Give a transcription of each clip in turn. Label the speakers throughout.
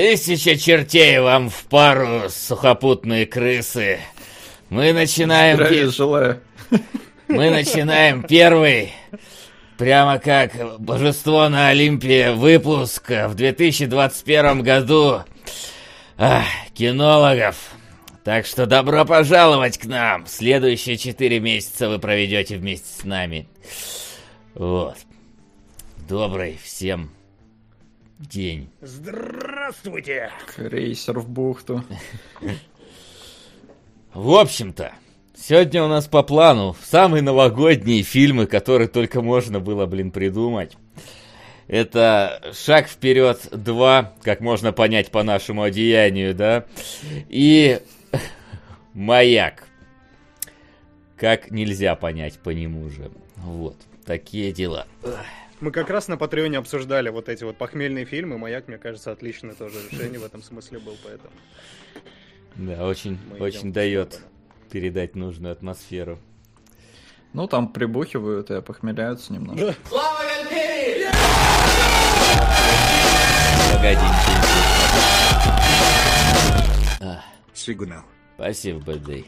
Speaker 1: Тысяча чертей вам в пару, сухопутные крысы. Мы начинаем...
Speaker 2: Здравия желаю.
Speaker 1: Мы начинаем первый, прямо как божество на Олимпе, выпуск в 2021 году а, кинологов. Так что добро пожаловать к нам. Следующие четыре месяца вы проведете вместе с нами. Вот. Добрый всем день.
Speaker 3: Здравствуйте!
Speaker 2: Крейсер в бухту.
Speaker 1: В общем-то, сегодня у нас по плану самые новогодние фильмы, которые только можно было, блин, придумать. Это «Шаг вперед 2», как можно понять по нашему одеянию, да? И «Маяк». Как нельзя понять по нему же. Вот, такие дела.
Speaker 3: Мы как раз на Патреоне обсуждали вот эти вот похмельные фильмы. Маяк, мне кажется, отличное тоже решение в этом смысле был, поэтому.
Speaker 1: Да, очень,
Speaker 3: Мы
Speaker 1: очень дает передать нужную атмосферу.
Speaker 2: Ну, там прибухивают и опохмеляются немного.
Speaker 1: Погоди, А,
Speaker 4: Сигнал.
Speaker 1: Спасибо, Бэдэй.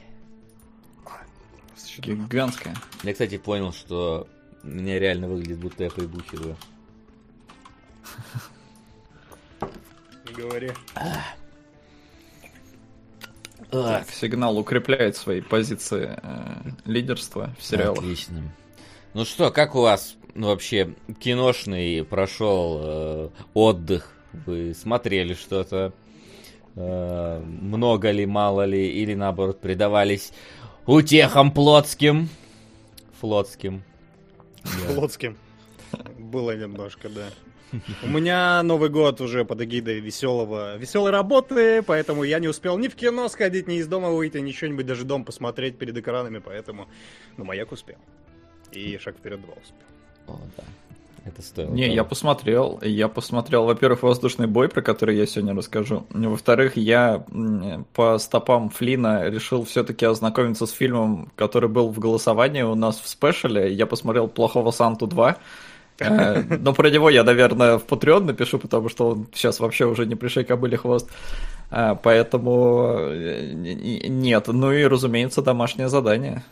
Speaker 2: Гигантская.
Speaker 1: Я, кстати, понял, что мне реально выглядит, будто я прибухиваю.
Speaker 3: Не говори.
Speaker 1: А,
Speaker 2: Сигнал укрепляет свои позиции э, лидерства в сериалах.
Speaker 1: Отлично. Ну что, как у вас ну, вообще киношный прошел э, отдых? Вы смотрели что-то? Э, много ли, мало ли? Или наоборот предавались утехам плотским? Флотским.
Speaker 3: Флотским. Было немножко, да. У меня Новый год уже под эгидой веселого, веселой работы, поэтому я не успел ни в кино сходить, ни из дома выйти, ни что-нибудь даже дом посмотреть перед экранами, поэтому, ну, маяк успел. И шаг вперед два успел.
Speaker 1: О, да. Это стоило.
Speaker 2: Не,
Speaker 1: того.
Speaker 2: я посмотрел. Я посмотрел, во-первых, воздушный бой, про который я сегодня расскажу. Во-вторых, я по стопам Флина решил все-таки ознакомиться с фильмом, который был в голосовании у нас в спешле. Я посмотрел «Плохого Санту 2». Э, Но про него я, наверное, в Patreon напишу, потому что он сейчас вообще уже не пришей кобыле хвост. А, Поэтому э, нет. Ну и, разумеется, домашнее задание.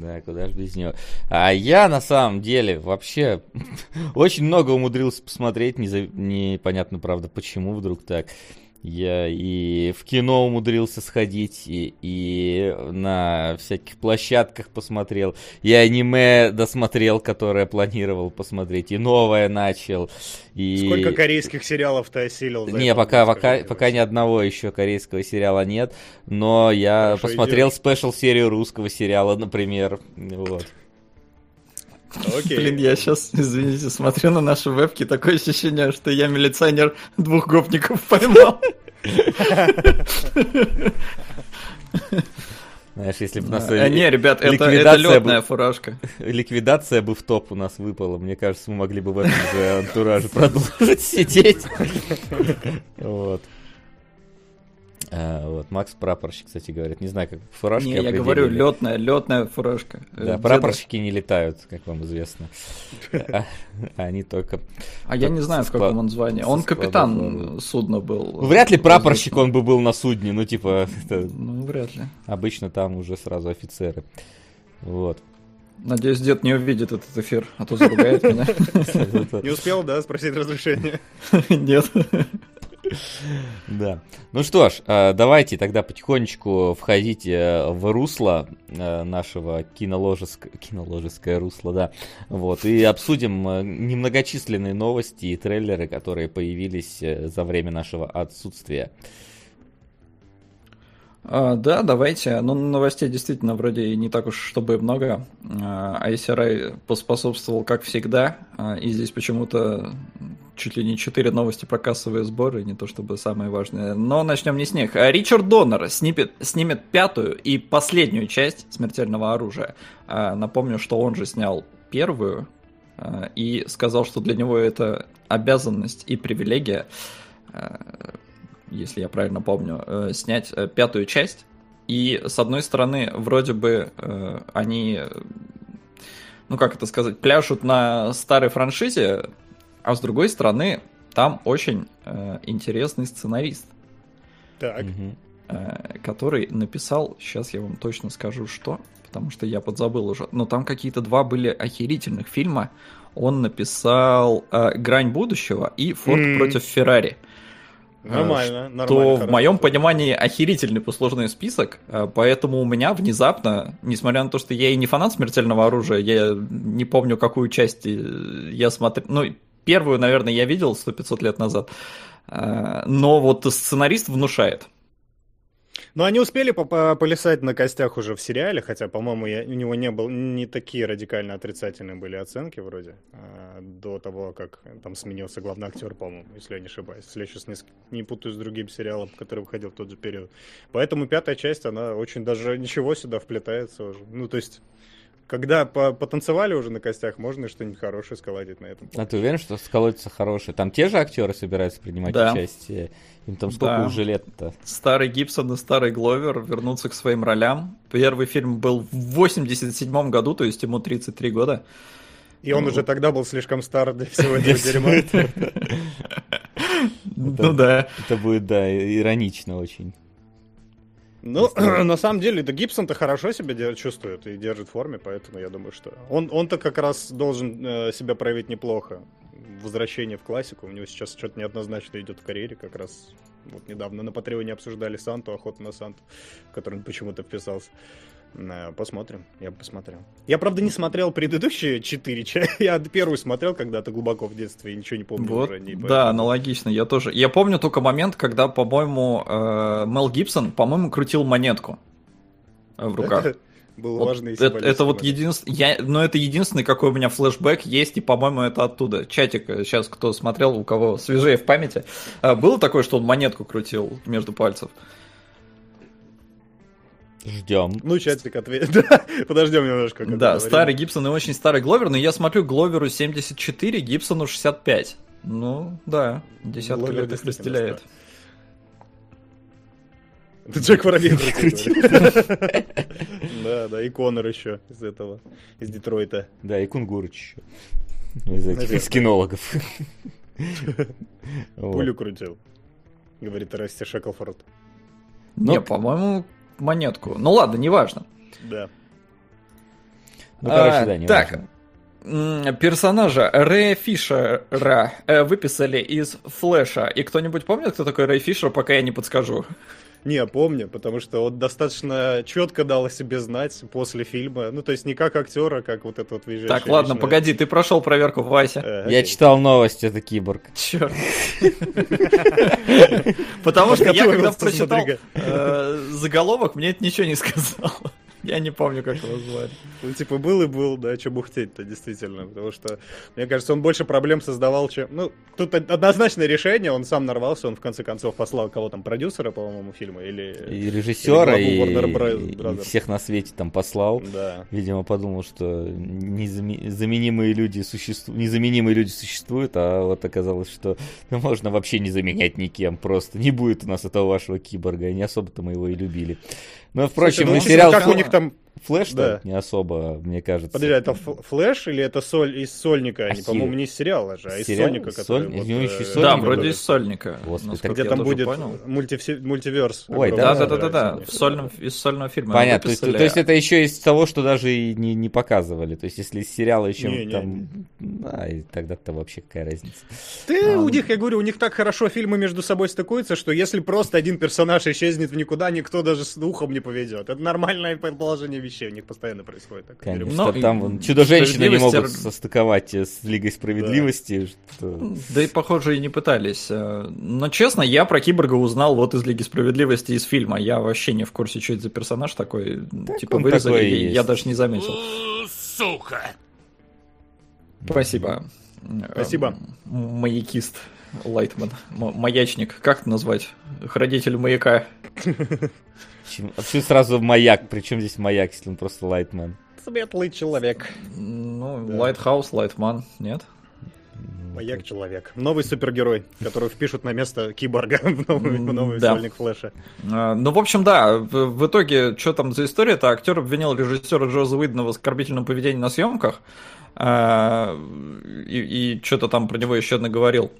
Speaker 1: Да, куда же без него. А я на самом деле вообще очень много умудрился посмотреть, не за- непонятно, правда, почему вдруг так. Я и в кино умудрился сходить, и, и на всяких площадках посмотрел, и аниме досмотрел, которое планировал посмотреть, и новое начал. И...
Speaker 3: Сколько корейских сериалов ты осилил?
Speaker 1: Не, пока, пока, пока ни одного еще корейского сериала нет, но я
Speaker 3: Хорошо
Speaker 1: посмотрел спешл-серию русского сериала, например, вот.
Speaker 3: Окей.
Speaker 2: Блин, я сейчас, извините, смотрю на наши вебки, такое ощущение, что я милиционер двух гопников поймал.
Speaker 1: Знаешь, если бы у нас
Speaker 2: А, Не, ребят, это, это летная
Speaker 1: бы-
Speaker 2: фуражка.
Speaker 1: ликвидация бы в топ у нас выпала, мне кажется, мы могли бы в этом же антураже продолжить сидеть. Вот. А, вот, Макс прапорщик, кстати, говорит. Не знаю, как фуражки
Speaker 2: Не, я говорю, летная, летная фуражка. Э,
Speaker 1: Да,
Speaker 2: деда.
Speaker 1: прапорщики не летают, как вам известно. А, Они только...
Speaker 2: А я не знаю, в каком он звании. Он капитан судна был.
Speaker 1: Ну, Вряд ли прапорщик он бы был на судне, ну, типа,
Speaker 2: Ну, вряд ли.
Speaker 1: обычно там уже сразу офицеры. Вот.
Speaker 2: Надеюсь, дед не увидит этот эфир, а то заругает меня.
Speaker 3: Не успел, да, спросить разрешение?
Speaker 2: Нет.
Speaker 1: Да. Ну что ж, э, давайте тогда потихонечку входить э, в русло э, нашего киноложеского, киноложеское русло, да. Вот, и обсудим немногочисленные новости и трейлеры, которые появились за время нашего отсутствия.
Speaker 2: А, да, давайте. Ну, новостей действительно вроде и не так уж чтобы много. А, ICRI поспособствовал, как всегда, а, и здесь почему-то чуть ли не 4 новости про кассовые сборы, не то чтобы самые важные. Но начнем не с них. А, Ричард Доннер снимет, снимет пятую и последнюю часть «Смертельного оружия». А, Напомню, что он же снял первую а, и сказал, что для него это обязанность и привилегия если я правильно помню, э, снять э, пятую часть. И с одной стороны, вроде бы э, они, ну как это сказать, пляшут на старой франшизе, а с другой стороны, там очень э, интересный сценарист.
Speaker 3: Так.
Speaker 2: Э, который написал, сейчас я вам точно скажу, что, потому что я подзабыл уже, но там какие-то два были охерительных фильма. Он написал э, «Грань будущего» и «Форд
Speaker 3: М.
Speaker 2: против Феррари».
Speaker 3: Нормально, нормально.
Speaker 2: То в моем понимании охерительный послужной список, э, поэтому у меня внезапно, несмотря на то, что я и не фанат смертельного оружия, я не помню, какую часть э, я смотрел, ну, первую, наверное, я видел 100-500 лет назад, Э, но вот сценарист внушает.
Speaker 3: Но они успели по- по- полисать на костях уже в сериале, хотя, по-моему, я- у него не был не такие радикально отрицательные были оценки вроде а, до того, как там сменился главный актер, по-моему, если я не ошибаюсь. Если я сейчас не, не путаю с другим сериалом, который выходил в тот же период. Поэтому пятая часть, она очень даже ничего сюда вплетается уже. Ну, то есть, когда по- потанцевали уже на костях, можно что-нибудь хорошее сколотить на этом.
Speaker 1: А ты уверен, что сколотится хорошие? Там те же актеры собираются принимать
Speaker 2: Да.
Speaker 1: участие? Им там сколько
Speaker 2: Да.
Speaker 1: уже лет-то?
Speaker 2: Старый Гибсон и старый Гловер вернутся к своим ролям. Первый фильм был в 87 году, то есть ему 33 года.
Speaker 3: И он
Speaker 2: Ну.
Speaker 3: уже тогда был слишком стар для всего этого дерьма.
Speaker 2: Ну да.
Speaker 1: Это будет, да, иронично очень.
Speaker 3: Ну, на самом деле, да Гибсон-то хорошо себя чувствует и держит в форме, поэтому я думаю, что он, он-то как раз должен э, себя проявить неплохо. Возвращение в классику, у него сейчас что-то неоднозначно идет в карьере, как раз вот недавно на Патреоне обсуждали Санту, охоту на Санту, в который он почему-то вписался. Э, Посмотрим, я бы посмотрел. Я, правда, не смотрел предыдущие четыре части. Я первую смотрел когда-то глубоко в детстве и ничего не помню
Speaker 2: Вот,
Speaker 3: уже. о ней,
Speaker 2: да,
Speaker 3: поэтому-
Speaker 2: аналогично, я тоже. Я помню только момент, когда, по-моему, э, Мел Гибсон, по-моему, крутил монетку э, в руках.
Speaker 3: Это был
Speaker 2: Вот
Speaker 3: важный
Speaker 2: это, это вот единственный, я, но это единственный, какой у меня флешбэк есть, и, по-моему, это оттуда. Чатик, сейчас кто смотрел, у кого свежее в памяти, э, было такое, что он монетку крутил между пальцев?
Speaker 1: Ждем.
Speaker 3: Ну, чатик ответит. Да, подождем немножко. как
Speaker 2: Да, старый Гибсон и очень старый Гловер, но я смотрю Гловеру 74, Гибсону 65. Ну, да, десятка
Speaker 3: Гловер
Speaker 2: лет их разделяет.
Speaker 3: Это Джек Воробей крутил. Да, да, и Конор еще из этого, из Детройта.
Speaker 1: Да, и Кунгурыч еще. Ну, Из этих, кинологов.
Speaker 3: Пулю крутил. Говорит Расти Шеклфорд.
Speaker 2: Не, по-моему, монетку. Ну ладно, неважно.
Speaker 3: Да.
Speaker 1: Ну, короче,
Speaker 2: А,
Speaker 1: да, не
Speaker 2: так,
Speaker 1: важно.
Speaker 2: персонажа Рэя Фишера э, выписали из Флэша. И кто-нибудь помнит, кто такой Рэй Фишер, пока я не подскажу?
Speaker 3: Не, помню, потому что он достаточно четко дал о себе знать после фильма. Ну, то есть не как актера, как вот это вот визжащая
Speaker 2: Так, ладно,
Speaker 3: личность.
Speaker 2: погоди, ты прошел проверку, Вася.
Speaker 3: Э,
Speaker 1: Я
Speaker 3: окей.
Speaker 1: читал новости, это киборг.
Speaker 2: Черт. Потому что я когда прочитал э, заголовок, мне это ничего не сказал. Я не помню, как его звали.
Speaker 3: Ну, типа, был и был, да, что бухтеть-то, действительно. Потому что, мне кажется, он больше проблем создавал, чем... Ну, тут од- однозначное решение, он сам нарвался, он в конце концов послал кого там, продюсера, по-моему, фильма, или...
Speaker 1: И режиссера,
Speaker 3: Или
Speaker 1: и, и всех на свете там послал.
Speaker 3: Да.
Speaker 1: Видимо, подумал, что незаме- заменимые люди существуют, незаменимые люди существуют, а вот оказалось, что ну, можно вообще не заменять никем, просто не будет у нас этого вашего киборга, и не особо-то мы его и любили. Но, впрочем,
Speaker 3: Слушай, ну,
Speaker 1: сериал
Speaker 3: как у них там...
Speaker 1: Флэш
Speaker 3: Да.
Speaker 1: не особо, мне кажется.
Speaker 3: Подожди, а это флэш или это соль из сольника? Они,
Speaker 1: Ахилл.
Speaker 3: по-моему, не из сериала же, а из
Speaker 1: Сериал?
Speaker 3: сольника, который...
Speaker 1: Соль-
Speaker 3: вот,
Speaker 1: него еще и
Speaker 3: э,
Speaker 1: сольник
Speaker 2: Да, вроде из сольника.
Speaker 1: Господи,
Speaker 2: насколько
Speaker 3: Где там будет
Speaker 2: понял.
Speaker 3: мультивсе- мультиверс.
Speaker 1: Ой,
Speaker 2: Да,
Speaker 1: да,
Speaker 2: да, да, да. В сольном, из сольного фильма.
Speaker 1: Понятно, то есть, то есть это еще из того, что даже и не, не показывали. То есть если из сериала еще
Speaker 3: Не, не,
Speaker 1: там... А, и тогда-то вообще какая разница.
Speaker 3: Ты,
Speaker 2: А,
Speaker 3: у
Speaker 2: ну.
Speaker 3: них, я говорю, у них так хорошо фильмы между собой стыкуются, что если просто один персонаж исчезнет в никуда, никто даже с ухом не поведет. Это нормальное положение вещей, у них постоянно происходит. такое
Speaker 1: Конечно,
Speaker 3: дерьмо.
Speaker 2: Ну,
Speaker 1: там вон чудо-женщины не могут состыковать э, с Лигой Справедливости. Что...
Speaker 2: Да и, похоже, и не пытались. Э, Но, честно, я про Киборга узнал вот из Лиги Справедливости из фильма. Я вообще не в курсе, что это за персонаж такой. типа
Speaker 1: он
Speaker 2: вырезали,
Speaker 1: такой есть.
Speaker 2: я даже не заметил.
Speaker 4: Сука!
Speaker 2: Спасибо.
Speaker 3: Спасибо.
Speaker 2: Маякист Lightman. Маячник. Как это назвать? Хранитель маяка.
Speaker 1: А почему сразу маяк? Причем здесь маяк, если он просто lightman?
Speaker 3: Светлый человек.
Speaker 2: Ну,
Speaker 3: Да.
Speaker 2: Lighthouse, Lightman, нет?
Speaker 3: Маяк человек. Новый супергерой, которого впишут на место киборга в новый, в новый
Speaker 2: Да.
Speaker 3: сольник Флэша.
Speaker 2: А, Ну, в общем, да, в, в итоге, что там за история-то? Актер обвинил режиссера Джосса Уидона в оскорбительном поведении на съемках. а, и, и что-то там про него еще наговорил.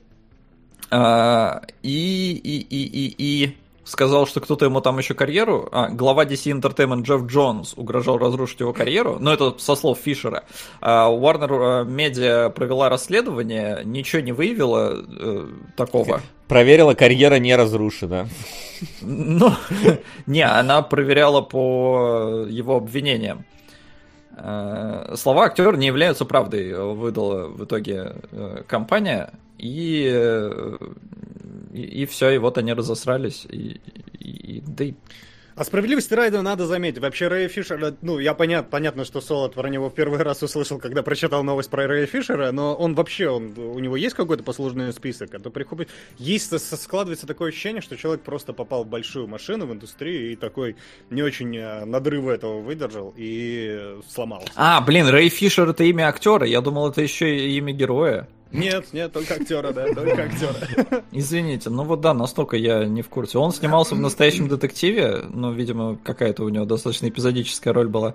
Speaker 2: А, и, и, и, и, и сказал, что кто-то ему там еще карьеру. А, глава DC Entertainment Джефф Джонс угрожал разрушить его карьеру. Но это со слов Фишера. А, Warner Media провела расследование, ничего не выявила э, такого.
Speaker 1: Проверила, карьера не разрушена.
Speaker 2: Ну, не, она проверяла по его обвинениям. Э, слова актера не являются правдой, выдала в итоге э, компания. И, э, и, и все, и вот они разосрались. И, и, и, да и
Speaker 3: а справедливости ради надо заметить. Вообще Рэя Фишера, ну, я понят, понятно, что Солод про него в первый раз услышал, когда прочитал новость про Рэя Фишера, но он вообще, он, у него есть какой-то послужный список, а то приходит... Есть, складывается такое ощущение, что человек просто попал в большую машину в индустрию и такой не очень э, надрыва этого выдержал и сломался.
Speaker 2: А, блин, Рэй Фишер это имя актера, я думал, это еще и имя героя.
Speaker 3: Нет, нет, только актера, да, только актера.
Speaker 2: Извините, ну вот да, настолько я не в курсе. Он снимался в настоящем детективе, ну, видимо, какая-то у него достаточно эпизодическая роль была.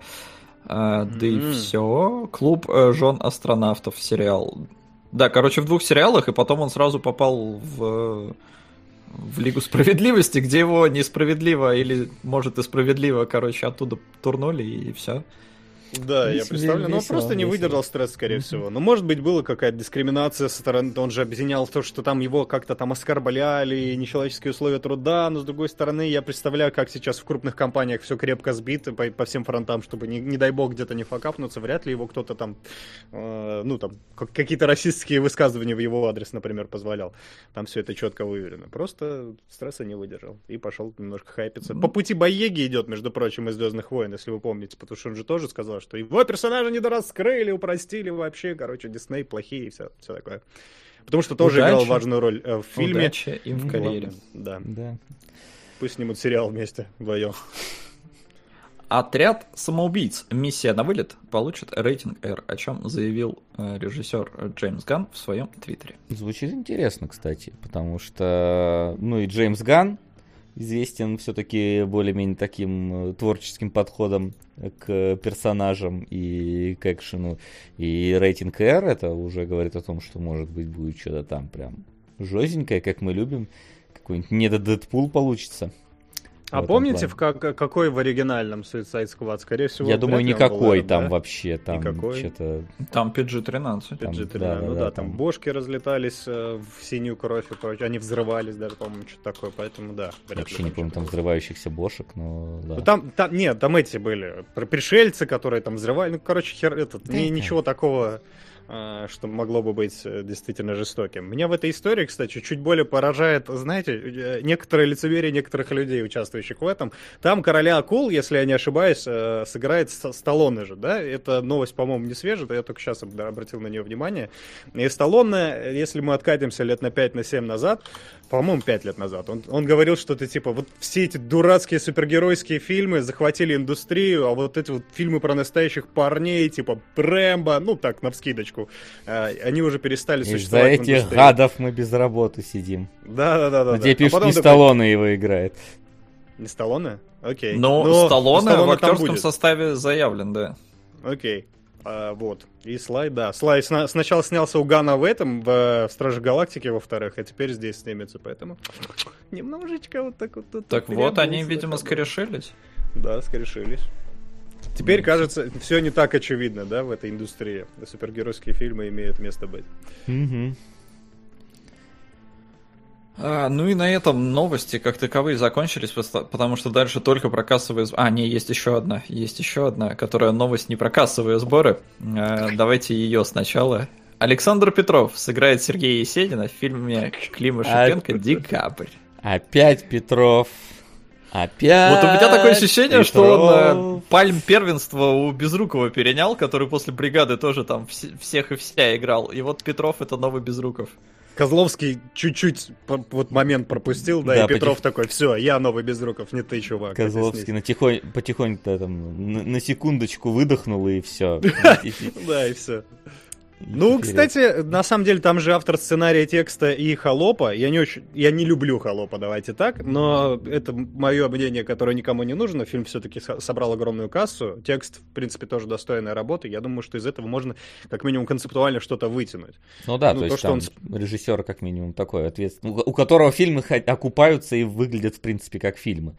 Speaker 2: А, да и все. Клуб э, жен астронавтов сериал. Да, короче, в двух сериалах, и потом он сразу попал в в Лигу Справедливости, где его несправедливо или, может, и справедливо, короче, оттуда турнули, и все.
Speaker 3: Да, я представляю. Но он просто не выдержал стресс, скорее всего. Но, может быть, была какая-то дискриминация со стороны... Он же объединял то, что там его как-то там оскорбляли, нечеловеческие условия труда. Но, с другой стороны, я представляю, как сейчас в крупных компаниях все крепко сбито по, по всем фронтам, чтобы, не, не дай бог, где-то не факапнуться. Вряд ли его кто-то там... Э, ну, там, какие-то расистские высказывания в его адрес, например, позволял. Там все это четко выверено. Просто стресса не выдержал. И пошел немножко хайпиться. По пути Боеги идет, между прочим, из Звездных войн, если вы помните. Потому что он же тоже сказал, что его персонажа недораскрыли, упростили вообще, короче, Дисней плохие и все, все такое. Потому что тоже Удачи. играл важную роль э, в фильме.
Speaker 2: Удачи им в карьере.
Speaker 3: Да. да. Пусть снимут сериал вместе вдвоем.
Speaker 2: Отряд самоубийц. Миссия на вылет получит рейтинг R, о чем заявил э, режиссер Джеймс Ган в своем твиттере.
Speaker 1: Звучит интересно, кстати, потому что, ну и Джеймс Ган известен все-таки более-менее таким э, творческим подходом к персонажам и к экшену. И рейтинг R это уже говорит о том, что может быть будет что-то там прям жестенькое, как мы любим. Какой-нибудь недо-дэдпул получится.
Speaker 3: А помните, в как, какой в оригинальном Suicide Squad? Скорее всего,
Speaker 1: Я думаю, никакой там да? вообще. Там что-то...
Speaker 2: Там PG-13.
Speaker 3: PG-13, да, ну да, да, там, там бошки разлетались э, в синюю кровь и прочее. Они взрывались даже, по-моему, что-то такое, поэтому да.
Speaker 1: Вообще не помню там взрывающихся бошек, но да.
Speaker 3: Ну, там, там, нет, там эти были пришельцы, которые там взрывали. Ну, короче, хер, этот, да, ни, ничего такого что могло бы быть э, действительно жестоким. Меня в этой истории, кстати, чуть более поражает, знаете, э, некоторое лицемерие некоторых людей, участвующих в этом. Там короля акул, если я не ошибаюсь, э, сыграет Сталлоне же, да? Это новость, по-моему, не свежая, я только сейчас обратил на нее внимание. И Сталлоне, если мы откатимся лет на 5 на 7 назад, по-моему, 5 лет назад, он, он говорил что-то типа, вот все эти дурацкие супергеройские фильмы захватили индустрию, а вот эти вот фильмы про настоящих парней, типа Рэмбо, ну так, на вскидочку, э, они уже перестали существовать
Speaker 1: Из-за этих гадов мы без работы сидим.
Speaker 3: Да-да-да.
Speaker 1: Где да. а не Сталлоне его играет.
Speaker 3: Не Сталлоне? Окей.
Speaker 2: Но, Но Сталлоне, Сталлоне в актерском составе заявлен, да.
Speaker 3: Окей. А, вот. И Слай, да. Слай сна- сначала снялся у Гана в этом, в, в Страже Галактики, во-вторых, а теперь здесь снимется, поэтому немножечко вот так вот. Тут
Speaker 2: так вот, они, видимо, скорешились.
Speaker 3: Да, скорешились. Теперь, кажется, все не так очевидно, да, в этой индустрии. Супергеройские фильмы имеют место быть.
Speaker 1: Угу.
Speaker 2: А, ну и на этом новости как таковые закончились, потому что дальше только про кассовые сборы. А, не, есть еще одна. Есть еще одна, которая новость не про кассовые сборы. А, давайте ее сначала. Александр Петров сыграет Сергея Есенина в фильме Клима Шипенко. «Декабрь».
Speaker 1: Опять Петров. Опять.
Speaker 2: Вот у меня такое ощущение, Петров. что он э, пальм первенства у Безрукова перенял, который после бригады тоже там вс- всех и вся играл. И вот Петров это новый Безруков.
Speaker 3: Козловский чуть-чуть вот момент пропустил, да, да и Петров потих... такой, все, я новый Безруков, не ты, чувак.
Speaker 1: Козловский на тихонь, потихоньку там на, на секундочку выдохнул и все.
Speaker 3: Да, и все. Ну, кстати, на самом деле там же автор сценария текста и Холопа. Я не очень, я не люблю Холопа, давайте так, но это мое мнение, которое никому не нужно. Фильм все-таки собрал огромную кассу. Текст, в принципе, тоже достойная работа. Я думаю, что из этого можно как минимум концептуально что-то вытянуть.
Speaker 1: Ну да, ну, то, то есть что там он... режиссер как минимум такой ответственный, у которого фильмы окупаются и выглядят, в принципе, как фильмы.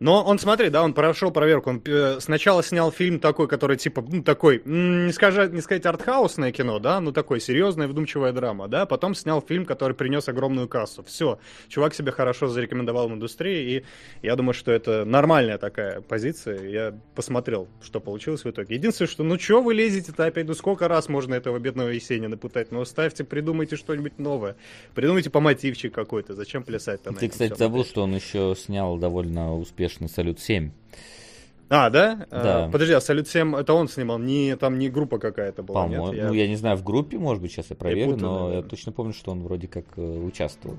Speaker 3: Но он, смотри, да, он прошел проверку. Он э, сначала снял фильм такой, который типа, ну, такой, не, скажа, не сказать артхаусное кино, да, ну, такой серьезная, вдумчивая драма, да. Потом снял фильм, который принес огромную кассу. Все, чувак себя хорошо зарекомендовал в индустрии, и я думаю, что это нормальная такая позиция. Я посмотрел, что получилось в итоге. Единственное, что, ну, что вы лезете-то опять, ну, сколько раз можно этого бедного Есенина пытать? Ну, ставьте, придумайте что-нибудь новое. Придумайте по мотивчик какой-то. Зачем плясать там?
Speaker 1: Ты, кстати, забыл, что он еще снял довольно успешно успешный Салют-7.
Speaker 3: А, да?
Speaker 1: Да.
Speaker 3: А, подожди, а Салют 7 это он снимал, не там не группа какая-то была.
Speaker 1: По-моему, я... ну я не знаю, в группе, может быть, сейчас я проверю, я путаю, но наверное. я точно помню, что он вроде как э, участвовал.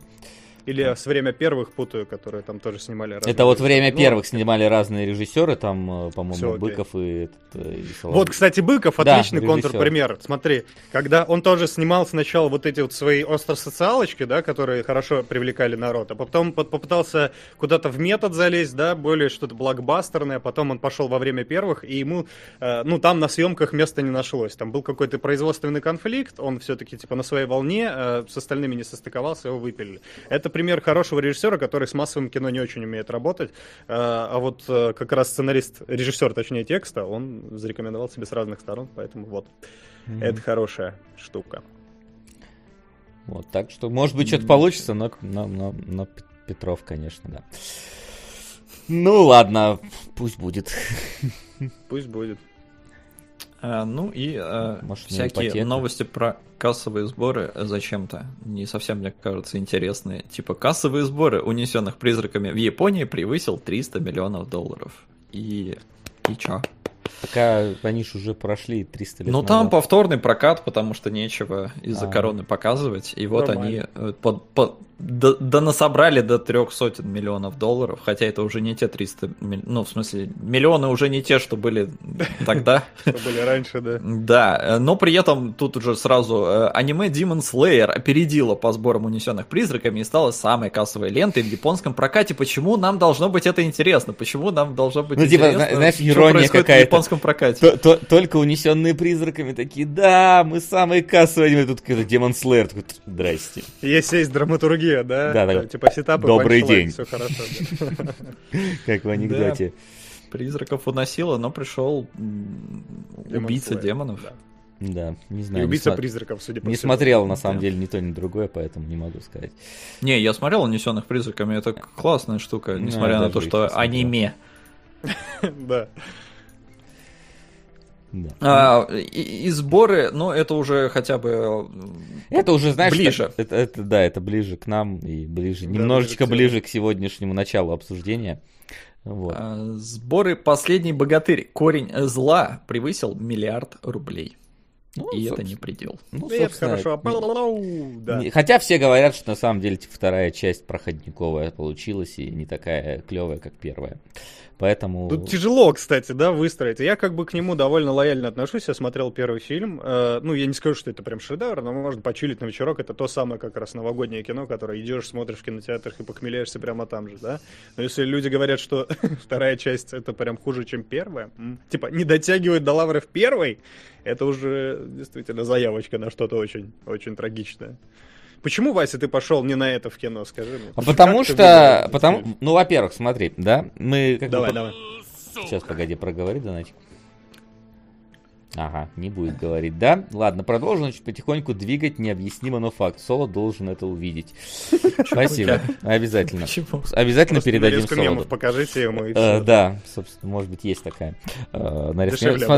Speaker 3: Или с время первых путаю, которые там тоже снимали
Speaker 1: разные Это вот время ну, первых снимали разные режиссеры, там, э, по-моему, Быков и, этот,
Speaker 3: э, и Вот, кстати, Быков отличный да, контрпример. Смотри, когда он тоже снимал сначала вот эти вот свои остросоциалочки, да, которые хорошо привлекали народ, а потом попытался куда-то в метод залезть, да, более что-то блокбастерное, потом он пошел во время первых, и ему, э, ну, там на съемках места не нашлось. Там был какой-то производственный конфликт, он все-таки, типа, на своей волне э, с остальными не состыковался, его выпилили. Это пример хорошего режиссера, который с массовым кино не очень умеет работать. А, а вот э, как раз сценарист, режиссер, точнее, текста, он зарекомендовал себе с разных сторон, поэтому вот. Mm-hmm. Это хорошая штука.
Speaker 1: Вот, так что, может быть, что-то получится, но, но, но, но Петров, конечно, да. Ну ладно, пусть будет.
Speaker 3: Пусть будет.
Speaker 2: А, ну и а, Может, всякие ипотека. новости про кассовые сборы зачем-то не совсем, мне кажется, интересные. Типа кассовые сборы унесенных призраками в Японии превысил 300 миллионов долларов. И... И чё?
Speaker 1: Пока они же уже прошли 300 лет
Speaker 2: Ну там повторный прокат, потому что нечего из-за а. короны показывать. И вот Нормально. они э, под, под, да, да насобрали до трех сотен миллионов долларов, хотя это уже не те 300, ну, в смысле, миллионы уже не те, что были тогда.
Speaker 3: Что были раньше, да.
Speaker 2: Да, но при этом тут уже сразу э, аниме Demon Slayer опередило по сборам унесенных призраками и стало самой кассовой лентой в японском прокате. Почему нам должно быть это интересно? Почему нам должно быть ну, типа, интересно,
Speaker 1: знаешь, ирония какая-то. в
Speaker 2: японском прокате?
Speaker 1: Только унесенные призраками такие, да, мы самые кассовые. Тут какой-то Demon Slayer такой, здрасте.
Speaker 3: Есть, есть драматургия студия, да?
Speaker 1: Да, да.
Speaker 3: Типа сетапы,
Speaker 1: Добрый день.
Speaker 3: Все хорошо.
Speaker 1: Как в анекдоте.
Speaker 2: Призраков уносило, но пришел убийца демонов.
Speaker 1: Да, не знаю.
Speaker 3: И убийца призраков, судя по
Speaker 1: Не смотрел, на самом деле, ни то, ни другое, поэтому не могу сказать.
Speaker 2: Не, я смотрел «Унесенных призраками», это классная штука, несмотря на то, что аниме.
Speaker 3: Да.
Speaker 2: Да. А, и, и сборы, ну, это уже хотя бы...
Speaker 1: Это уже, знаешь, ближе. Это, это, да, это ближе к нам и ближе, да, немножечко ближе, ближе к сегодняшнему началу обсуждения.
Speaker 2: Вот. А, сборы «Последний богатырь. Корень зла» превысил миллиард рублей. Ну, и это не предел.
Speaker 3: Ну, это хорошо.
Speaker 1: Да. Хотя все говорят, что на самом деле типа, вторая часть проходниковая получилась и не такая клевая, как первая. Поэтому...
Speaker 3: Тут тяжело, кстати, да, выстроить. Я как бы к нему довольно лояльно отношусь. Я смотрел первый фильм. Э, ну, я не скажу, что это прям шедевр, но можно почилить на вечерок. Это то самое как раз новогоднее кино, которое идешь, смотришь в кинотеатрах и похмеляешься прямо там же, да? Но если люди говорят, что вторая часть это прям хуже, чем первая, типа не дотягивает до лавры в первой, это уже действительно заявочка на что-то очень, очень трагичное. Почему, Вася, ты пошел не на это в кино, скажи мне?
Speaker 1: А потому что, потому, ну, во-первых, смотри, да, мы как
Speaker 3: Давай, бы... давай.
Speaker 1: Сейчас, погоди, проговори, Донатик. Ага, не будет говорить, да? Ладно, продолжим, значит, потихоньку двигать необъяснимо, но факт. Соло должен это увидеть. Спасибо, обязательно. Обязательно передадим Солоду.
Speaker 3: покажите ему.
Speaker 1: Э, да, собственно, может быть, есть такая. Э,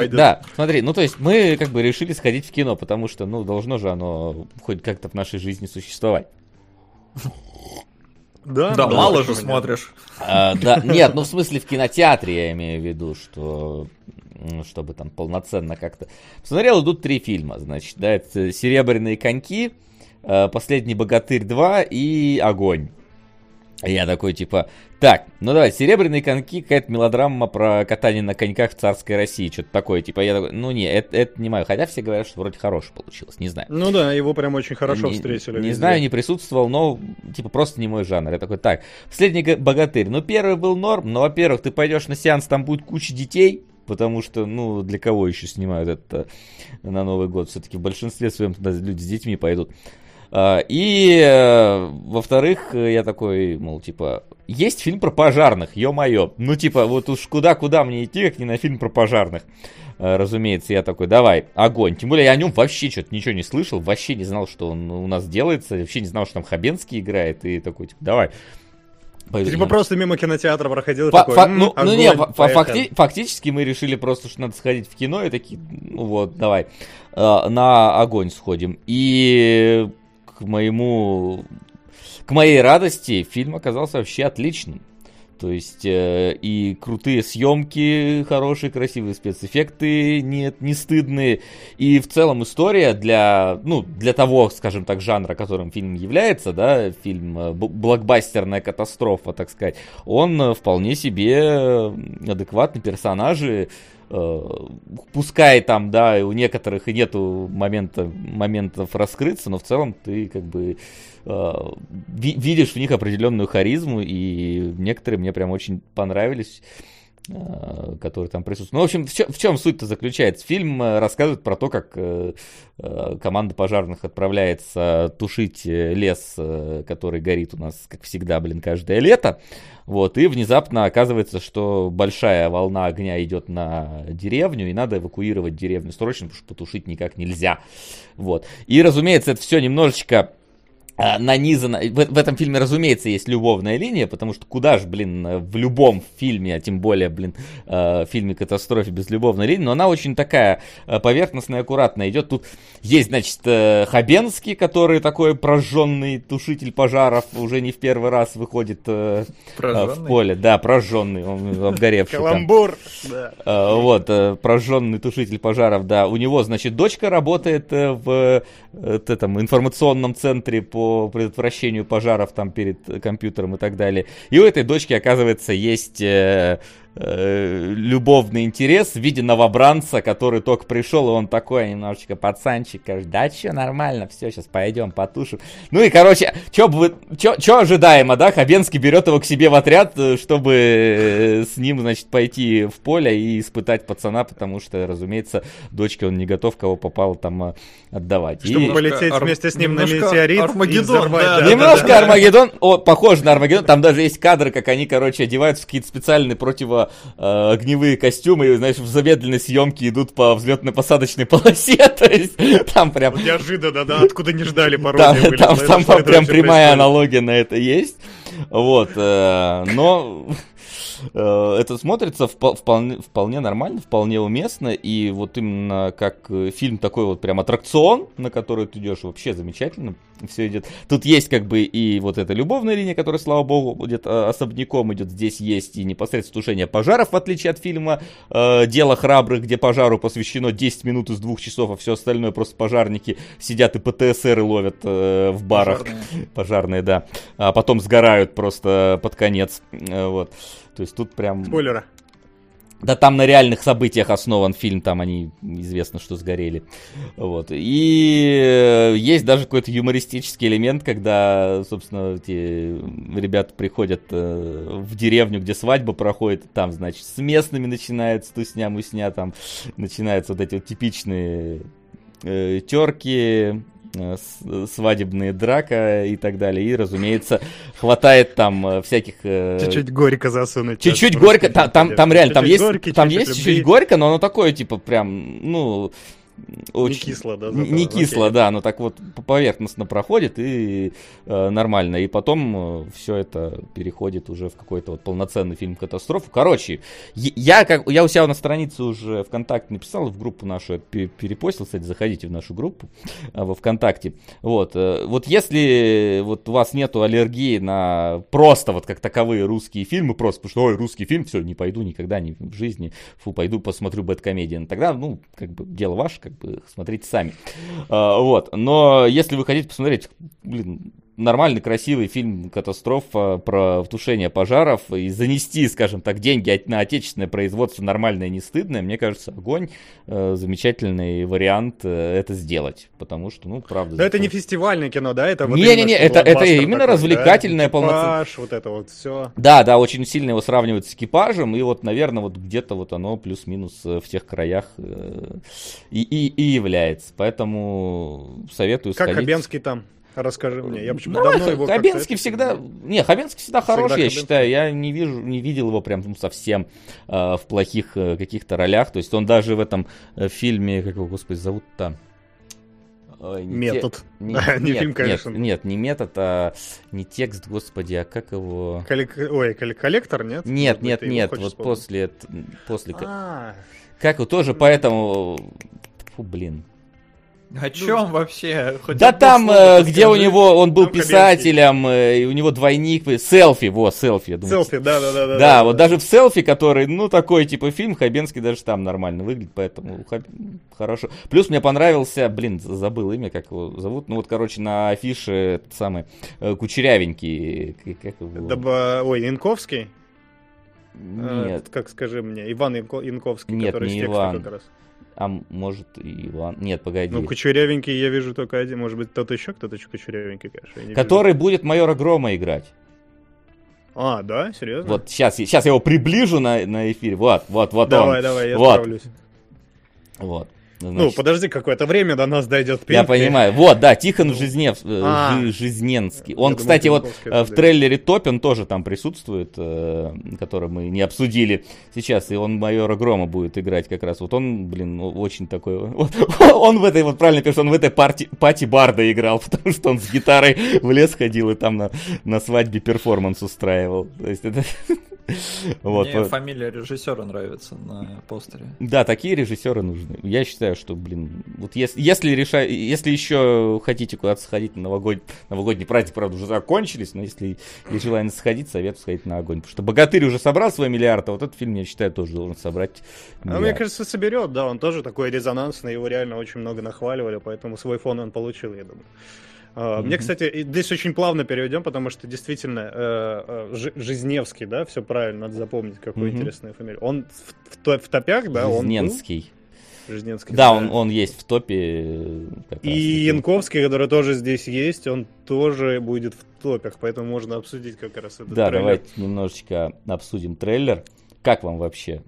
Speaker 1: да, смотри, ну то есть мы как бы решили сходить в кино, потому что, ну, должно же оно хоть как-то в нашей жизни существовать.
Speaker 2: Да, да мало же смотришь.
Speaker 1: А, да, нет, ну в смысле в кинотеатре я имею в виду, что чтобы там полноценно как-то. Посмотрел, идут три фильма, значит, да, это «Серебряные коньки», э, «Последний богатырь 2» и «Огонь». Я такой, типа, так, ну давай, «Серебряные коньки», какая-то мелодрама про катание на коньках в царской России, что-то такое, типа, я такой, ну не, это, это не мое, хотя все говорят, что вроде хорошее получилось, не знаю.
Speaker 3: Ну да, его прям очень хорошо
Speaker 1: не,
Speaker 3: встретили.
Speaker 1: Не
Speaker 3: везде.
Speaker 1: знаю, не присутствовал, но, типа, просто не мой жанр. Я такой, так, «Последний богатырь», ну первый был норм, но, во-первых, ты пойдешь на сеанс, там будет куча детей, потому что, ну, для кого еще снимают это на Новый год? Все-таки в большинстве своем туда люди с детьми пойдут. А, и, э, во-вторых, я такой, мол, типа, есть фильм про пожарных, ё-моё. Ну, типа, вот уж куда-куда мне идти, как не на фильм про пожарных. А, разумеется, я такой, давай, огонь. Тем более я о нем вообще что-то ничего не слышал, вообще не знал, что он у нас делается, вообще не знал, что там Хабенский играет, и такой, типа, давай.
Speaker 3: Ты, типа просто мимо кинотеатра проходил
Speaker 1: Фа-
Speaker 3: такой,
Speaker 1: фа-
Speaker 3: «М,
Speaker 1: ну, ну
Speaker 3: огонь,
Speaker 1: не, фа-
Speaker 3: поехали».
Speaker 1: факти- фактически мы решили просто, что надо сходить в кино, и такие, ну вот, давай, э, на огонь сходим. И к моему, к моей радости фильм оказался вообще отличным. То есть э, и крутые съемки, хорошие, красивые спецэффекты, нет, не стыдные. И в целом история для, ну, для того, скажем так, жанра, которым фильм является, да, фильм э, блокбастерная катастрофа, так сказать, он э, вполне себе адекватный персонажи, э, пускай там, да, у некоторых и нету момента, моментов раскрыться, но в целом ты как бы э, видишь в них определенную харизму, и некоторые мне прям очень понравились э, которые там присутствуют. Ну, в общем, в чем, в чем суть-то заключается? Фильм э, рассказывает про то, как э, э, команда пожарных отправляется тушить э, лес, э, который горит у нас, как всегда, блин, каждое лето. Вот, и внезапно оказывается, что большая волна огня идет на деревню, и надо эвакуировать деревню срочно, потому что потушить никак нельзя. Вот. И, разумеется, это все немножечко нанизано. В, в этом фильме, разумеется, есть любовная линия, потому что куда же, блин, в любом фильме, а тем более, блин, э, в фильме катастрофе без любовной линии, но она очень такая э, поверхностная, аккуратная идет. Тут есть, значит, э, Хабенский, который такой прожженный тушитель пожаров, уже не в первый раз выходит э, э, в поле. Да, прожженный, он обгоревший.
Speaker 3: Каламбур. Да.
Speaker 1: Э, Вот, э, прожженный тушитель пожаров, да. У него, значит, дочка работает э, в э, этом информационном центре по предотвращению пожаров там перед компьютером и так далее. И у этой дочки, оказывается, есть э, э, любовный интерес в виде новобранца, который только пришел, и он такой немножечко пацанчик, говорит, да что, нормально, все, сейчас пойдем потушим. Ну и, короче, что чё, чё ожидаемо, да, Хабенский берет его к себе в отряд, э, чтобы э, с ним, значит, пойти в поле и испытать пацана, потому что, разумеется, дочке он не готов, кого попало там отдавать.
Speaker 3: Чтобы
Speaker 1: И-
Speaker 3: полететь
Speaker 2: Ар-
Speaker 3: вместе с ним на метеорит
Speaker 2: Армагеддон,
Speaker 3: взорвать,
Speaker 2: да.
Speaker 3: да,
Speaker 1: Немножко
Speaker 3: да, да.
Speaker 1: Армагеддон, о, похоже на Армагеддон, там даже есть кадры, как они, короче, одеваются в какие-то специальные противоогневые костюмы, и, знаешь, в замедленной съемке идут по взлетно-посадочной полосе, то есть там прям...
Speaker 3: Неожиданно, да, откуда не ждали
Speaker 1: Там,
Speaker 3: пародия были.
Speaker 1: там, там
Speaker 3: что это
Speaker 1: прям прямая
Speaker 3: происходит.
Speaker 1: аналогия на это есть. Вот, э, но э, это смотрится впо- вполне, вполне нормально, вполне уместно, и вот именно как э, фильм такой вот прям аттракцион, на который ты идешь, вообще замечательно все идет. Тут есть как бы и вот эта любовная линия, которая, слава богу, будет э, особняком идет. Здесь есть и непосредственно тушение пожаров, в отличие от фильма э, «Дело храбрых», где пожару посвящено 10 минут из двух часов, а все остальное просто пожарники сидят и ПТСР ловят э, в барах.
Speaker 2: Пожарные.
Speaker 1: Пожарные, да. А потом сгорают просто под конец. Э, Вот. То есть тут прям...
Speaker 3: Спойлера.
Speaker 1: Да там на реальных событиях основан фильм, там они известно, что сгорели. Вот. И э, есть даже какой-то юмористический элемент, когда, собственно, эти ребята приходят э, в деревню, где свадьба проходит, там, значит, с местными начинается тусня, мусня, там начинаются вот эти вот типичные э, терки, свадебные драка и так далее. И, разумеется, хватает там э, всяких... э,
Speaker 3: Чуть-чуть горько засунуть.
Speaker 1: Чуть-чуть горько, там, там, реально, там есть, там есть чуть-чуть горько, но оно такое, типа, прям, ну, очень...
Speaker 3: кисло, да,
Speaker 1: Не,
Speaker 3: зато,
Speaker 1: не
Speaker 3: окей.
Speaker 1: кисло, да, но так вот по- поверхностно проходит и э, нормально. И потом все это переходит уже в какой-то вот полноценный фильм катастрофу. Короче, я, как, я у себя на странице уже ВКонтакте написал, в группу нашу перепостил, кстати, заходите в нашу группу э, во ВКонтакте. Вот, э, вот если вот у вас нету аллергии на просто вот как таковые русские фильмы, просто потому что, ой, русский фильм, все, не пойду никогда не в жизни, фу, пойду посмотрю Бэткомедиан. Тогда, ну, как бы дело ваше, как бы смотрите сами. А, вот, но если вы хотите посмотреть, блин, нормальный, красивый фильм катастрофа про тушение пожаров и занести, скажем так, деньги на отечественное производство нормальное, не стыдное, мне кажется, огонь э, замечательный вариант э, это сделать, потому что, ну, правда.
Speaker 3: Да это не фестивальное кино, да, это
Speaker 1: вот не-не-не, это это именно такой, развлекательное, да?
Speaker 3: полноценное. вот это вот все.
Speaker 1: Да, да, очень сильно его сравнивают с экипажем, и вот, наверное, вот где-то вот оно плюс-минус э, в тех краях э, и, и, и является, поэтому советую
Speaker 3: как
Speaker 1: сходить.
Speaker 3: Хабенский там? Расскажи мне. Я почему-то давно его
Speaker 1: Хабенский всегда... Не, Хабенский всегда хороший, всегда я считаю. Я не вижу, не видел его прям ну, совсем э, в плохих э, каких-то ролях. То есть он даже в этом э, фильме, как его, господи, зовут-то?
Speaker 3: Ой, не метод. Те...
Speaker 1: Не, не нет, фильм, конечно. Нет, нет, не метод, а не текст, господи, а как его...
Speaker 3: Коллек... Ой, коллектор, нет?
Speaker 1: Нет, нет, нет, вот вспомнить? после... после... А-а-а. Как его тоже поэтому... Фу, блин.
Speaker 2: О чем ну, вообще?
Speaker 1: Хоть да там, э, где у него, он был писателем, э, и у него двойник, селфи, во, селфи, я
Speaker 3: думаю. Селфи, да, да, да.
Speaker 1: Да, да вот да. даже в селфи, который, ну, такой типа фильм, Хабенский даже там нормально выглядит, поэтому хаб... хорошо. Плюс мне понравился, блин, забыл имя, как его зовут, ну вот, короче, на афише этот самый э, Кучерявенький, как
Speaker 3: его? Да, ой, Янковский?
Speaker 1: Нет.
Speaker 3: А, как скажи мне, Иван Янковский,
Speaker 1: Нет,
Speaker 3: который
Speaker 1: не
Speaker 3: с
Speaker 1: Иван.
Speaker 3: как раз.
Speaker 1: А может Иван... Нет, погоди.
Speaker 3: Ну, кучерявенький я вижу только один. Может быть, кто-то еще кто-то кучерявенький, конечно.
Speaker 1: Который вижу. будет майора Грома играть.
Speaker 3: А, да? Серьезно?
Speaker 1: Вот сейчас, сейчас я его приближу на, на эфире. Вот, вот, вот
Speaker 3: давай,
Speaker 1: он.
Speaker 3: Давай, давай, я
Speaker 1: вот.
Speaker 3: справлюсь.
Speaker 1: Вот.
Speaker 3: Ну, Значит, ну, подожди, какое-то время до нас дойдет.
Speaker 1: Я понимаю. Вот, да, Тихон Жизнев, э, а, Жизненский. Он, кстати, вот э, в трейлере Топин тоже там присутствует, э, который мы не обсудили сейчас, и он майора Грома будет играть как раз. Вот он, блин, очень такой... Он в этой, вот правильно пишет, он в этой парти, пати Барда играл, потому что он с гитарой в лес ходил и там на, на свадьбе перформанс устраивал. То есть это...
Speaker 2: Вот. Мне фамилия режиссера нравится на постере.
Speaker 1: Да, такие режиссеры нужны. Я считаю, что, блин, вот если, если, реша... если еще хотите куда-то сходить на новогодний, новогодний праздник, правда, уже закончились, но если есть желание сходить, советую сходить на огонь. Потому что «Богатырь» уже собрал свой миллиард, а вот этот фильм, я считаю, тоже должен собрать
Speaker 3: миллиард. А мне кажется, соберет, да, он тоже такой резонансный, его реально очень много нахваливали, поэтому свой фон он получил, я думаю. Mm-hmm. Мне, кстати, здесь очень плавно переведем, потому что действительно э, э, Жизневский, да, все правильно, надо запомнить, какую mm-hmm. интересную фамилию. Он в, в, в топях, да,
Speaker 1: Жизненский.
Speaker 3: он Жизненский.
Speaker 1: Да, да, Он, он есть в топе.
Speaker 3: Э, и Янковский, который тоже здесь есть, он тоже будет в топах, поэтому можно обсудить как раз этот
Speaker 1: Да,
Speaker 3: трейлер.
Speaker 1: давайте немножечко обсудим трейлер. Как вам вообще?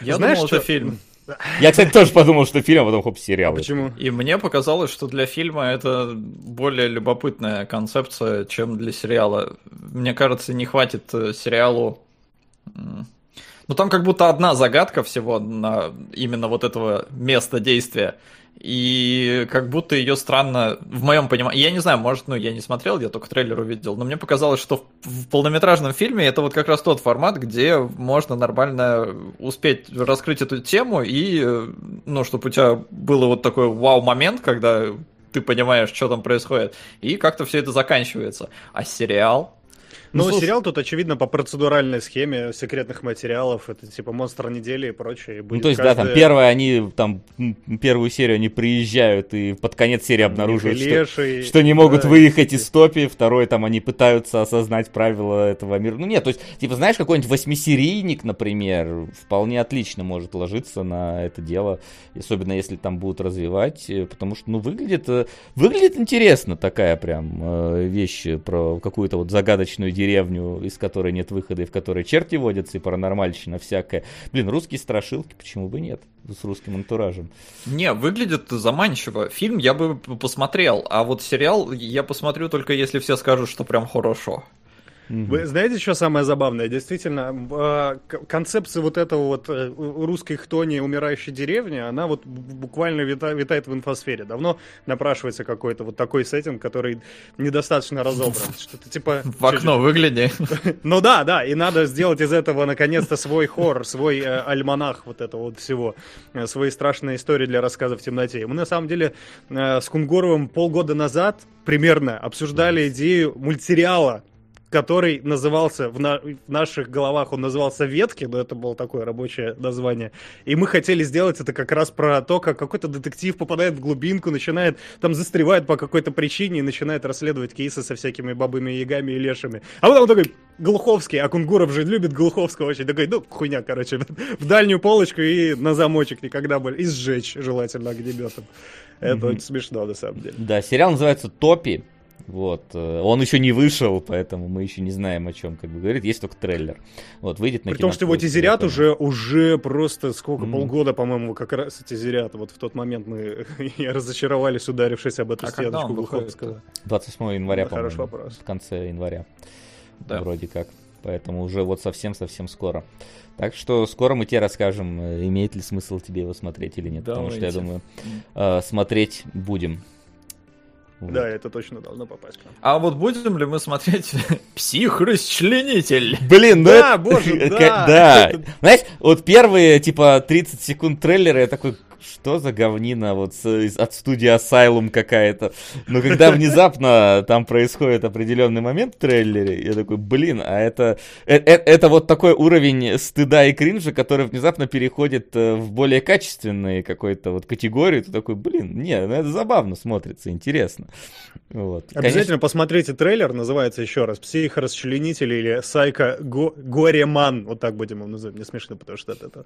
Speaker 2: Я Знаешь, думал, что... это фильм.
Speaker 1: Я, кстати, тоже подумал, что фильм, а потом хоп, сериал. А
Speaker 3: почему?
Speaker 2: И мне показалось, что для фильма это более любопытная концепция, чем для сериала. Мне кажется, не хватит э, сериалу... Ну, там как будто одна загадка всего на именно вот этого места действия и как будто ее странно, в моем понимании, я не знаю, может, ну, я не смотрел, я только трейлер увидел, но мне показалось, что в, в полнометражном фильме это вот как раз тот формат, где можно нормально успеть раскрыть эту тему и, ну, чтобы у тебя было вот такой вау-момент, когда ты понимаешь, что там происходит, и как-то все это заканчивается. А сериал,
Speaker 3: ну, ну сериал тут, очевидно, по процедуральной схеме секретных материалов. Это типа монстр недели и прочее.
Speaker 1: ну, то есть, каждая... да, там первое, они там первую серию они приезжают и под конец серии обнаруживают, что, что не могут да, выехать из топи. Второй, там они пытаются осознать правила этого мира. Ну, нет, то есть, типа, знаешь, какой-нибудь восьмисерийник, например, вполне отлично может ложиться на это дело. Особенно если там будут развивать. Э, потому что, ну, выглядит, э, выглядит интересно такая прям э, вещь про какую-то вот загадочную деревню, из которой нет выхода, и в которой черти водятся, и паранормальщина всякая. Блин, русские страшилки, почему бы нет? С русским антуражем.
Speaker 2: Не, выглядит заманчиво. Фильм я бы посмотрел, а вот сериал я посмотрю только если все скажут, что прям хорошо.
Speaker 3: Вы знаете, что самое забавное? Действительно, а, концепция вот этого вот э, русской хтони умирающей деревни, она вот буквально витает в инфосфере. Давно напрашивается какой-то вот такой сеттинг, который недостаточно разобран. Что-то типа...
Speaker 2: В окно выгляни.
Speaker 3: Ну да, да, и надо сделать из этого наконец-то свой хоррор, свой э, альманах вот этого вот всего, э, свои страшные истории для рассказа в темноте. Мы на самом деле с Кунгуровым полгода назад примерно обсуждали идею мультсериала который назывался в, на, в наших головах, он назывался «Ветки», но это было такое рабочее название. И мы хотели сделать это как раз про то, как какой-то детектив попадает в глубинку, начинает, там застревает по какой-то причине и начинает расследовать кейсы со всякими бабами, ягами и лешами. А потом он такой, Глуховский, а Кунгуров же любит Глуховского очень, такой, ну, хуйня, короче, в дальнюю полочку и на замочек никогда бы, и сжечь желательно огнеметом. Это mm-hmm. очень смешно, на самом деле.
Speaker 1: Да, сериал называется «Топи», вот. Э, он еще не вышел, поэтому мы еще не знаем, о чем как бы говорит. Есть только трейлер. Вот, выйдет на
Speaker 3: При том, что его тизерят уже, уже просто сколько, mm. полгода, по-моему, как раз тизерят. Вот в тот момент мы разочаровались, ударившись об эту а стеночку Глуховского.
Speaker 1: 28 января, по-моему. Хороший вопрос. В конце января. Да. Вроде как. Поэтому уже вот совсем-совсем скоро. Так что скоро мы тебе расскажем, э, имеет ли смысл тебе его смотреть или нет. Давайте. Потому что я думаю, э, смотреть будем.
Speaker 3: Да, это точно должно попасть.
Speaker 2: А вот будем ли мы смотреть псих-расчленитель?
Speaker 1: Блин, ну да, это... боже, да. да. Знаешь, вот первые, типа, 30 секунд трейлера я такой, что за говнина вот от студии Asylum какая-то. Но когда внезапно там происходит определенный момент в трейлере, я такой, блин, а это, это, э, это вот такой уровень стыда и кринжа, который внезапно переходит э, в более качественные какой-то вот категорию. Ты такой, блин, не, ну это забавно смотрится, интересно.
Speaker 3: Вот. Обязательно Конечно... посмотрите трейлер, называется еще раз «Психорасчленитель» или «Psycho Go... Goreman», вот так будем его называть, мне смешно, потому что это, это...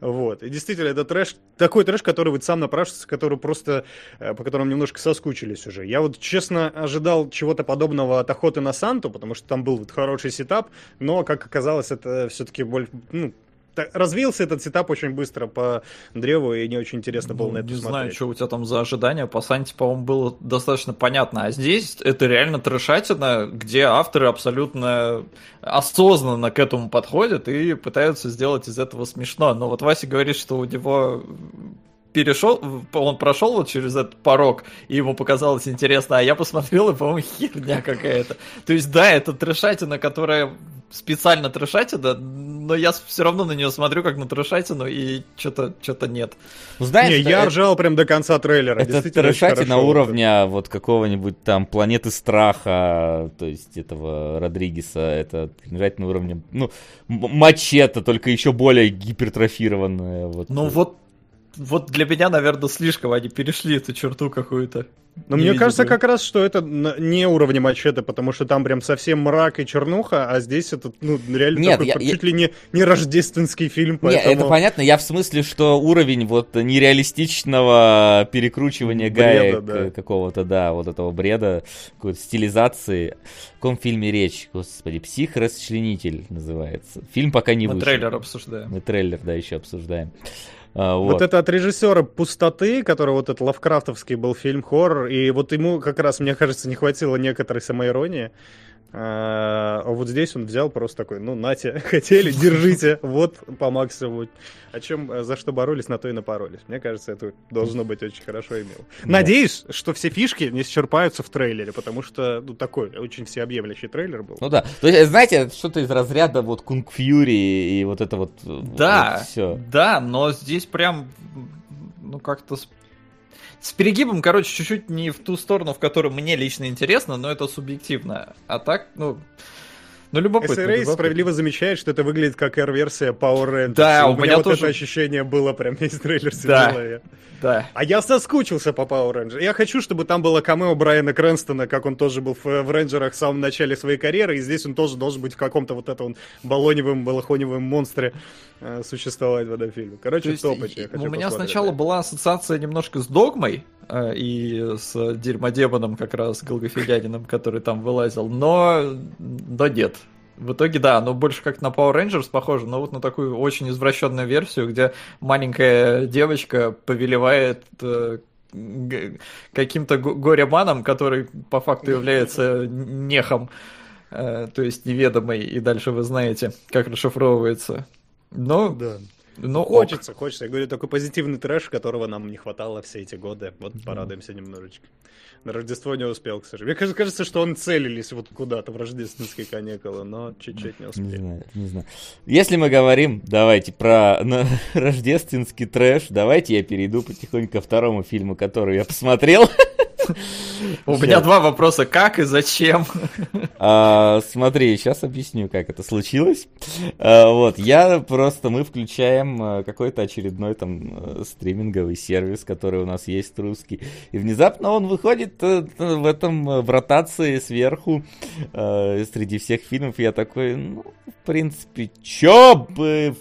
Speaker 3: Вот. И действительно, это трэш, такой трэш, который вот сам напрашивается, который просто, э, по которому немножко соскучились уже. Я вот, честно, ожидал чего-то подобного от «Охоты на Санту», потому что там был вот хороший сетап, но, как оказалось, это все-таки более, ну, развился этот сетап очень быстро по древу, и не очень интересно было ну, на это
Speaker 2: не
Speaker 3: смотреть.
Speaker 2: знаю, что у тебя там за ожидания. По Санте, по-моему, было достаточно понятно. А здесь это реально трешатина, где авторы абсолютно осознанно к этому подходят и пытаются сделать из этого смешно. Но вот Вася говорит, что у него перешел, он прошел вот через этот порог, и ему показалось интересно, а я посмотрел, и, по-моему, херня какая-то. То есть, да, это трешатина, которая специально трешатина, но я все равно на нее смотрю как на трешатину, и что-то что нет.
Speaker 3: Ну, знаешь, не, я это... ржал прям до конца трейлера.
Speaker 1: Это трешатина уровня это. вот какого-нибудь там Планеты Страха, то есть этого Родригеса, это трешатина уровня, ну, мачете, только еще более гипертрофированная. Вот.
Speaker 2: Ну вот вот для меня, наверное, слишком они перешли эту черту какую-то.
Speaker 3: Но мне кажется, как раз, что это не уровень мачете, потому что там прям совсем мрак и чернуха, а здесь это, ну, реально Нет, такой я, чуть я... ли не, не рождественский фильм.
Speaker 1: Поэтому... Нет, это понятно. Я в смысле, что уровень вот нереалистичного перекручивания гаек да. какого-то, да, вот этого бреда, какой-то стилизации. В каком фильме речь? Господи, «Псих-расчленитель» называется. Фильм пока не Мы вышел.
Speaker 2: Мы трейлер обсуждаем.
Speaker 1: Мы трейлер, да, еще обсуждаем.
Speaker 3: А, вот. вот это от режиссера «Пустоты», который вот этот лавкрафтовский был фильм хоррор, и вот ему как раз, мне кажется, не хватило некоторой самоиронии. А, а вот здесь он взял просто такой, ну, нате, хотели, держите, вот по максимуму. О чем, э, за что боролись, на то и напоролись. Мне кажется, это должно быть очень хорошо имело. Надеюсь, что все фишки не исчерпаются в трейлере, потому что, ну, такой очень всеобъемлющий трейлер был.
Speaker 1: Ну да, то есть, знаете, что-то из разряда вот Кунг Фьюри и вот это вот...
Speaker 2: Да, вот все. да, но здесь прям, ну, как-то с перегибом, короче, чуть-чуть не в ту сторону, в которую мне лично интересно, но это субъективно. А так, ну,
Speaker 3: ну, любопытно. SRA любопытно. справедливо замечает, что это выглядит как R-версия Power Rangers. Да, у, у меня, меня вот тоже... это ощущение было прям весь трейлер
Speaker 2: да. в голове. Да.
Speaker 3: А я соскучился по Power Rangers. Я хочу, чтобы там было камео Брайана Крэнстона, как он тоже был в, в Рейнджерах в самом начале своей карьеры, и здесь он тоже должен быть в каком-то вот этом баллоневом, балахоневом монстре существовать в этом фильме. Короче, То топач.
Speaker 2: Я хочу у меня сначала была ассоциация немножко с Догмой, э, и с дерьмодемоном как раз Голгофедянином, который там вылазил, но, да нет, в итоге, да, оно больше как на Power Rangers похоже, но вот на такую очень извращенную версию, где маленькая девочка повелевает э, каким-то гореманом, который по факту является нехом, э, то есть неведомый, и дальше вы знаете, как расшифровывается. Но
Speaker 3: да. Ну, хочется, ок. хочется. Я говорю, такой позитивный трэш, которого нам не хватало все эти годы. Вот порадуемся немножечко. На Рождество не успел, к сожалению. Мне кажется, что он целились вот куда-то в рождественские каникулы, но чуть-чуть не успели.
Speaker 1: Не знаю, не знаю. Если мы говорим, давайте, про на, рождественский трэш, давайте я перейду потихоньку ко второму фильму, который я посмотрел.
Speaker 2: У меня два вопроса. Как и зачем?
Speaker 1: А, смотри, сейчас объясню, как это случилось. А, вот, я просто, мы включаем а, какой-то очередной там стриминговый сервис, который у нас есть русский. И внезапно он выходит в этом, в ротации сверху среди всех фильмов. Я такой, ну, в принципе, чё бы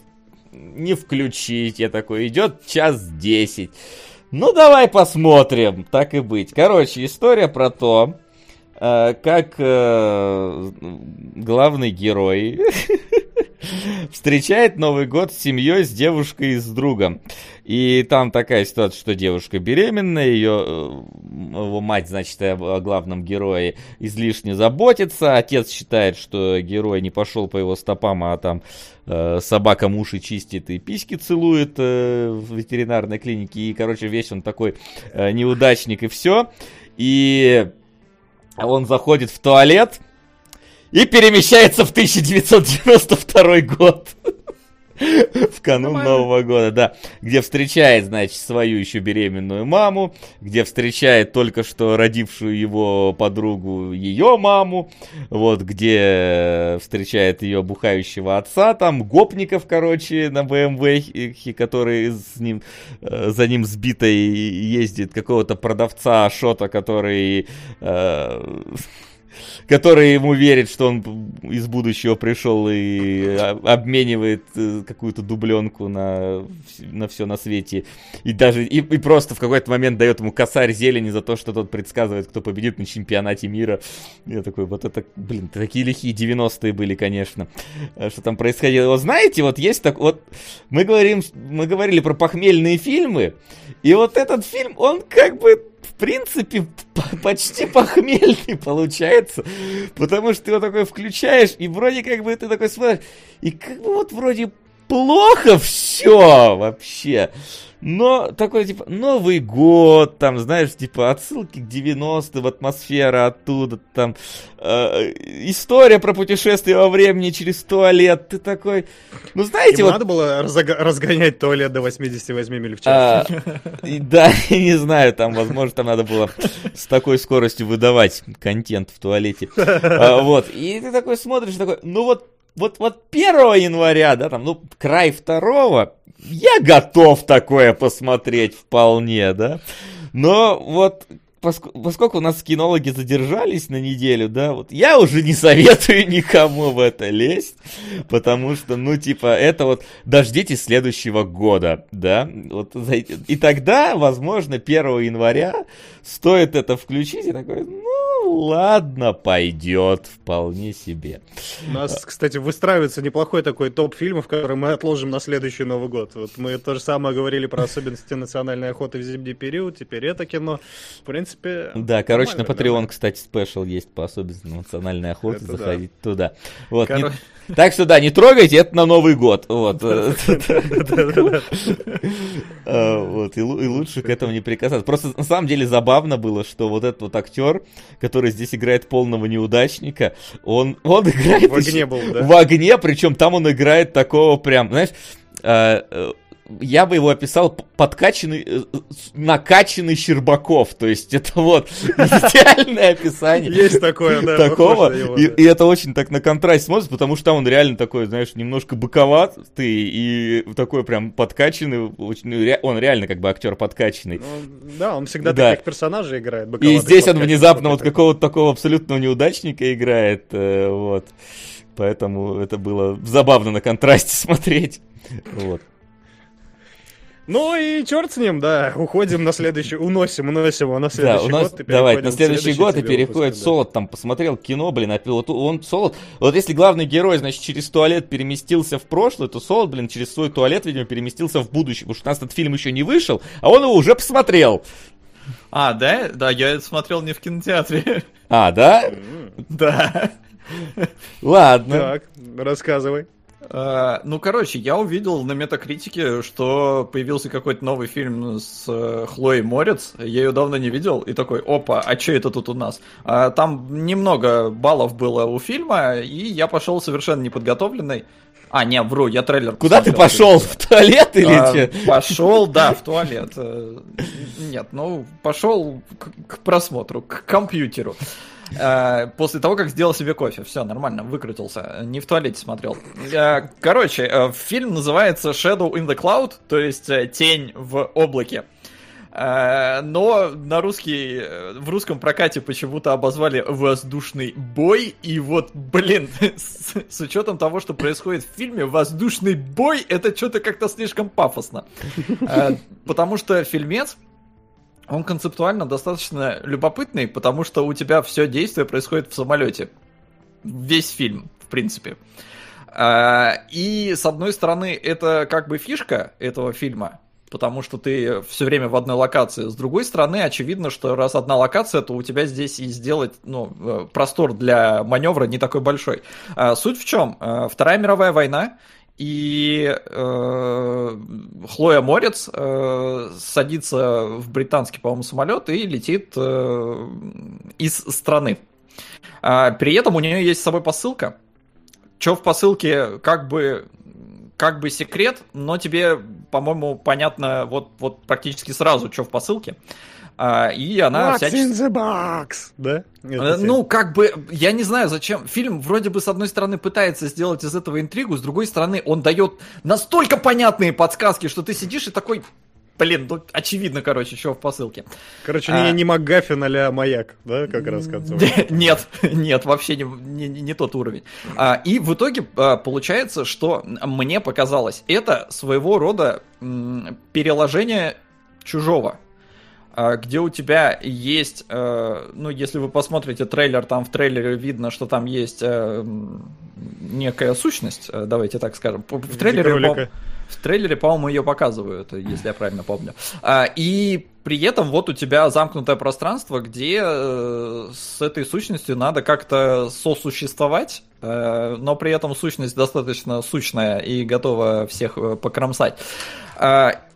Speaker 1: не включить? Я такой, идет час десять. Ну, давай посмотрим, так и быть. Короче, история про то, э, как э, главный герой встречает Новый год с семьей, с девушкой и с другом. И там такая ситуация, что девушка беременная, ее э, его мать, значит, о главном герое излишне заботится. Отец считает, что герой не пошел по его стопам, а там э, собака муши чистит и письки целует э, в ветеринарной клинике. И, короче, весь он такой э, неудачник и все. И он заходит в туалет, и перемещается в 1992 год. В канун Нормально. Нового года, да. Где встречает, значит, свою еще беременную маму, где встречает только что родившую его подругу ее маму, вот, где встречает ее бухающего отца, там, гопников, короче, на БМВ, который с ним, э, за ним сбитой ездит, какого-то продавца Ашота, который... Э, который ему верит, что он из будущего пришел и обменивает э, какую-то дубленку на, на все на свете. И даже и, и просто в какой-то момент дает ему косарь зелени за то, что тот предсказывает, кто победит на чемпионате мира. Я такой, вот это, блин, такие лихие 90-е были, конечно. Э, что там происходило. Вот знаете, вот есть так, вот мы говорим, мы говорили про похмельные фильмы, и вот этот фильм, он как бы принципе, почти похмельный получается, потому что ты его такой включаешь, и вроде как бы ты такой смотришь, и как бы вот вроде плохо все вообще. Но такой, типа, Новый год, там, знаешь, типа, отсылки к 90-м, атмосфера оттуда, там, э, история про путешествие во времени через туалет. Ты такой, ну, знаете,
Speaker 3: Ему вот... надо было разгонять туалет до 88 миль в час. А,
Speaker 1: да, не знаю, там, возможно, там надо было с такой скоростью выдавать контент в туалете. А, вот, и ты такой смотришь, такой, ну вот вот, вот 1 января, да, там, ну, край второго, я готов такое посмотреть вполне, да. Но вот поскольку у нас кинологи задержались на неделю, да, вот я уже не советую никому в это лезть, потому что, ну, типа, это вот дождитесь следующего года, да, вот, и тогда, возможно, 1 января стоит это включить и такой, ну, ладно, пойдет, вполне себе.
Speaker 3: У нас, кстати, выстраивается неплохой такой топ фильмов, который мы отложим на следующий Новый год. Вот мы то же самое говорили про особенности национальной охоты в зимний период, теперь это кино. В принципе...
Speaker 1: Да, короче, на Patreon, да. кстати, спешл есть по особенностям национальной охоты, это заходить да. туда. Вот, Кор... не... Так что да, не трогайте, это на Новый год. Вот. А, вот, и лучше к этому не прикасаться. Просто на самом деле забавно было, что вот этот вот актер, который здесь играет полного неудачника, он, он играет...
Speaker 3: В огне был, да?
Speaker 1: В огне, причем там он играет такого прям, знаешь, а, э, я бы его описал подкачанный, э, накачанный Щербаков. То есть это вот идеальное описание.
Speaker 3: Есть такое, да.
Speaker 1: Такого. И, и это очень так на контраст смотрится, потому что он реально такой, знаешь, немножко боковатый и такой прям подкачанный. Очень, ну, он реально как бы актер подкачанный.
Speaker 3: Ну, да, он всегда да. таких персонажей играет.
Speaker 1: И здесь он внезапно вот какого-то такого абсолютного неудачника играет. Э, вот. Поэтому это было забавно на контрасте смотреть. Вот.
Speaker 3: Ну и черт с ним, да, уходим на следующий, уносим, уносим его на следующий да, унос... год.
Speaker 1: Давай, на следующий, следующий год и переходит выпуск, Солод, там посмотрел кино, блин, а вот он Солод, вот если главный герой, значит, через туалет переместился в прошлое, то Солод, блин, через свой туалет, видимо, переместился в будущее, потому что у нас этот фильм еще не вышел, а он его уже посмотрел.
Speaker 2: А, да? Да, я смотрел не в кинотеатре.
Speaker 1: А, да?
Speaker 2: Да.
Speaker 1: Ладно.
Speaker 3: Так, рассказывай.
Speaker 2: Uh, ну, короче, я увидел на метакритике, что появился какой-то новый фильм с uh, Хлоей Морец. Я ее давно не видел. И такой, опа, а что это тут у нас? Uh, там немного баллов было у фильма, и я пошел совершенно неподготовленный. А, не, вру, я трейлер
Speaker 1: Куда ты пошел? В туалет или
Speaker 2: а,
Speaker 1: что?
Speaker 2: Пошел, да, в туалет. Э, нет, ну, пошел к, к просмотру, к компьютеру. Э, после того, как сделал себе кофе. Все, нормально, выкрутился. Не в туалете смотрел. Э, короче, фильм называется Shadow in the Cloud, то есть тень в облаке. Э, но на русский, э, в русском прокате почему-то обозвали воздушный бой. И вот, блин, с, с учетом того, что происходит в фильме, воздушный бой это что-то как-то слишком пафосно. Э, потому что фильмец, он концептуально достаточно любопытный, потому что у тебя все действие происходит в самолете. Весь фильм, в принципе. И, с одной стороны, это как бы фишка этого фильма, потому что ты все время в одной локации. С другой стороны, очевидно, что раз одна локация, то у тебя здесь и сделать ну, э, простор для маневра не такой большой. А, суть в чем? А, Вторая мировая война, и э, Хлоя Морец э, садится в британский, по-моему, самолет и летит э, из страны. А, при этом у нее есть с собой посылка. Что в посылке, как бы как бы секрет, но тебе, по-моему, понятно вот, вот практически сразу, что в посылке. А, и она
Speaker 3: What's всячески... in the box? Да?
Speaker 2: Это ну, как бы, я не знаю, зачем. Фильм вроде бы, с одной стороны, пытается сделать из этого интригу, с другой стороны, он дает настолько понятные подсказки, что ты сидишь и такой, Блин, ну очевидно, короче, что в посылке.
Speaker 3: Короче, а... не, не МакГаффин а маяк, да, как раз концов.
Speaker 2: Нет, нет, вообще не, не, не тот уровень. А, и в итоге а, получается, что мне показалось, это своего рода м, переложение чужого где у тебя есть, э, ну, если вы посмотрите трейлер, там в трейлере видно, что там есть э, некая сущность, э, давайте так скажем. В трейлере, в трейлере, по-моему, ее показывают, если я правильно помню. А, и при этом вот у тебя замкнутое пространство, где э, с этой сущностью надо как-то сосуществовать, э, но при этом сущность достаточно сущная и готова всех э, покромсать.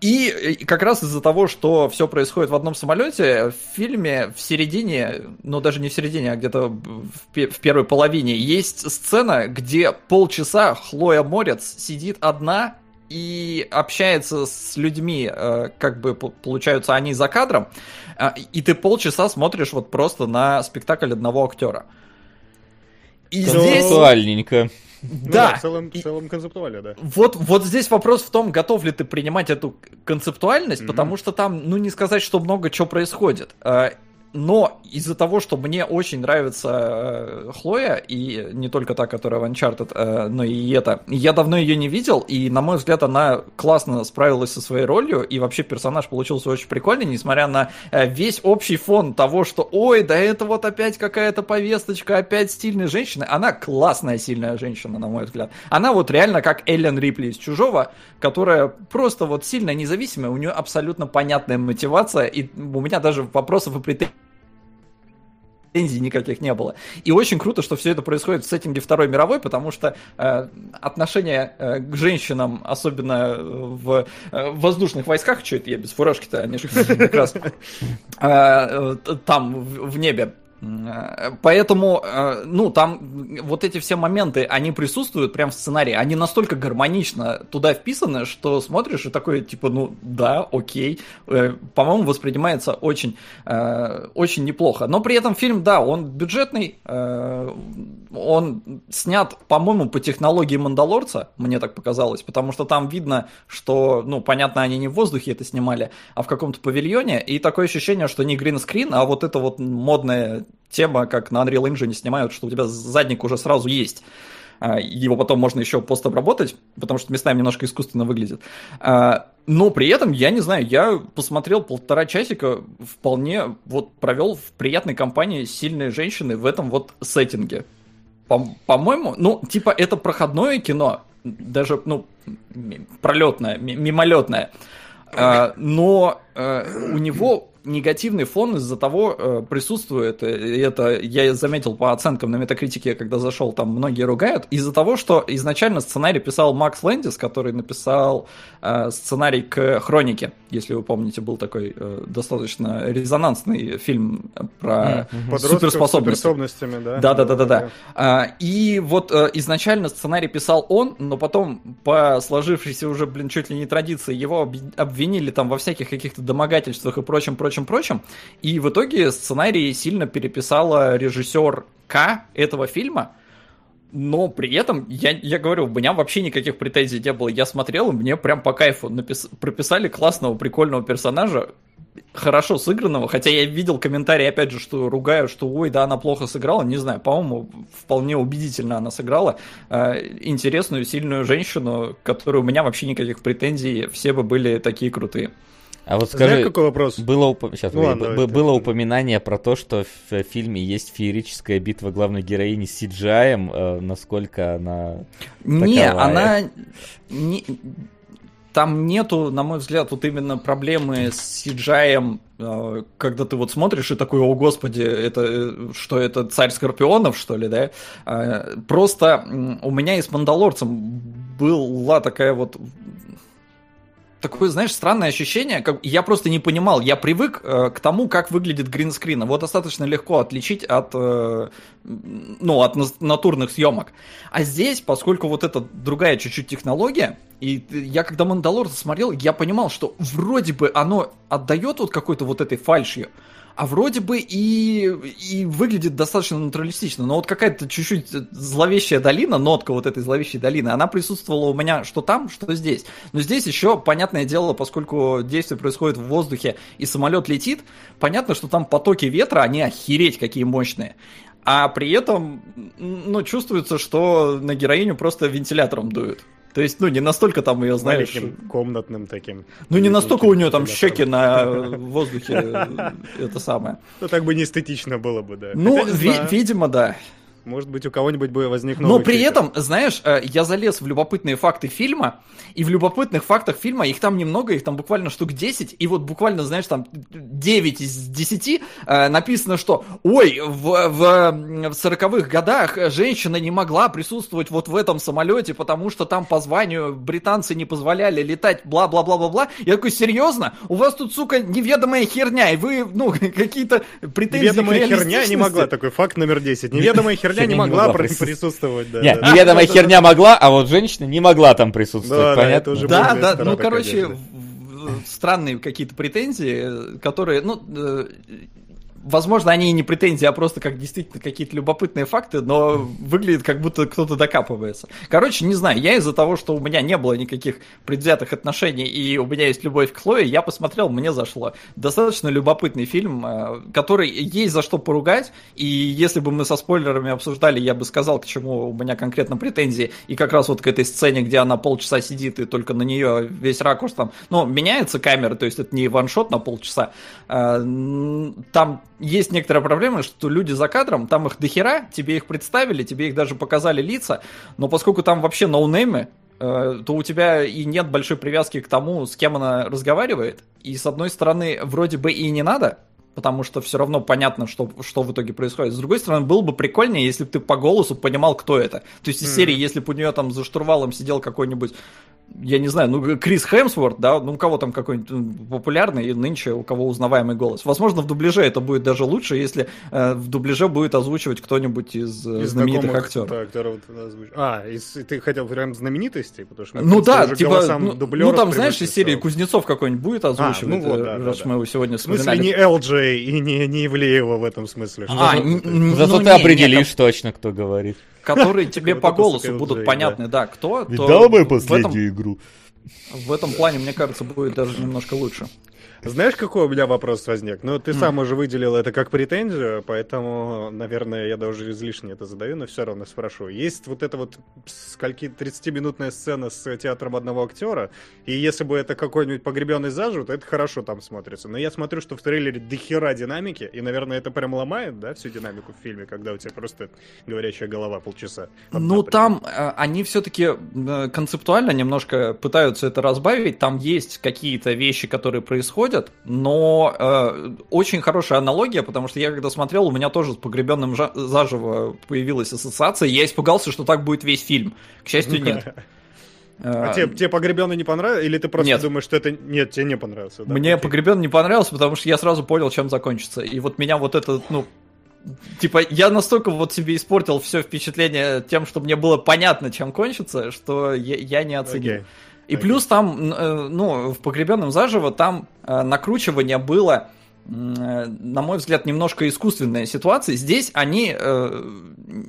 Speaker 2: И как раз из-за того, что все происходит в одном самолете, в фильме в середине, ну даже не в середине, а где-то в первой половине, есть сцена, где полчаса Хлоя Морец сидит одна и общается с людьми, э, как бы получаются они за кадром, э, и ты полчаса смотришь вот просто на спектакль одного актера.
Speaker 1: И здесь... Концептуальненько.
Speaker 3: Да. Ну, да в, целом, в целом концептуально, да.
Speaker 2: Вот, вот здесь вопрос в том, готов ли ты принимать эту концептуальность, mm-hmm. потому что там, ну не сказать, что много чего происходит. Но из-за того, что мне очень нравится э, Хлоя, и не только та, которая в Uncharted, э, но и это, я давно ее не видел, и, на мой взгляд, она классно справилась со своей ролью, и вообще персонаж получился очень прикольный, несмотря на э, весь общий фон того, что, ой, да это вот опять какая-то повесточка, опять стильная женщина. Она классная сильная женщина, на мой взгляд. Она вот реально как Эллен Рипли из «Чужого», которая просто вот сильно независимая, у нее абсолютно понятная мотивация, и у меня даже вопросов и претензий претензий никаких не было. И очень круто, что все это происходит в сеттинге Второй мировой, потому что э, отношение э, к женщинам, особенно в э, воздушных войсках, что это я без фуражки-то, они же как раз э, э, там в, в небе Поэтому, э, ну, там вот эти все моменты, они присутствуют прям в сценарии, они настолько гармонично туда вписаны, что смотришь и такой, типа, ну, да, окей, э, по-моему, воспринимается очень, э, очень неплохо. Но при этом фильм, да, он бюджетный, он снят, по-моему, по технологии Мандалорца, мне так показалось, потому что там видно, что, ну, понятно, они не в воздухе это снимали, а в каком-то павильоне, и такое ощущение, что не гринскрин, а вот это вот модное тема, как на Unreal Engine снимают, что у тебя задник уже сразу есть. А, его потом можно еще постобработать, потому что местами немножко искусственно выглядит. А, но при этом, я не знаю, я посмотрел полтора часика, вполне вот провел в приятной компании сильные женщины в этом вот сеттинге. По-моему, ну, типа, это проходное кино, даже, ну, пролетное, мимолетное. А, но у него негативный фон из-за того э, присутствует, и это я заметил по оценкам на метакритике, когда зашел, там многие ругают, из-за того, что изначально сценарий писал Макс Лэндис, который написал э, сценарий к Хронике, если вы помните, был такой э, достаточно резонансный фильм про mm-hmm. суперспособности. суперспособностями, да? Да, да, да, да, да. А, и вот э, изначально сценарий писал он, но потом по сложившейся уже, блин, чуть ли не традиции, его обвинили там во всяких каких-то домогательствах и прочем, прочем, прочем. И в итоге сценарий сильно переписала режиссер К этого фильма. Но при этом, я, я говорю, у меня вообще никаких претензий не было. Я смотрел, и мне прям по кайфу напис... прописали классного, прикольного персонажа, хорошо сыгранного. Хотя я видел комментарии, опять же, что ругаю, что ой, да, она плохо сыграла. Не знаю, по-моему, вполне убедительно она сыграла. Э, интересную, сильную женщину, которую у меня вообще никаких претензий, все бы были такие крутые.
Speaker 1: А вот скажи, Знаешь, какой вопрос? Было, уп... Сейчас, ну, ладно, б- было упоминание про то, что в фильме есть феерическая битва главной героини с CGI, э, насколько она
Speaker 2: Не, таковая. она... Не... Там нету, на мой взгляд, вот именно проблемы с CGI, э, когда ты вот смотришь и такой, о господи, это э, что это царь скорпионов, что ли, да? Э, просто у меня и с Мандалорцем была такая вот такое, знаешь, странное ощущение, как я просто не понимал, я привык э, к тому, как выглядит гринскрин. Его достаточно легко отличить от, э, ну, от натурных съемок. А здесь, поскольку вот это другая чуть-чуть технология, и я когда Мандалор смотрел, я понимал, что вроде бы оно отдает вот какой-то вот этой фальшью, а вроде бы и, и выглядит достаточно натуралистично. Но вот какая-то чуть-чуть зловещая долина, нотка вот этой зловещей долины, она присутствовала у меня что там, что здесь. Но здесь еще, понятное дело, поскольку действие происходит в воздухе и самолет летит, понятно, что там потоки ветра, они охереть какие мощные. А при этом, ну, чувствуется, что на героиню просто вентилятором дуют. То есть, ну, не настолько там ее, знаешь...
Speaker 3: Маленьким комнатным таким.
Speaker 2: Ну, не настолько у нее там щеки на воздухе, это самое.
Speaker 3: Ну, так бы не эстетично было бы, да.
Speaker 2: Ну, видимо, да.
Speaker 3: Может быть, у кого-нибудь бы возник
Speaker 2: новый Но при фильтр. этом, знаешь, э, я залез в любопытные факты фильма, и в любопытных фактах фильма, их там немного, их там буквально штук 10, и вот буквально, знаешь, там 9 из 10 э, написано, что ой, в, в, в 40-х годах женщина не могла присутствовать вот в этом самолете, потому что там по званию британцы не позволяли летать, бла-бла-бла-бла-бла. Я такой, серьезно? У вас тут, сука, неведомая херня, и вы, ну, какие-то претензии
Speaker 3: Неведомая херня не могла, такой факт номер 10. Неведомая херня херня не могла присутствовать. Да,
Speaker 1: Нет, да. неведомая херня могла, а вот женщина не могла там присутствовать, понятно?
Speaker 2: Да, да, ну, короче, странные какие-то претензии, которые, ну, э, возможно, они и не претензии, а просто как действительно какие-то любопытные факты, но выглядит как будто кто-то докапывается. Короче, не знаю, я из-за того, что у меня не было никаких предвзятых отношений и у меня есть любовь к Хлое, я посмотрел, мне зашло. Достаточно любопытный фильм, э, который есть за что поругать, и если бы мы со спойлерами обсуждали, я бы сказал, к чему у меня конкретно претензии, и как раз вот к этой сцене, где она полчаса сидит, и только на нее весь ракурс там, ну, меняется камера, то есть это не ваншот на полчаса, э, там есть некоторая проблема, что люди за кадром, там их дохера, тебе их представили, тебе их даже показали лица, но поскольку там вообще ноунеймы, э, то у тебя и нет большой привязки к тому, с кем она разговаривает. И с одной стороны, вроде бы и не надо, потому что все равно понятно, что, что в итоге происходит. С другой стороны, было бы прикольнее, если бы ты по голосу понимал, кто это. То есть из mm. серии, если бы у нее там за штурвалом сидел какой-нибудь я не знаю, ну, Крис Хемсворт, да, ну, у кого там какой-нибудь ну, популярный и нынче у кого узнаваемый голос. Возможно, в дубляже это будет даже лучше, если э, в дубляже будет озвучивать кто-нибудь из, э, из знаменитых актеров. Да, актеров
Speaker 3: а, из, ты хотел прям знаменитостей?
Speaker 2: Потому что мы, ну да, типа, ну, ну там, знаешь, из серии Кузнецов какой-нибудь будет озвучивать, а, ну, вот, э, да, раз да, мы его сегодня
Speaker 3: вспоминали. В смысле не ЛД и не, не Ивлеева в этом смысле.
Speaker 1: А, Зато ты определишь точно, кто говорит
Speaker 2: которые тебе по голосу будут понятны, да, кто.
Speaker 1: Видал мою последнюю игру?
Speaker 2: В этом плане, мне кажется, будет даже немножко лучше.
Speaker 3: Знаешь, какой у меня вопрос возник? Ну, ты сам уже выделил это как претензию, поэтому, наверное, я даже излишне это задаю, но все равно спрошу. Есть вот эта вот скольки 30-минутная сцена с театром одного актера, и если бы это какой-нибудь погребенный заживо, то это хорошо там смотрится. Но я смотрю, что в трейлере дохера динамики, и, наверное, это прям ломает, да, всю динамику в фильме, когда у тебя просто говорящая голова полчаса.
Speaker 2: Ну, там э, они все-таки э, концептуально немножко пытаются это разбавить, там есть какие-то вещи, которые происходят, подходят, но э, очень хорошая аналогия, потому что я когда смотрел, у меня тоже с погребенным заживо появилась ассоциация, я испугался, что так будет весь фильм. К счастью, нет.
Speaker 3: А тебе, тебе погребенный не понравился? Или ты просто Нет. думаешь, что это... Нет, тебе не понравился?
Speaker 2: Да? Мне Окей. погребенный не понравился, потому что я сразу понял, чем закончится. И вот меня вот это, ну, Типа, я настолько вот себе испортил все впечатление тем, что мне было понятно, чем кончится, что я, я не оценил. Okay. И плюс там, э, ну, в погребенном заживо там э, накручивание было на мой взгляд, немножко искусственная ситуация. Здесь они, э,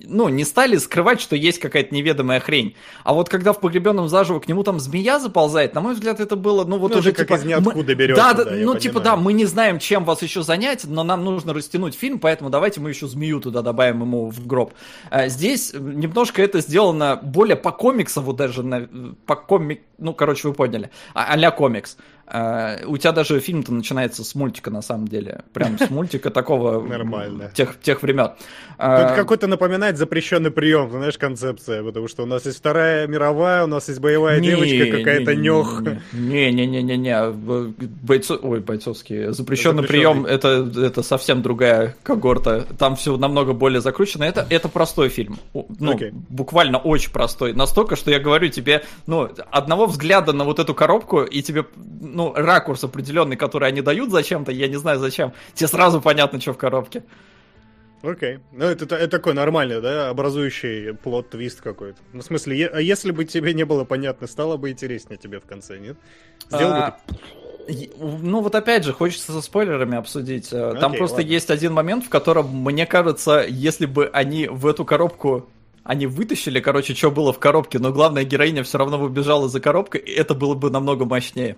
Speaker 2: ну, не стали скрывать, что есть какая-то неведомая хрень. А вот когда в погребенном заживо к нему там змея заползает, на мой взгляд, это было, ну, вот ну, уже
Speaker 3: как типа... из ниоткуда мы... берется,
Speaker 2: да, да, да ну, типа, да, мы не знаем, чем вас еще занять, но нам нужно растянуть фильм, поэтому давайте мы еще змею туда добавим ему в гроб. А здесь немножко это сделано более по комиксову даже, на, по комик... Ну, короче, вы поняли. А-ля комикс. Uh, у тебя даже фильм-то начинается с мультика, на самом деле. Прям с мультика такого...
Speaker 3: Нормально.
Speaker 2: Тех, тех времен.
Speaker 3: Uh, какой-то напоминает запрещенный прием, знаешь, концепция, потому что у нас есть Вторая мировая, у нас есть боевая не, девочка какая-то нёх.
Speaker 2: Не-не-не-не-не. Бойцо... Ой, бойцовские. Запрещенный, прием это, это совсем другая когорта. Там все намного более закручено. Это, это простой фильм. Ну, okay. буквально очень простой. Настолько, что я говорю тебе, ну, одного взгляда на вот эту коробку, и тебе, ну, ну, ракурс определенный, который они дают зачем-то, я не знаю зачем, тебе сразу понятно, что в коробке.
Speaker 3: Окей. Okay. Ну, это, это такой нормальный, да, образующий плод-твист какой-то. Ну, в смысле, е- а если бы тебе не было понятно, стало бы интереснее тебе в конце, нет? Сделал а... бы
Speaker 2: ты... Ну вот опять же, хочется со спойлерами обсудить. Okay, Там просто ладно. есть один момент, в котором, мне кажется, если бы они в эту коробку они вытащили, короче, что было в коробке, но главная героиня все равно выбежала за коробкой, и это было бы намного мощнее.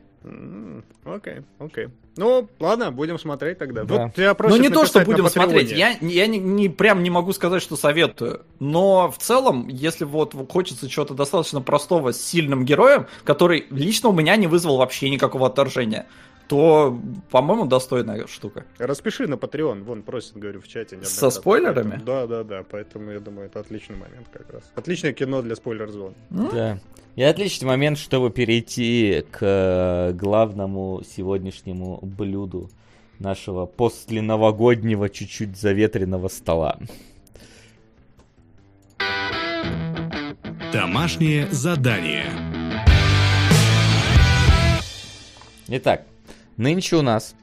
Speaker 3: Окей, окей. Okay. Ну, ладно, будем смотреть тогда.
Speaker 2: Да. Вот ну, не то, что будем смотреть. Я, я не, не, прям не могу сказать, что советую. Но в целом, если вот хочется чего-то достаточно простого с сильным героем, который лично у меня не вызвал вообще никакого отторжения, то, по-моему, достойная штука.
Speaker 3: Распиши на Patreon, вон просит, говорю, в чате.
Speaker 2: Со спойлерами?
Speaker 3: Да, да, да, поэтому я думаю, это отличный момент как раз. Отличное кино для спойлер-зон.
Speaker 1: Да. И отличный момент, чтобы перейти к э, главному сегодняшнему блюду нашего после новогоднего чуть-чуть заветренного стола.
Speaker 4: Домашнее задание.
Speaker 1: Итак, Нынче у нас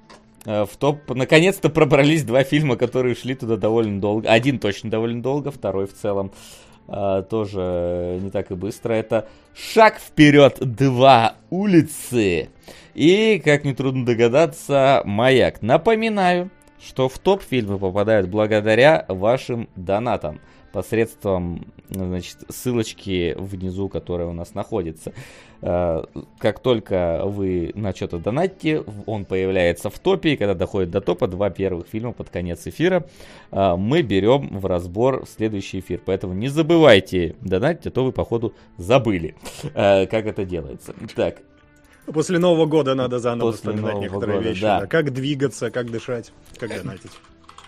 Speaker 1: э, в топ наконец-то пробрались два фильма, которые шли туда довольно долго. Один точно довольно долго, второй в целом э, тоже не так и быстро. Это «Шаг вперед! Два улицы!» и, как нетрудно догадаться, «Маяк». Напоминаю, что в топ фильмы попадают благодаря вашим донатам посредством значит, ссылочки внизу, которая у нас находится. Э, как только вы на что-то донатите, он появляется в топе, и когда доходит до топа, два первых фильма под конец эфира э, мы берем в разбор в следующий эфир. Поэтому не забывайте донатить, а то вы, походу, забыли, э, как это делается. Так,
Speaker 3: После Нового года надо заново После вспоминать Нового некоторые года, вещи. Да. Да. Как двигаться, как дышать, как донатить.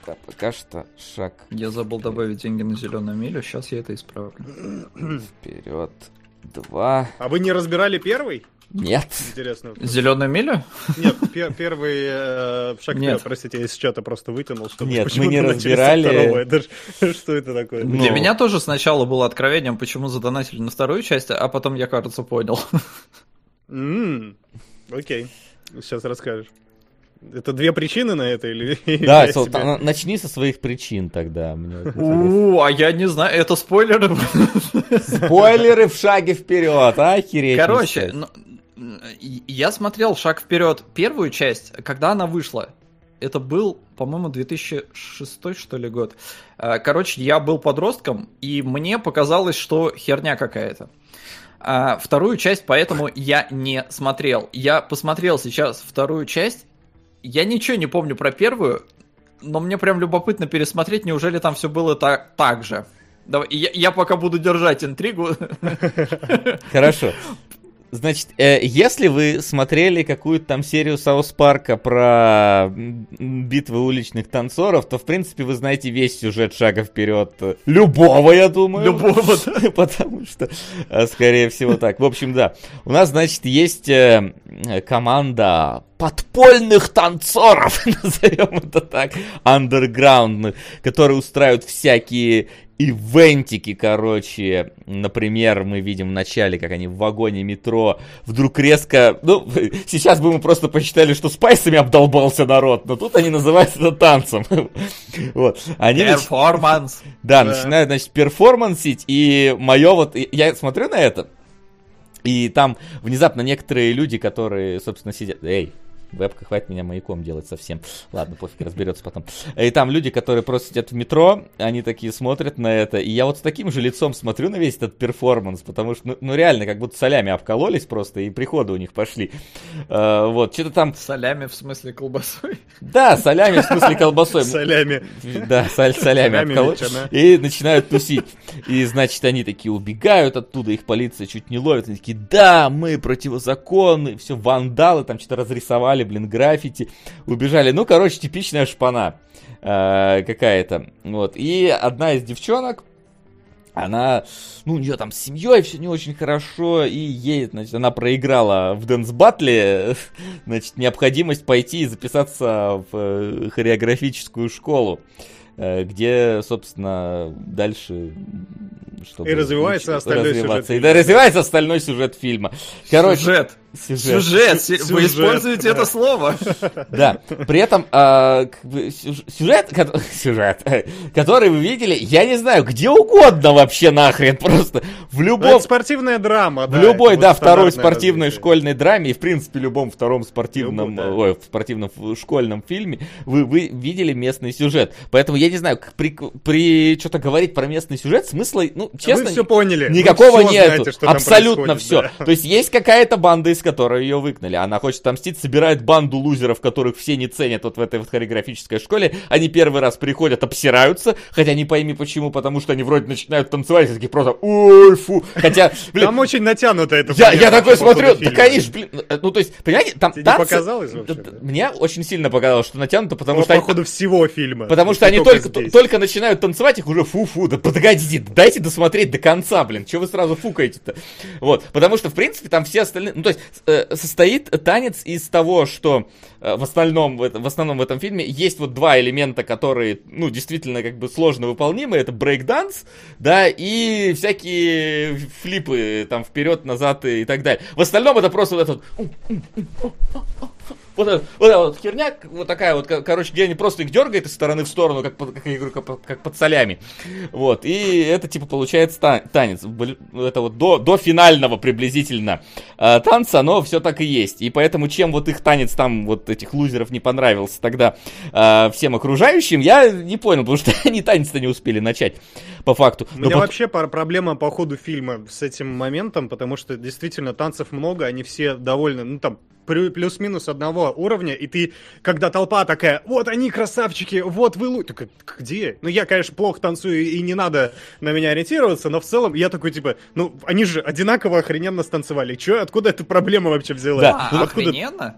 Speaker 1: Да, пока что шаг.
Speaker 2: Я забыл добавить деньги на зеленую милю, сейчас я это исправлю.
Speaker 1: Вперед. Два.
Speaker 3: А вы не разбирали первый?
Speaker 1: Нет.
Speaker 2: Интересно. Зеленую милю?
Speaker 3: Нет, пер первый э, шаг Нет. вперед, простите, я из чата просто вытянул, чтобы
Speaker 1: Нет, мы не разбирали.
Speaker 3: Это, что это такое?
Speaker 2: Но... Для меня тоже сначала было откровением, почему задонатили на вторую часть, а потом я, кажется, понял.
Speaker 3: Mm, окей, сейчас расскажешь. Это две причины на это или?
Speaker 1: Да, Сол, себя... начни со своих причин тогда.
Speaker 2: У, а я не знаю, это спойлеры.
Speaker 1: Спойлеры в шаге вперед, охереть.
Speaker 2: Короче, ну, я смотрел «Шаг вперед» первую часть, когда она вышла. Это был, по-моему, 2006 что ли год. Э, короче, я был подростком, и мне показалось, что херня какая-то. А вторую часть поэтому я не смотрел. Я посмотрел сейчас вторую часть, я ничего не помню про первую, но мне прям любопытно пересмотреть, неужели там все было так, так же. Давай, я, я пока буду держать интригу.
Speaker 1: Хорошо. Значит, э, если вы смотрели какую-то там серию Саус Парка про битвы уличных танцоров, то, в принципе, вы знаете весь сюжет шага вперед. Любого, я думаю.
Speaker 2: Любого,
Speaker 1: да. Потому что, э, скорее всего, так. В общем, да. У нас, значит, есть э, команда подпольных танцоров, назовем это так, андерграундных, которые устраивают всякие ивентики, короче. Например, мы видим в начале, как они в вагоне метро вдруг резко... Ну, сейчас бы мы просто посчитали, что спайсами обдолбался народ, но тут они называют это танцем.
Speaker 2: Вот. Они перформанс.
Speaker 1: Да, начинают, значит, перформансить, и мое вот... Я смотрю на это, и там внезапно некоторые люди, которые, собственно, сидят... Эй, Вебка, хватит меня маяком делать совсем. Ладно, пофиг, разберется потом. И там люди, которые просто сидят в метро, они такие смотрят на это, и я вот с таким же лицом смотрю на весь этот перформанс, потому что, ну, ну реально, как будто солями обкололись просто, и приходы у них пошли. Uh, вот, что-то там...
Speaker 2: Солями в смысле колбасой?
Speaker 1: Да, солями в смысле колбасой.
Speaker 3: Солями.
Speaker 1: Да, соль, солями обкололись. И начинают тусить. И, значит, они такие убегают оттуда, их полиция чуть не ловит, они такие, да, мы противозаконны, все, вандалы там что-то разрисовали, нарисовали, блин, граффити, убежали. Ну, короче, типичная шпана э, какая-то. Вот. И одна из девчонок, она, ну, у нее там с семьей все не очень хорошо, и ей, значит, она проиграла в dance battle, значит, необходимость пойти и записаться в э, хореографическую школу, э, где, собственно, дальше
Speaker 3: чтобы и развивается остальной сюжет.
Speaker 1: И да, развивается остальной сюжет фильма.
Speaker 2: Короче, сюжет. Сюжет. Сюжет. Вы используете это слово.
Speaker 1: Да. При этом э, сюжет, сюжет, который вы видели, я не знаю, где угодно вообще нахрен. Просто в любом...
Speaker 3: спортивная драма,
Speaker 1: да. В любой, да, второй спортивной школьной драме и, в принципе, любом втором спортивном, ой, в спортивном школьном фильме вы, вы видели местный сюжет. Поэтому я не знаю, при, при что-то говорить про местный сюжет смысла, ну, честно,
Speaker 3: вы все поняли.
Speaker 1: никакого нету. Абсолютно все. То есть есть какая-то банда из которой ее выгнали. Она хочет отомстить, собирает банду лузеров, которых все не ценят вот в этой вот хореографической школе. Они первый раз приходят, обсираются, хотя не пойми почему, потому что они вроде начинают танцевать, и такие просто ой, фу. Хотя,
Speaker 3: блин, Там очень натянуто это.
Speaker 1: Я, я такой смотрю, да, конечно, блин, ну то есть, понимаете, там
Speaker 3: Тебе танцы... показалось
Speaker 1: вообще? Мне очень сильно показалось, что натянуто, потому ну, что...
Speaker 3: по ходу они... всего фильма.
Speaker 1: Потому что они только, только начинают танцевать, их уже фу-фу, да подогодите, дайте досмотреть до конца, блин, что вы сразу фукаете-то? Вот, потому что, в принципе, там все остальные, ну то есть, Э, состоит танец из того, что э, в остальном, в основном в этом фильме есть вот два элемента, которые, ну, действительно как бы сложно выполнимы. Это брейк-данс, да, и всякие флипы там вперед, назад и так далее. В остальном это просто вот этот вот, вот вот херня, вот такая вот, короче, где они просто их дергают из стороны в сторону, как, как, я как, как под солями. Вот, и это, типа, получается танец. Это вот до, до финального приблизительно э, танца, но все так и есть. И поэтому, чем вот их танец там, вот этих лузеров не понравился тогда э, всем окружающим, я не понял, потому что они танец-то не успели начать, по факту.
Speaker 3: У меня но вообще проблема по ходу фильма с этим моментом, потому что действительно танцев много, они все довольно, ну там, плюс-минус одного уровня, и ты, когда толпа такая, вот они красавчики, вот вы лучше, где? Ну, я, конечно, плохо танцую, и не надо на меня ориентироваться, но в целом я такой, типа, ну, они же одинаково охрененно станцевали. Че, откуда эта проблема вообще взялась?
Speaker 2: Да,
Speaker 3: ну,
Speaker 2: откуда... охрененно?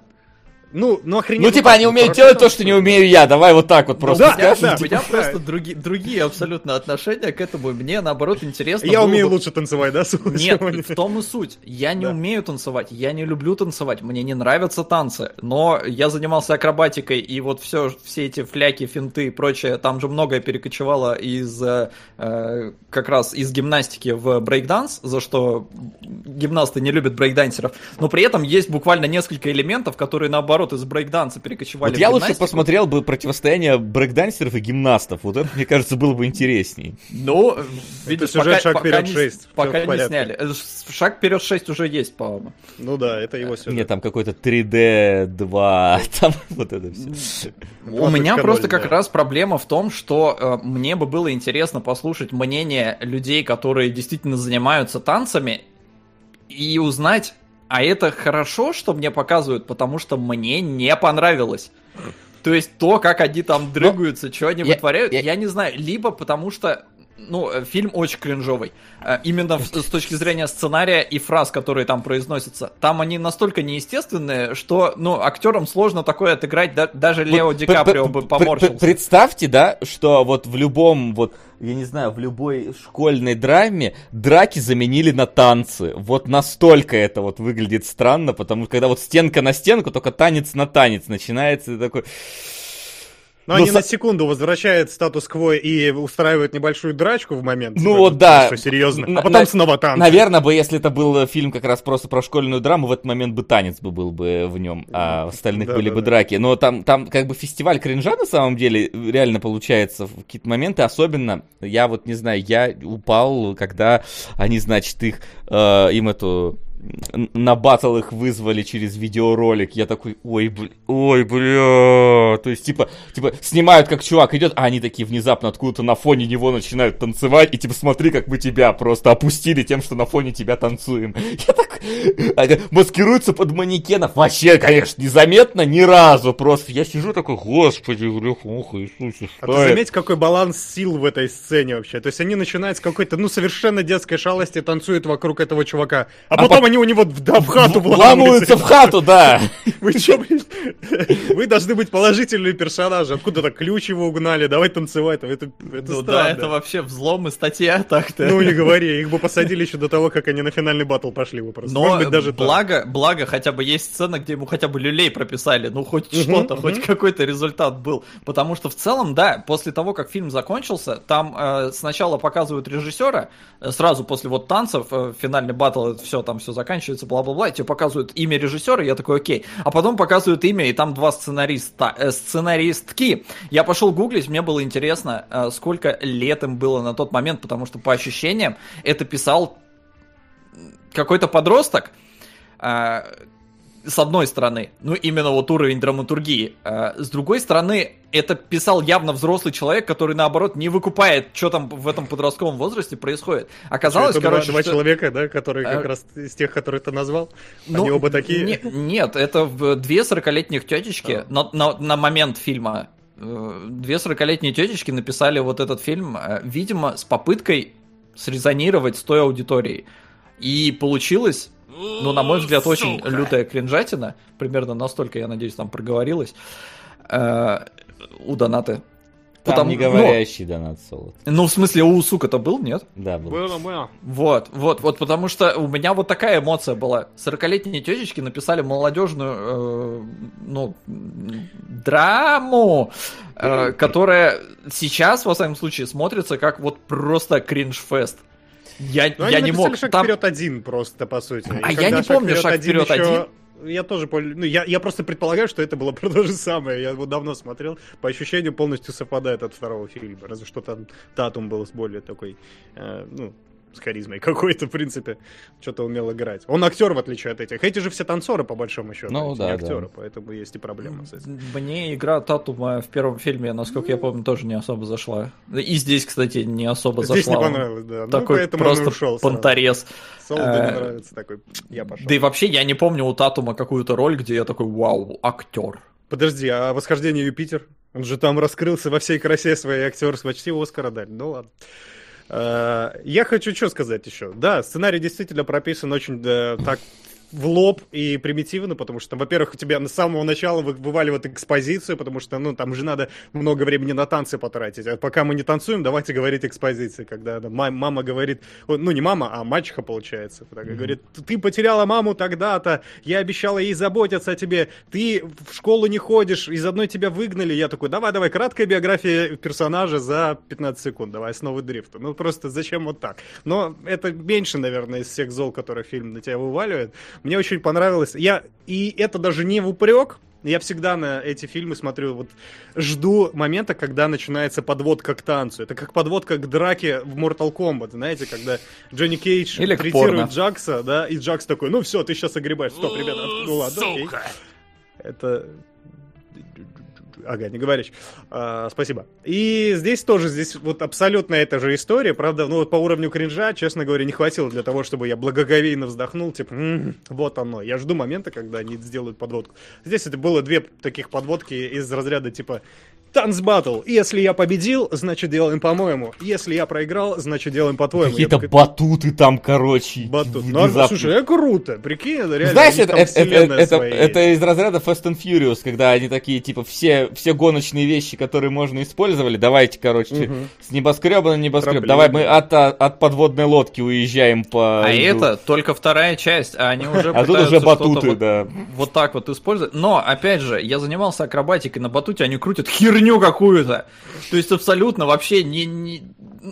Speaker 3: Ну, ну охрененно.
Speaker 1: Ну, типа, они умеют делать то, что не умею я. Давай вот так вот просто
Speaker 2: да, скажем. Да, у меня просто други, другие абсолютно отношения к этому. Мне, наоборот, интересно
Speaker 3: Я умею бы... лучше танцевать, да?
Speaker 2: Нет, в том и суть. Я не да. умею танцевать, я не люблю танцевать, мне не нравятся танцы. Но я занимался акробатикой, и вот все, все эти фляки, финты и прочее, там же многое перекочевало из э, как раз из гимнастики в брейкданс, за что гимнасты не любят брейкдансеров. Но при этом есть буквально несколько элементов, которые, наоборот, наоборот, из брейкданса перекочевали
Speaker 1: вот я лучше посмотрел бы противостояние брейкдансеров и гимнастов. Вот это, мне кажется, было бы интереснее.
Speaker 2: Ну,
Speaker 3: видишь, сюжет пока, «Шаг пока вперед 6».
Speaker 2: Пока не сняли. Э, «Шаг вперед 6» уже есть, по-моему.
Speaker 3: Ну да, это его сюжет.
Speaker 1: Нет, там какой-то 3D 2, там вот это
Speaker 2: все. У меня просто как раз проблема в том, что э, мне бы было интересно послушать мнение людей, которые действительно занимаются танцами, и узнать, а это хорошо, что мне показывают, потому что мне не понравилось. То есть то, как они там дрыгаются, что они я, вытворяют, я... я не знаю. Либо потому что ну, э, фильм очень кринжовый. Э, именно с точки зрения сценария и фраз, которые там произносятся. Там они настолько неестественные, что, ну, актерам сложно такое отыграть, даже Лео Ди Каприо бы поморщился.
Speaker 1: Представьте, да, что вот в любом, вот, я не знаю, в любой школьной драме драки заменили на танцы. Вот настолько это вот выглядит странно, потому что когда вот стенка на стенку, только танец на танец начинается, и такой...
Speaker 3: Но, Но они с... на секунду возвращают статус-кво и устраивают небольшую драчку в момент.
Speaker 1: Ну вот да.
Speaker 3: Что, серьезно. А потом на... снова танцы.
Speaker 1: Наверное бы, если это был фильм как раз просто про школьную драму, в этот момент бы танец бы был бы в нем, а в остальных да, были да, бы да. драки. Но там, там как бы фестиваль кринжа на самом деле реально получается в какие-то моменты. Особенно, я вот не знаю, я упал, когда они, значит, их, э, им эту на батл их вызвали через видеоролик. Я такой, ой, бля, ой, бля. То есть, типа, типа, снимают, как чувак идет, а они такие внезапно откуда-то на фоне него начинают танцевать, и типа, смотри, как мы тебя просто опустили тем, что на фоне тебя танцуем. Я так... Маскируются под манекенов. Вообще, конечно, незаметно ни разу. Просто я сижу такой, господи, ох, Иисусе,
Speaker 3: что А ты заметь, какой баланс сил в этой сцене вообще. То есть они начинают с какой-то, ну, совершенно детской шалости, танцуют вокруг этого чувака. А, а потом по... они они у него да, в хату
Speaker 1: вламываются. в хату, да.
Speaker 3: Вы что, Вы должны быть положительные персонажи. Откуда-то ключ его угнали, давай танцевать. Это, это ну
Speaker 2: да, это вообще взлом и статья так-то.
Speaker 3: Ну не говори, их бы посадили еще до того, как они на финальный батл пошли бы просто.
Speaker 2: Но быть, даже благо, так. благо хотя бы есть сцена, где ему хотя бы люлей прописали. Ну хоть угу, что-то, угу. хоть какой-то результат был. Потому что в целом, да, после того, как фильм закончился, там э, сначала показывают режиссера, э, сразу после вот танцев, э, финальный батл, все, там все заканчивается заканчивается, бла-бла-бла, тебе показывают имя режиссера, я такой, окей. А потом показывают имя, и там два сценариста, э, сценаристки. Я пошел гуглить, мне было интересно, э, сколько лет им было на тот момент, потому что по ощущениям это писал какой-то подросток, э, с одной стороны, ну именно вот уровень драматургии. А, с другой стороны, это писал явно взрослый человек, который наоборот не выкупает, что там в этом подростковом возрасте происходит. Оказалось,
Speaker 3: это
Speaker 2: короче,
Speaker 3: два, что... человека, да, которые как а... раз из тех, которые ты назвал. Ну, Они оба такие.
Speaker 2: Не, нет, это две сорокалетних тетечки а. на, на, на момент фильма. Э, две сорокалетние тетечки написали вот этот фильм, э, видимо, с попыткой срезонировать с той аудиторией. И получилось ну, на мой взгляд, очень лютая кринжатина. Примерно настолько, я надеюсь, там проговорилась. Э, у донаты.
Speaker 1: Там Потому, не говорящий ну, донат солод.
Speaker 2: Ну, в смысле, у сука-то был, нет?
Speaker 1: Да, был.
Speaker 3: Было, было.
Speaker 2: Вот, вот, вот, потому что у меня вот такая эмоция была. 40-летние тетечки написали молодежную, э, ну, драму, э, которая сейчас, во всяком случае, смотрится как вот просто кринж-фест. Я,
Speaker 3: Но
Speaker 2: я не мог.
Speaker 3: шаг там... вперед один просто, по сути.
Speaker 2: А я не помню шаг вперед один. Еще...
Speaker 3: Я тоже, ну, я, я просто предполагаю, что это было про то же самое. Я его давно смотрел. По ощущению полностью совпадает от второго фильма. Разве что там Татум был с более такой, э, ну, с харизмой какой-то, в принципе, что-то умел играть. Он актер, в отличие от этих. Эти же все танцоры, по большому счету. Ну, да, не актеры, да. поэтому есть и проблема с этим.
Speaker 2: Мне игра Татума в первом фильме, насколько я помню, тоже не особо зашла. И здесь, кстати, не особо
Speaker 3: здесь
Speaker 2: зашла.
Speaker 3: Здесь не понравилось, да. Ну,
Speaker 2: такой ну, просто ушел понторез.
Speaker 3: Солоду не э, нравится такой, я пошел.
Speaker 2: Да и вообще, я не помню у Татума какую-то роль, где я такой, вау, актер.
Speaker 3: Подожди, а восхождение Юпитер? Он же там раскрылся во всей красе своей актер, почти Оскара дали. Ну ладно. Э, я хочу что сказать еще. Да, сценарий действительно прописан очень да, так в лоб и примитивно, потому что, во-первых, у тебя с самого начала вываливают экспозицию, потому что, ну, там же надо много времени на танцы потратить. А пока мы не танцуем, давайте говорить экспозиции, когда да, мама говорит, ну, не мама, а мачеха, получается, mm-hmm. говорит, ты потеряла маму тогда-то, я обещала ей заботиться о тебе, ты в школу не ходишь, из одной тебя выгнали. Я такой, давай-давай, краткая биография персонажа за 15 секунд, давай, снова дрифта. Ну, просто зачем вот так? Но это меньше, наверное, из всех зол, которые фильм на тебя вываливает. Мне очень понравилось. Я, и это даже не в упрек, я всегда на эти фильмы смотрю, вот жду момента, когда начинается подводка к танцу. Это как подводка к драке в Mortal Kombat, знаете, когда Джонни Кейдж
Speaker 2: Или третирует
Speaker 3: Джакса, да, и Джакс такой, ну все, ты сейчас огребаешь. Стоп, ребята, ну ладно, окей. Это Ага, не говоришь. А, спасибо. И здесь тоже, здесь вот абсолютно эта же история, правда, ну вот по уровню кринжа, честно говоря, не хватило для того, чтобы я благоговейно вздохнул, типа, м-м, вот оно. Я жду момента, когда они сделают подводку. Здесь это было две таких подводки из разряда, типа, Танц батл. Если я победил, значит делаем по-моему. Если я проиграл, значит делаем по-твоему.
Speaker 1: Какие-то
Speaker 3: такой,
Speaker 1: батуты там, короче.
Speaker 3: Батут. Ну,
Speaker 1: внезапно.
Speaker 3: слушай, это круто. Прикинь, это реально.
Speaker 1: Знаешь, это, это, это,
Speaker 3: вселенная
Speaker 1: это, из разряда Fast and Furious, когда они такие, типа, все, все гоночные вещи, которые можно использовали, давайте, короче,
Speaker 3: Мгм.
Speaker 1: с небоскреба на небоскреб.
Speaker 3: Трамплин,
Speaker 1: Давай мы от, от подводной лодки уезжаем по...
Speaker 2: А
Speaker 1: льду.
Speaker 2: это только вторая часть, а они уже
Speaker 1: А тут уже батуты,
Speaker 2: вот,
Speaker 1: да.
Speaker 2: вот так вот использовать. Но, опять же, я занимался акробатикой на батуте, они крутят херню какую-то. То есть абсолютно вообще не... не-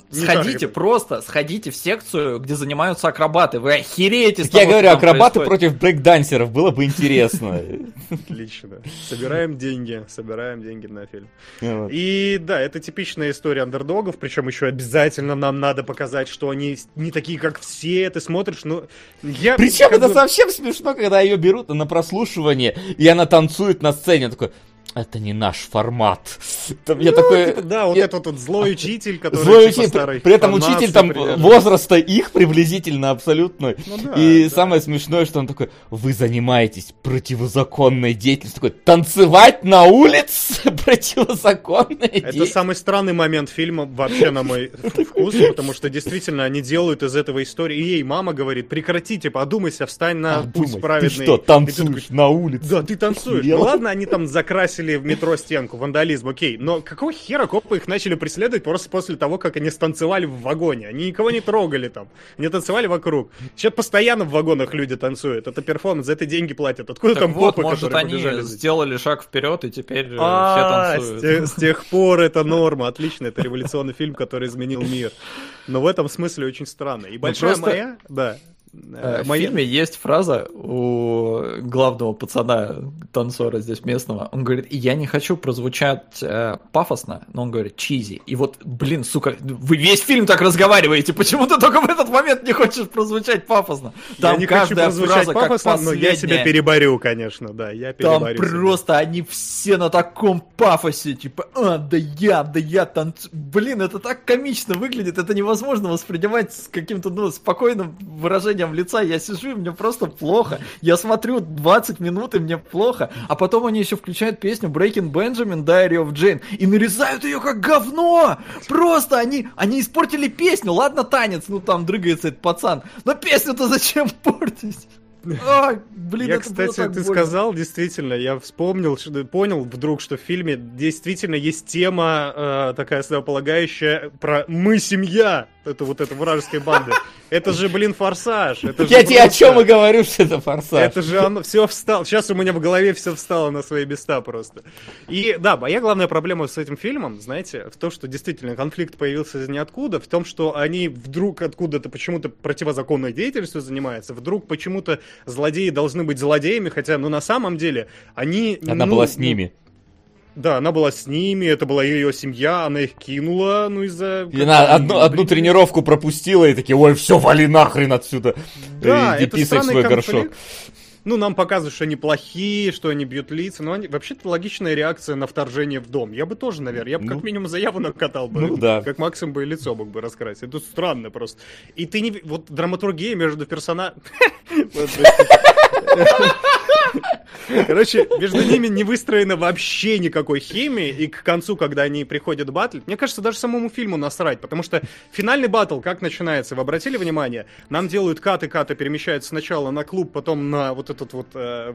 Speaker 2: Сходите
Speaker 3: так
Speaker 2: просто, сходите в секцию, где занимаются акробаты. Вы охереете с
Speaker 1: Так я
Speaker 2: того,
Speaker 1: говорю,
Speaker 2: что там
Speaker 1: акробаты
Speaker 2: происходит.
Speaker 1: против брейкдансеров, было бы интересно.
Speaker 3: Отлично. Собираем деньги, собираем деньги на фильм.
Speaker 1: Вот.
Speaker 3: И да, это типичная история андердогов, причем еще обязательно нам надо показать, что они не такие, как все. Ты смотришь, ну... Я,
Speaker 1: Причем это
Speaker 3: бы-
Speaker 1: совсем смешно, когда ее берут на прослушивание, и она танцует на сцене, такой, это не наш формат. Там я
Speaker 3: Ну,
Speaker 1: такой...
Speaker 3: типа, да, вот
Speaker 1: я-
Speaker 3: этот вот злой учитель, который
Speaker 1: Злой
Speaker 3: типа,
Speaker 1: учитель,
Speaker 3: старый
Speaker 1: при этом учитель там
Speaker 3: придерживается.
Speaker 1: возраста их приблизительно абсолютно.
Speaker 3: Ну да,
Speaker 1: и
Speaker 3: да.
Speaker 1: самое смешное, что он такой, вы занимаетесь противозаконной деятельностью. Такой, танцевать на улице противозаконная
Speaker 3: Это
Speaker 1: деятельность.
Speaker 3: самый странный момент фильма вообще на мой вкус, потому что действительно они делают из этого истории. И ей мама говорит, прекратите, подумайся, встань на путь праведный.
Speaker 1: Ты что, танцуешь на улице?
Speaker 3: Да, ты танцуешь. Ну ладно, они там закрасили в метро стенку, вандализм, окей. Но какого хера копы их начали преследовать просто после того, как они станцевали в вагоне? Они никого не трогали там. Они танцевали вокруг. Сейчас постоянно в вагонах люди танцуют. Это перформанс, за это деньги платят. Откуда
Speaker 2: Так
Speaker 3: там
Speaker 2: вот,
Speaker 3: копы,
Speaker 2: может,
Speaker 3: которые
Speaker 2: они сделали шаг вперед, и теперь э,
Speaker 3: А,
Speaker 2: все
Speaker 3: с
Speaker 2: танцуют.
Speaker 3: тех, с тех пор это норма. Отлично, это революционный фильм, который изменил мир. Но в этом смысле очень странно. И большая
Speaker 2: просто-
Speaker 3: моя, да.
Speaker 2: Э,
Speaker 3: э,
Speaker 2: В
Speaker 3: моя-
Speaker 2: фильме есть фраза у главного пацана, танцора здесь местного. Он говорит, я не хочу прозвучать э, пафосно, но он говорит чизи. И вот, блин, сука, вы весь фильм так разговариваете, почему ты только в этот момент не хочешь прозвучать пафосно?
Speaker 3: я не хочу прозвучать
Speaker 2: фраза как
Speaker 3: пафосно, но я себя переборю, конечно, да, я
Speaker 2: Там
Speaker 3: переборю. себя.
Speaker 2: просто они все на таком пафосе, типа, а, да я, да я танцую. Блин, это так комично выглядит, это невозможно воспринимать с каким-то, ну, спокойным выражением лица. Я сижу, и мне просто плохо. Я смотрю 20 минут, и мне плохо. А потом они еще включают песню Breaking Benjamin, Diary of Jane, и нарезают ее как говно! Просто они, они испортили песню. Ладно, танец, ну там дрыгается этот пацан. Но песню-то зачем портить? Ай, блин,
Speaker 3: Я,
Speaker 2: это было
Speaker 3: кстати,
Speaker 2: так
Speaker 3: ты
Speaker 2: больно.
Speaker 3: сказал, действительно, я вспомнил, что- понял вдруг, что в фильме действительно есть тема э, такая основополагающая про «мы семья», это вот эта вражеская банда. Это же, блин, форсаж. это
Speaker 1: я тебе о чем и говорю, что это форсаж.
Speaker 3: Это же оно все встало. Сейчас у меня в голове все встало на свои места просто. И да, моя главная проблема с этим фильмом, знаете, в том, что действительно конфликт появился из ниоткуда, в том, что они вдруг откуда-то почему-то противозаконной деятельностью занимаются, вдруг почему-то злодеи должны быть злодеями, хотя, ну, на самом деле, они...
Speaker 1: Она
Speaker 3: ну,
Speaker 1: была с
Speaker 3: ну,
Speaker 1: ними.
Speaker 3: Да, она была с ними, это была ее семья, она их кинула, ну, из-за...
Speaker 1: И она одну, одну тренировку пропустила и такие, ой, все, вали нахрен отсюда.
Speaker 3: Да,
Speaker 1: Иди
Speaker 3: это
Speaker 1: писай в свой
Speaker 3: конфликт.
Speaker 1: горшок.
Speaker 3: Ну, нам показывают, что они плохие, что они бьют лица, но они... вообще-то логичная реакция на вторжение в дом. Я бы тоже, наверное, я бы
Speaker 1: Ну.
Speaker 3: как минимум заяву накатал бы.
Speaker 1: Ну да.
Speaker 3: Как максимум бы и лицо мог бы раскрасить. Это странно просто. И ты не... Вот драматургия между персонажами... Короче, между ними не выстроена вообще никакой химии, и к концу, когда они приходят батлить, мне кажется, даже самому фильму насрать, потому что финальный батл, как начинается, вы обратили внимание? Нам делают каты, каты перемещаются сначала на клуб, потом на вот этот вот, э,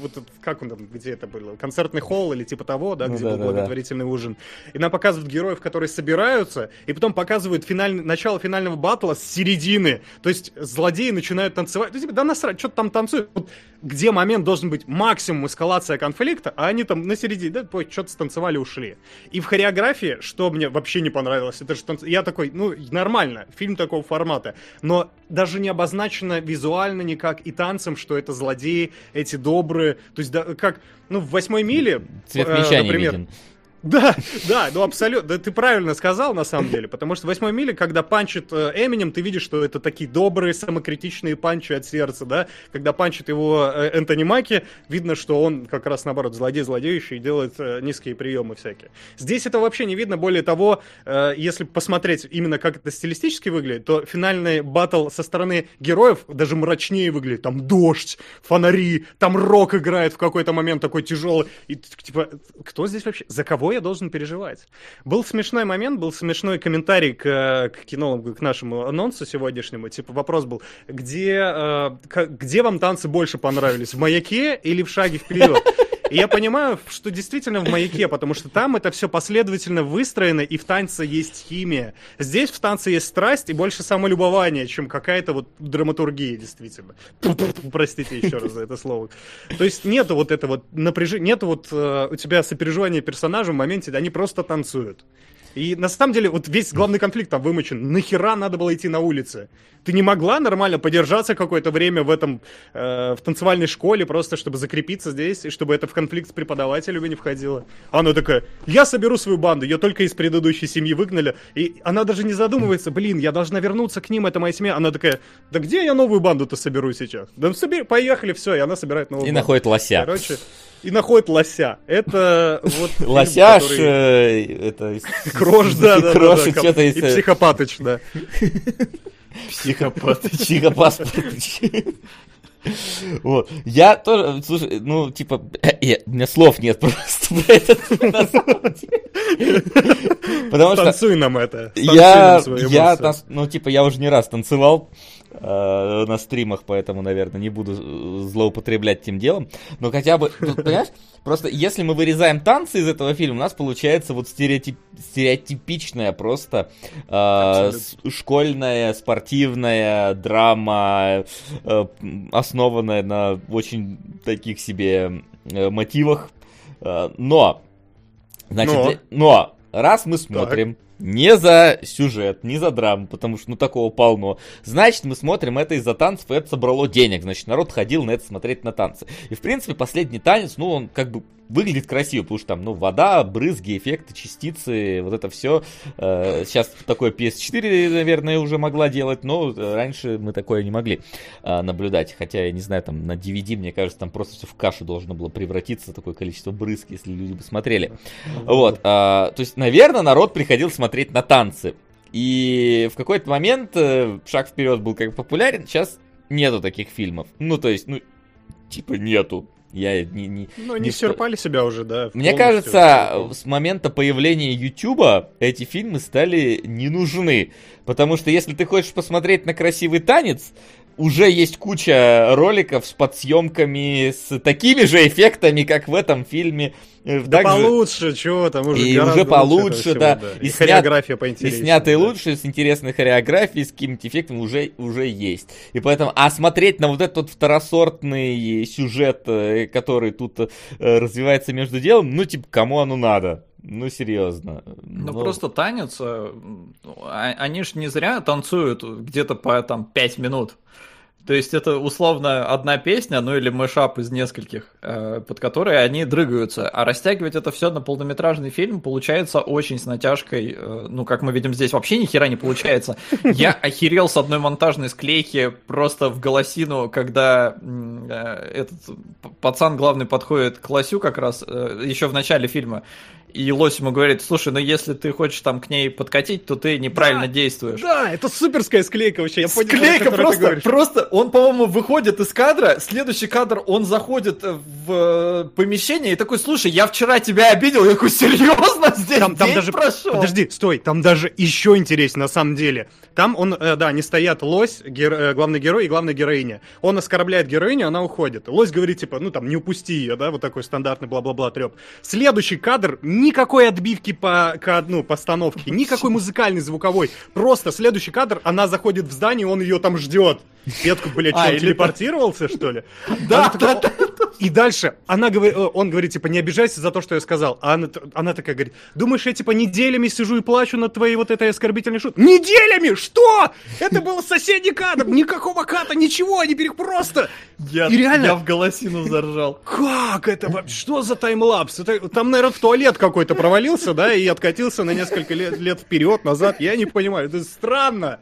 Speaker 3: вот этот, как он там, где это было, концертный холл или типа того, да,
Speaker 1: Ну
Speaker 3: где
Speaker 1: да,
Speaker 3: был
Speaker 1: да, да.
Speaker 3: благотворительный ужин. И нам показывают героев, которые собираются, и потом показывают финальный, начало финального батла с середины. То есть злодеи начинают танцевать. Ну, типа, да насрать, что там танцуют. Вот где момент должен быть максимум эскалация конфликта, а они там на середине, да, что-то станцевали, ушли. И в хореографии, что мне вообще не понравилось, это же танц- я такой, ну, нормально, фильм такого формата, но даже не обозначено визуально никак и танцем, что это злодеи, эти добрые, то есть, да, как, ну, в восьмой миле,
Speaker 1: Цвет
Speaker 3: э, например,
Speaker 1: виден.
Speaker 3: Да, да, ну абсолютно. Да, ты правильно сказал, на самом деле. Потому что восьмой миле, когда панчит э, Эминем, ты видишь, что это такие добрые, самокритичные панчи от сердца, да. Когда панчит его э, Энтони Маки, видно, что он как раз наоборот злодей злодеющий и делает э, низкие приемы всякие. Здесь это вообще не видно. Более того, если посмотреть именно как это стилистически выглядит, то финальный батл со стороны героев даже мрачнее выглядит. Там дождь, фонари, там рок играет в какой-то момент такой тяжелый. И типа, кто здесь вообще? За кого я должен переживать? Был смешной момент, был смешной комментарий к, к кинологу, к нашему анонсу сегодняшнему. Типа вопрос был, где, э, где вам танцы больше понравились, в «Маяке» или в «Шаге вперед»? И я понимаю, что действительно в «Маяке», потому что там это все последовательно выстроено, и в танце есть химия. Здесь в танце есть страсть и больше самолюбование, чем какая-то вот драматургия, действительно. Простите еще раз за это слово. То есть нету вот этого напряжения, нету вот э, у тебя сопереживания персонажа в моменте, они просто танцуют. И на самом деле, вот весь главный конфликт там вымочен. Нахера надо было идти на улице? Ты не могла нормально подержаться какое-то время в этом, э, в танцевальной школе, просто чтобы закрепиться здесь, и чтобы это в конфликт с преподавателями не входило? А она такая, я соберу свою банду, ее только из предыдущей семьи выгнали. И она даже не задумывается, блин, я должна вернуться к ним, это моя семья. Она такая, да где я новую банду-то соберу сейчас? Да собери, поехали, все, и она собирает новую
Speaker 1: и
Speaker 3: банду.
Speaker 1: И находит лося.
Speaker 3: Короче, и находит лося. Это вот...
Speaker 1: Лосяш, это...
Speaker 3: Крош, да, да,
Speaker 1: Крош,
Speaker 3: да,
Speaker 1: что-то
Speaker 3: И психопатыч, да.
Speaker 1: Психопатыч. Психопатыч. Вот. Я тоже, слушай, ну, типа, у меня слов нет просто про это.
Speaker 3: Потому что... Танцуй нам это.
Speaker 1: Я, я, ну, типа, я уже не раз танцевал э, на стримах, поэтому, наверное, не буду злоупотреблять тем делом. Но хотя бы, тут, понимаешь, просто если мы вырезаем танцы из этого фильма, у нас получается вот стереотип, стереотипичная просто э, школьная спортивная драма, э, основанная на очень таких себе э, мотивах. Э, но, значит, но, но раз мы смотрим... Так не за сюжет, не за драму, потому что ну такого полно. Значит, мы смотрим это из-за танцев, и это собрало денег. Значит, народ ходил на это смотреть на танцы. И в принципе, последний танец, ну, он как бы выглядит красиво, потому что там, ну, вода, брызги, эффекты, частицы, вот это все. Э, сейчас такое PS4, наверное, уже могла делать, но раньше мы такое не могли э, наблюдать. Хотя, я не знаю, там на DVD, мне кажется, там просто все в кашу должно было превратиться, такое количество брызг, если люди бы смотрели. Вот, э, то есть, наверное, народ приходил смотреть на танцы. И в какой-то момент шаг вперед был как популярен, сейчас нету таких фильмов. Ну, то есть, ну, типа нету. Я не, не,
Speaker 3: ну, не, не исчерпали себя уже, да.
Speaker 1: Мне кажется, с момента появления Ютуба эти фильмы стали не нужны. Потому что если ты хочешь посмотреть на красивый танец, уже есть куча роликов с подсъемками, с такими же эффектами, как в этом фильме.
Speaker 3: Э, да Также... получше, чего там уже
Speaker 1: И уже получше, всего, да.
Speaker 3: да. И, и хореография поинтереснее.
Speaker 1: И снятые да. лучше, с интересной хореографией, с каким-то эффектом уже, уже есть. И поэтому, а смотреть на вот этот вот второсортный сюжет, э, который тут э, развивается между делом, ну, типа, кому оно надо? Ну, серьезно.
Speaker 2: Ну, Но... просто танец, а, они ж не зря танцуют где-то по там 5 минут. То есть это условно одна песня, ну или мышап из нескольких, э, под которые они дрыгаются. А растягивать это все на полнометражный фильм получается очень с натяжкой. Э, ну, как мы видим здесь, вообще ни хера не получается. Я охерел с одной монтажной склейки просто в голосину, когда э, этот пацан главный подходит к Лосю как раз э, еще в начале фильма и лось ему говорит, слушай, ну если ты хочешь там к ней подкатить, то ты неправильно
Speaker 3: да,
Speaker 2: действуешь.
Speaker 3: Да, это суперская склейка вообще, я
Speaker 2: понял. Склейка просто, просто, он, по-моему, выходит из кадра, следующий кадр, он заходит в э, помещение и такой, слушай, я вчера тебя обидел, я такой, серьезно? Здесь там, там
Speaker 3: даже,
Speaker 2: прошел?
Speaker 3: Подожди, стой, там даже еще интереснее на самом деле. Там он, э, да, они стоят, лось, гер, э, главный герой и главная героиня. Он оскорбляет героиню, она уходит. Лось говорит, типа, ну там, не упусти ее, да, вот такой стандартный бла-бла-бла треп. Следующий кадр, никакой отбивки по, по, ну, постановке, никакой музыкальный, звуковой. Просто следующий кадр, она заходит в здание, он ее там ждет. Такой, блядь, что, а, он телепортировался, что ли?
Speaker 2: Да, да, да.
Speaker 3: И дальше она говорит, э, он говорит, типа, не обижайся за то, что я сказал. А она, она такая говорит, думаешь, я, типа, неделями сижу и плачу над твоей вот этой оскорбительной шуткой? Неделями? Что? Это был соседний кадр, никакого ката, ничего, они перех просто...
Speaker 2: Я, и реально... я в голосину заржал.
Speaker 3: Как это? Что за таймлапс? Это, там, наверное, в туалет какой-то провалился, да, и откатился на несколько лет, лет вперед, назад. Я не понимаю, это странно.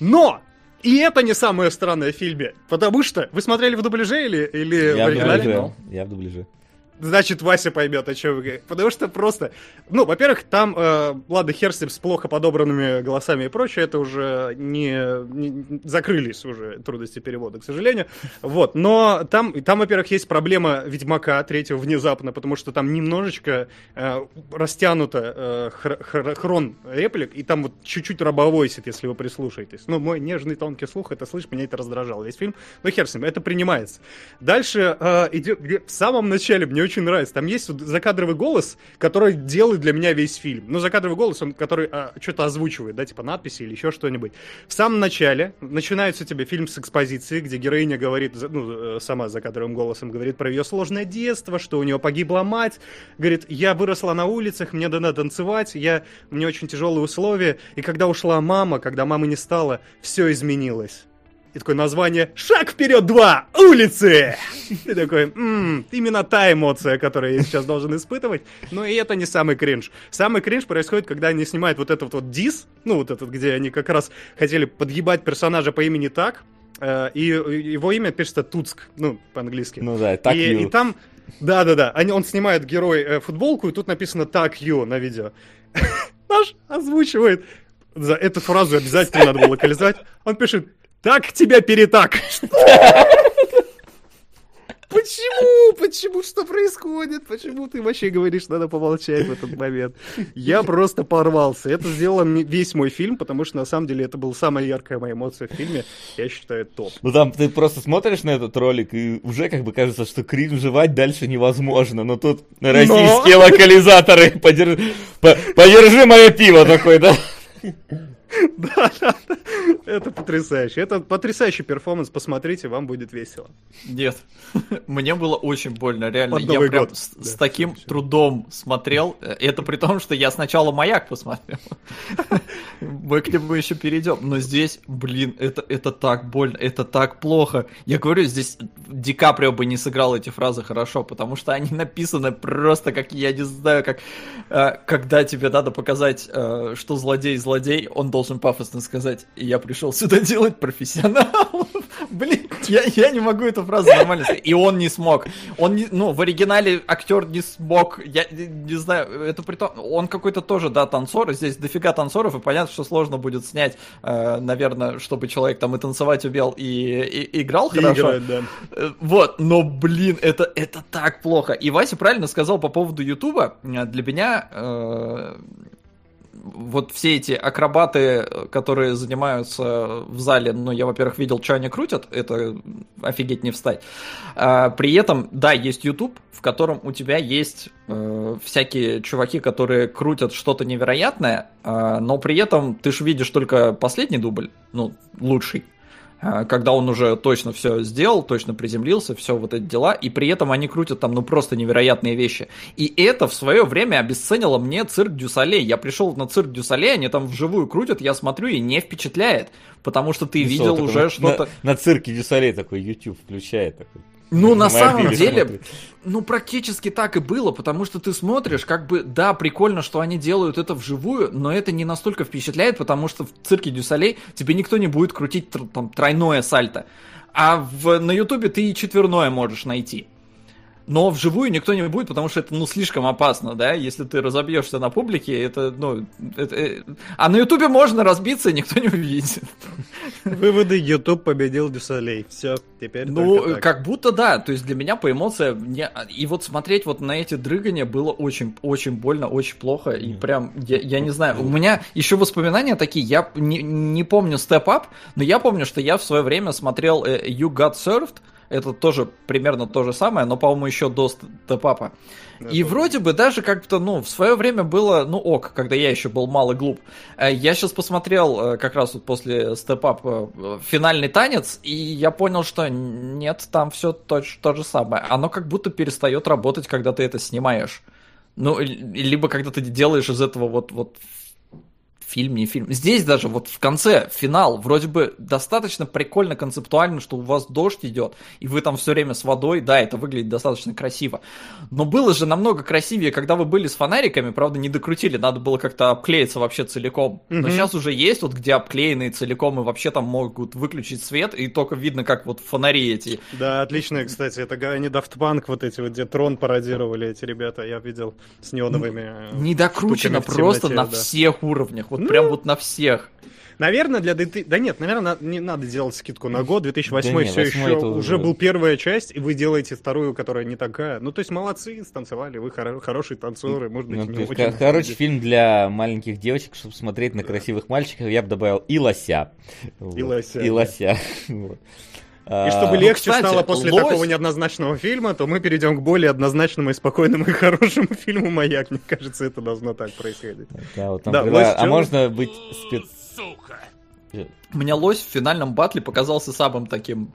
Speaker 3: Но и это не самое странное в фильме, потому что вы смотрели в дубляже или, или
Speaker 1: я
Speaker 3: в оригинале?
Speaker 1: В дубляже. Я в дубляже.
Speaker 3: Значит, Вася поймет, о чем вы говорите. Потому что просто... Ну, во-первых, там, э, ладно, хер с плохо подобранными голосами и прочее, это уже не, не... Закрылись уже трудности перевода, к сожалению. Вот, но там, там во-первых, есть проблема Ведьмака третьего внезапно, потому что там немножечко э, растянуто э, хр- хр- хрон реплик, и там вот чуть-чуть робовойсит, если вы прислушаетесь. Ну, мой нежный тонкий слух, это слышь, меня это раздражало весь фильм. Но хер с ним, это принимается. Дальше э, идет, в самом начале мне очень нравится. Там есть вот закадровый голос, который делает для меня весь фильм. Ну, закадровый голос, он, который а, что-то озвучивает, да, типа надписи или еще что-нибудь. В самом начале начинается тебе фильм с экспозиции, где героиня говорит, ну, э, сама закадровым голосом говорит про ее сложное детство, что у нее погибла мать. Говорит, я выросла на улицах, мне надо танцевать, я, мне очень тяжелые условия. И когда ушла мама, когда мамы не стало, все изменилось. И такое название «Шаг вперед 2! Улицы!» И такой, м-м, именно та эмоция, которую я сейчас должен испытывать. Но и это не самый кринж. Самый кринж происходит, когда они снимают вот этот вот дис, ну вот этот, где они как раз хотели подъебать персонажа по имени так, э, и его имя пишется Туцк, ну, по-английски.
Speaker 1: Ну да, так
Speaker 3: и, и там, да-да-да, он снимает герой э, футболку, и тут написано «Так ю» на видео. Наш озвучивает за эту фразу обязательно надо было локализовать. Он пишет так тебя перетак. Почему? Почему? Что происходит? Почему ты вообще говоришь, надо помолчать в этот момент? Я просто порвался. Это сделало весь мой фильм, потому что на самом деле это была самая яркая моя эмоция в фильме. Я считаю, топ.
Speaker 1: Ну там ты просто смотришь на этот ролик, и уже как бы кажется, что кринжевать дальше невозможно. Но тут российские Но... локализаторы, подержи, подержи мое пиво такой, да?
Speaker 3: Да, да, это потрясающе. Это потрясающий перформанс, посмотрите, вам будет весело.
Speaker 2: Нет, мне было очень больно, реально. Я прям год. с, да, с таким все, трудом смотрел. Это при том, что я сначала «Маяк» посмотрел. Мы к нему еще перейдем. Но здесь, блин, это, это так больно, это так плохо. Я говорю, здесь Ди Каприо бы не сыграл эти фразы хорошо, потому что они написаны просто как, я не знаю, как э, когда тебе надо показать, э, что злодей злодей, он должен пафосно сказать, я пришел сюда делать профессионал. Блин, я, я не могу эту фразу нормально сказать. И он не смог. Он не, ну, в оригинале актер не смог. Я не, не знаю, это при том, он какой-то тоже, да, танцор. Здесь дофига танцоров, и понятно, что сложно будет снять, э, наверное, чтобы человек там и танцевать умел, и, и, и играл и хорошо. Играет, да. Э, вот, но, блин, это, это так плохо. И Вася правильно сказал по поводу Ютуба. Для меня э, вот все эти акробаты, которые занимаются в зале, ну, я, во-первых, видел, что они крутят, это офигеть не встать. А, при этом, да, есть YouTube, в котором у тебя есть э, всякие чуваки, которые крутят что-то невероятное, э, но при этом ты же видишь только последний дубль, ну, лучший. А, когда он уже точно все сделал, точно приземлился, все вот эти дела, и при этом они крутят там, ну, просто невероятные вещи. И это в свое время обесценило мне цирк дю Солей. Я пришел на цирк дю Солей, они там вживую крутят, я смотрю, и не впечатляет, потому что ты ну, видел что, уже что-то...
Speaker 1: На, на цирке дю Солей такой YouTube включает, такой
Speaker 2: ну, на самом деле, смотрит. ну, практически так и было, потому что ты смотришь, как бы, да, прикольно, что они делают это вживую, но это не настолько впечатляет, потому что в цирке дю Солей тебе никто не будет крутить там тройное сальто. А в, на Ютубе ты и четверное можешь найти но вживую никто не будет, потому что это, ну, слишком опасно, да, если ты разобьешься на публике, это, ну, это, э, а на Ютубе можно разбиться, и никто не увидит.
Speaker 3: Выводы, Ютуб победил Дюсалей, все, теперь
Speaker 2: Ну, как будто да, то есть для меня по эмоциям, не... и вот смотреть вот на эти дрыгания было очень, очень больно, очень плохо, и прям, я, я не знаю, у меня еще воспоминания такие, я не, не помню Step Up, но я помню, что я в свое время смотрел э, You Got Served, это тоже примерно то же самое, но, по-моему, еще до степапа. И вроде бы даже как-то, ну, в свое время было, ну, ок, когда я еще был мало глуп. Э, я сейчас посмотрел э, как раз вот после степапа э, финальный танец, и я понял, что нет, там все то, то же самое. Оно как будто перестает работать, когда ты это снимаешь. Ну, либо когда ты делаешь из этого вот, вот фильм не фильм. Здесь даже вот в конце, финал, вроде бы достаточно прикольно, концептуально, что у вас дождь идет, и вы там все время с водой, да, это выглядит достаточно красиво. Но было же намного красивее, когда вы были с фонариками, правда, не докрутили, надо было как-то обклеиться вообще целиком. Но
Speaker 3: Мгм.
Speaker 2: сейчас уже есть вот где обклеенные целиком, и вообще там могут выключить свет, и только видно, как вот фонари эти.
Speaker 3: Да, отлично, кстати, это они Daft Punk вот эти вот, где Трон пародировали эти ребята, я видел с неоновыми. э,
Speaker 2: Не докручено просто на
Speaker 3: да.
Speaker 2: всех уровнях, вот
Speaker 3: Ну,
Speaker 2: прям вот на всех.
Speaker 3: Наверное, для DT... Да нет, наверное, не надо делать скидку на год. 2008
Speaker 1: Да не,
Speaker 3: все еще уже был первая часть, и вы делаете вторую, которая не такая. Ну, то есть молодцы, станцевали, вы хоро- хорошие танцоры, может быть,
Speaker 1: Ну,
Speaker 3: не очень.
Speaker 1: ко- короче, фильм для маленьких девочек, чтобы смотреть на красивых мальчиков, я бы добавил и лося. Вот.
Speaker 3: лося,
Speaker 1: И
Speaker 3: да.
Speaker 1: лося.
Speaker 3: И
Speaker 1: А,
Speaker 3: чтобы
Speaker 2: Ну,
Speaker 3: легче
Speaker 2: кстати,
Speaker 3: стало после
Speaker 2: лось-
Speaker 3: такого неоднозначного фильма, то мы перейдем к более однозначному и спокойному и хорошему фильму «Маяк». Мне кажется, это должно так происходить.
Speaker 1: да, вот там
Speaker 3: Да,
Speaker 1: предлагаю-
Speaker 3: лось
Speaker 1: а можно быть спец...
Speaker 2: У меня лось в финальном батле показался самым таким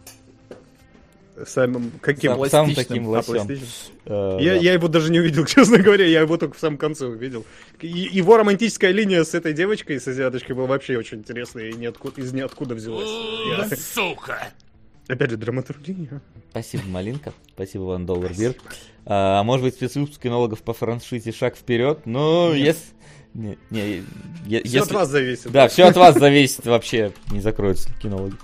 Speaker 3: Самым каким?
Speaker 1: Сам- самым таким
Speaker 3: А,
Speaker 1: лосем.
Speaker 3: пластичным?
Speaker 1: Э,
Speaker 3: Я,
Speaker 1: да.
Speaker 3: я его даже не увидел, честно говоря, я его только в самом конце увидел. И- его романтическая линия с этой девочкой, с азиаточкой, была вообще очень интересная и ниоткуда, из ниоткуда взялась. Я-
Speaker 4: Сука!
Speaker 3: Опять же, драматургия.
Speaker 1: Спасибо, Малинка. Спасибо, Ван Доллар Бир. А, может быть, спецвыпуск кинологов по франшизе «Шаг вперед», но если... Не, не, е-
Speaker 3: Все от
Speaker 1: если-
Speaker 3: вас зависит.
Speaker 1: Да, все от вас зависит вообще. Не закроются кинологи,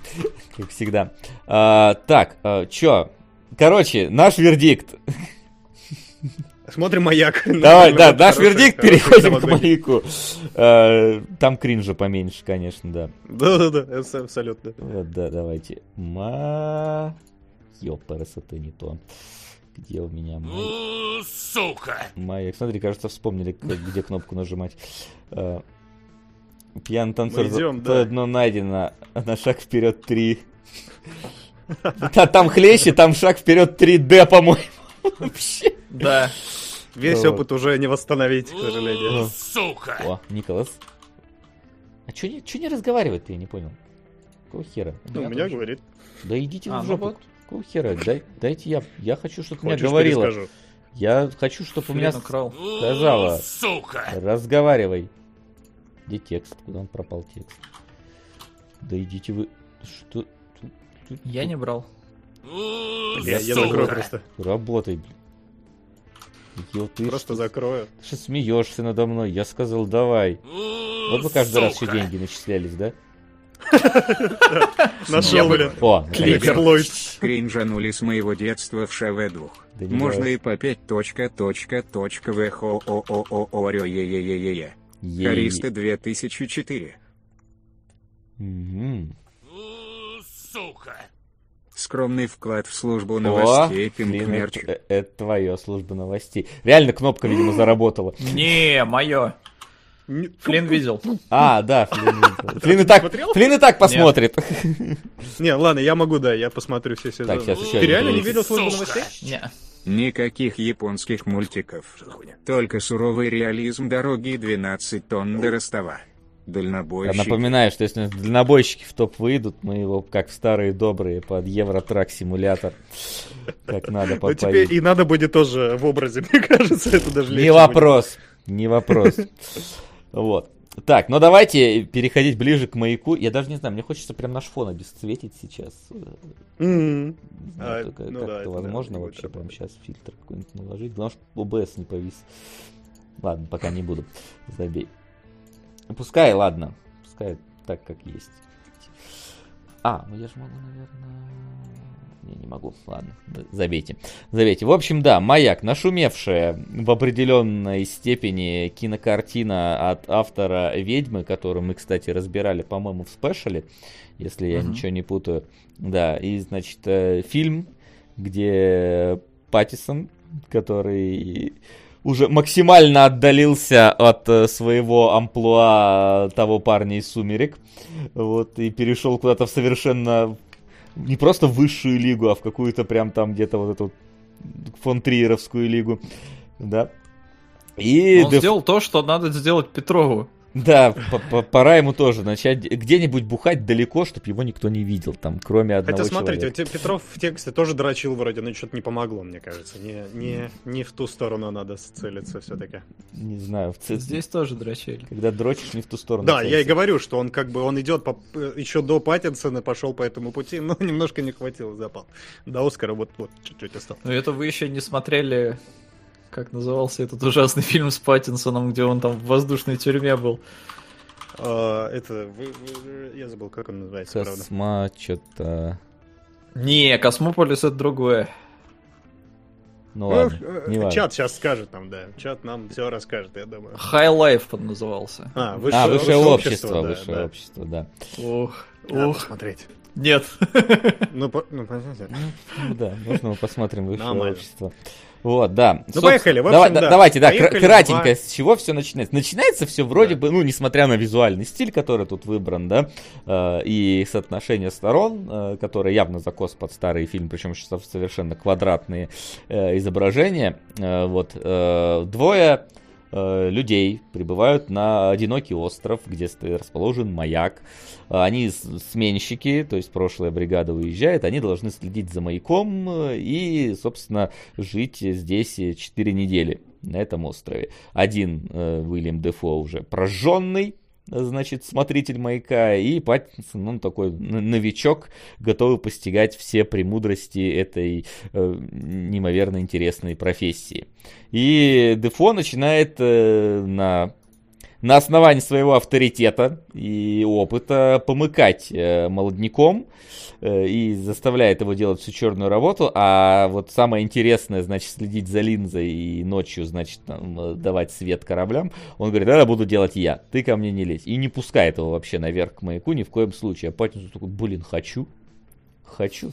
Speaker 1: как всегда. А, так, а, чё? Короче, наш вердикт.
Speaker 3: Смотрим маяк.
Speaker 1: Давай, да, наш вердикт, переходим к маяку. А, Там кринжа поменьше, конечно, да.
Speaker 3: Да-да-да, абс- абсолютно.
Speaker 1: Вот, да, давайте. Ма... Ёпарас, это не то. Где у меня.
Speaker 4: Сука!
Speaker 1: Маяк? Смотри, кажется, вспомнили, где кнопку нажимать. А, Пьяный танцор
Speaker 3: идем, да.
Speaker 1: одно найдено. На шаг вперед три. Да, там хлеще, там шаг вперед 3D, по-моему. Вообще.
Speaker 2: Да.
Speaker 3: Весь
Speaker 1: Вот.
Speaker 3: опыт уже не восстановить, к сожалению.
Speaker 4: Сука!
Speaker 1: О, Николас. А чё не, чё не разговаривает, я не понял. Какого хера?
Speaker 3: Ну, У меня говорит.
Speaker 1: Да идите
Speaker 2: А,
Speaker 1: в
Speaker 2: ну
Speaker 1: жопу.
Speaker 2: вот.
Speaker 1: Какого хера? Дай, дайте я. Я хочу, чтобы меня говорила.
Speaker 3: перескажу?
Speaker 1: Я хочу, чтобы у меня
Speaker 2: украл.
Speaker 1: сказала.
Speaker 4: Сука!
Speaker 1: Разговаривай. Где текст? Куда он пропал текст? Да идите вы. Что? Тут- тут-
Speaker 2: Я не брал.
Speaker 3: Я, я закрою просто.
Speaker 1: Работай, блин. Ты
Speaker 3: Просто закрою.
Speaker 1: Ты смеешься надо мной? Я сказал, давай. Вот бы каждый раз еще деньги начислялись, да?
Speaker 3: Нашел, блин.
Speaker 1: О,
Speaker 3: Клик
Speaker 1: отлично.
Speaker 3: Эксплойт.
Speaker 5: Кринжанули с моего детства в ШВ-2.
Speaker 1: Да не
Speaker 5: Можно и по 5 точка точка точка вхо о о о о е е е е е
Speaker 1: Ей.
Speaker 5: Харисты 2004.
Speaker 1: Мгм.
Speaker 4: Сука!
Speaker 5: Скромный вклад в службу
Speaker 1: О,
Speaker 5: новостей
Speaker 1: блин,
Speaker 5: Пинк Мерч.
Speaker 1: это, э, это твоя служба новостей. Реально кнопка, видимо, заработала.
Speaker 2: Не, мое. Флин видел.
Speaker 1: А, да, Флин, видел. Флин и так? Флин и так посмотрит.
Speaker 3: Не, ладно, я могу, да, я посмотрю все сезоны.
Speaker 1: Так, сейчас еще
Speaker 3: Ты реально не видел службу новостей?
Speaker 2: Не.
Speaker 5: Никаких японских мультиков. Только суровый реализм дороги и 12 тонн до Ростова.
Speaker 1: Я
Speaker 5: Дальнобойщики.
Speaker 1: напоминаю, что если дальнобойщики в топ выйдут, мы его, как в старые добрые, под Евротрак симулятор, как надо
Speaker 3: Ну, теперь
Speaker 1: подпоить.
Speaker 3: и надо будет тоже в образе, мне кажется, это даже легче
Speaker 1: Не вопрос, не вопрос. Вот. Так, ну давайте переходить ближе к маяку. Я даже не знаю, мне хочется прям наш фон обесцветить сейчас.
Speaker 3: будет.
Speaker 1: Не знаю,
Speaker 3: А,
Speaker 1: только
Speaker 3: ну
Speaker 1: как
Speaker 3: да,
Speaker 1: это
Speaker 3: это,
Speaker 1: возможно
Speaker 3: наверное,
Speaker 1: вообще
Speaker 3: будет
Speaker 1: прям сейчас фильтр какой-нибудь наложить. Главное, чтобы OBS не повис. Ладно, пока не буду. Забей. Пускай, ладно. Пускай так, как есть. А, ну я же могу, наверное... Не, не могу. Ладно, забейте. Забейте. В общем, да, «Маяк», нашумевшая в определенной степени кинокартина от автора «Ведьмы», которую мы, кстати, разбирали, по-моему, в спешале, если я
Speaker 2: Мгм.
Speaker 1: ничего не путаю. Да, и, значит, э, фильм, где Паттисон, который уже максимально отдалился от э, своего амплуа того парня из «Сумерек», вот, и перешел куда-то в совершенно не просто высшую лигу, а в какую-то прям там где-то вот эту фон Триеровскую лигу, да. И
Speaker 2: Он
Speaker 1: Деф-
Speaker 2: сделал то, что надо сделать Петрову.
Speaker 1: Да, пора ему тоже начать где-нибудь бухать далеко, чтобы его никто не видел, там, кроме одного
Speaker 3: Хотя смотрите,
Speaker 1: человека.
Speaker 3: Петров в тексте тоже дрочил вроде, но что-то не помогло, мне кажется. Не, не, не в ту сторону надо целиться все-таки.
Speaker 1: Не знаю, в ц-
Speaker 2: Здесь тоже дрочили.
Speaker 1: когда дрочишь не в ту сторону.
Speaker 3: Да, я и говорю, что он как бы он идет по, еще до Паттинсона, пошел по этому пути, но немножко не хватило запал. До Оскара вот, вот чуть-чуть осталось.
Speaker 2: Но это вы еще не смотрели, как назывался этот ужасный фильм с Паттинсоном, где он там в воздушной тюрьме был.
Speaker 3: А, это, вы- вы- я забыл, как он называется, правда.
Speaker 1: Косма, что-то...
Speaker 2: Не, Космополис это другое.
Speaker 1: Ну ладно,
Speaker 3: Э,
Speaker 1: не важно.
Speaker 3: Чат сейчас скажет нам, да. Чат нам все расскажет, я думаю.
Speaker 2: High Life он назывался.
Speaker 3: А,
Speaker 1: А, высшее общество,
Speaker 3: да,
Speaker 1: высшее
Speaker 3: да.
Speaker 1: общество, да.
Speaker 2: Ох,
Speaker 3: Надо
Speaker 2: ох.
Speaker 3: посмотреть.
Speaker 2: Нет.
Speaker 3: Ну, по- ну, понятно.
Speaker 1: Ну да, можно мы посмотрим высшее
Speaker 3: Нормально.
Speaker 1: общество. Вот, да.
Speaker 3: Ну,
Speaker 1: Собственно,
Speaker 3: поехали, в общем,
Speaker 1: давай-
Speaker 3: да.
Speaker 1: да, Давайте, да,
Speaker 3: Поехали,
Speaker 1: кратенько,
Speaker 3: два.
Speaker 1: с чего все начинается? Начинается все вроде
Speaker 3: Да.
Speaker 1: бы, ну, несмотря на визуальный стиль, который тут выбран, да, э, и соотношение сторон, э, которые явно закос под старый фильм, причем совершенно квадратные э, изображения. Э, вот, э, двое людей прибывают на одинокий остров, где расположен маяк. Э, Они сменщики, то есть прошлая бригада уезжает, они должны следить за маяком э, и, собственно, жить здесь 4 недели на этом острове. Один э, Уильям Дефо уже прожженный, значит, смотритель маяка, и Паттинсон, он такой новичок, готовый постигать все премудрости этой э, неимоверно интересной профессии. И Дефо начинает э, на на основании своего авторитета и опыта помыкать э, молодняком э, и заставляет его делать всю черную работу, а вот самое интересное, значит, следить за линзой и ночью, значит, там, э, давать свет кораблям, он говорит, да, буду делать я, ты ко мне не лезь. И не пускает его вообще наверх к маяку ни в коем случае. А Паттинсон такой, блин, хочу, хочу.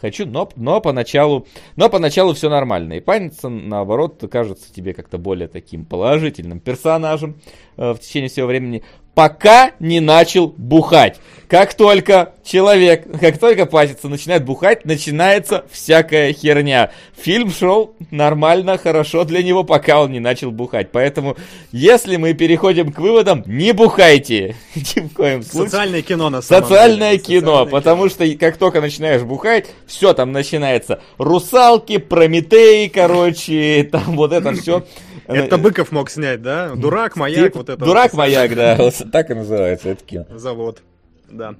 Speaker 1: Хочу, но, но поначалу, но поначалу все нормально. И Паттинсон, наоборот, кажется тебе как-то более таким положительным персонажем э, в течение всего времени, пока не начал бухать. Как только человек, как только Паттинсон начинает бухать, начинается всякая херня. Фильм шел нормально, хорошо для него, пока он не начал бухать. Поэтому, если мы переходим к выводам, не бухайте. Ни в коем случае.
Speaker 3: Социальное кино, на самом
Speaker 1: Социальное
Speaker 3: деле.
Speaker 1: кино,
Speaker 3: Социальное
Speaker 1: потому что и как только начинаешь бухать, все там начинается. Русалки, Прометей, короче, там вот это все.
Speaker 3: Это Быков мог снять, да? Дурак, маяк, вот это.
Speaker 1: Дурак, маяк, да, так и называется это кино.
Speaker 3: Завод, да.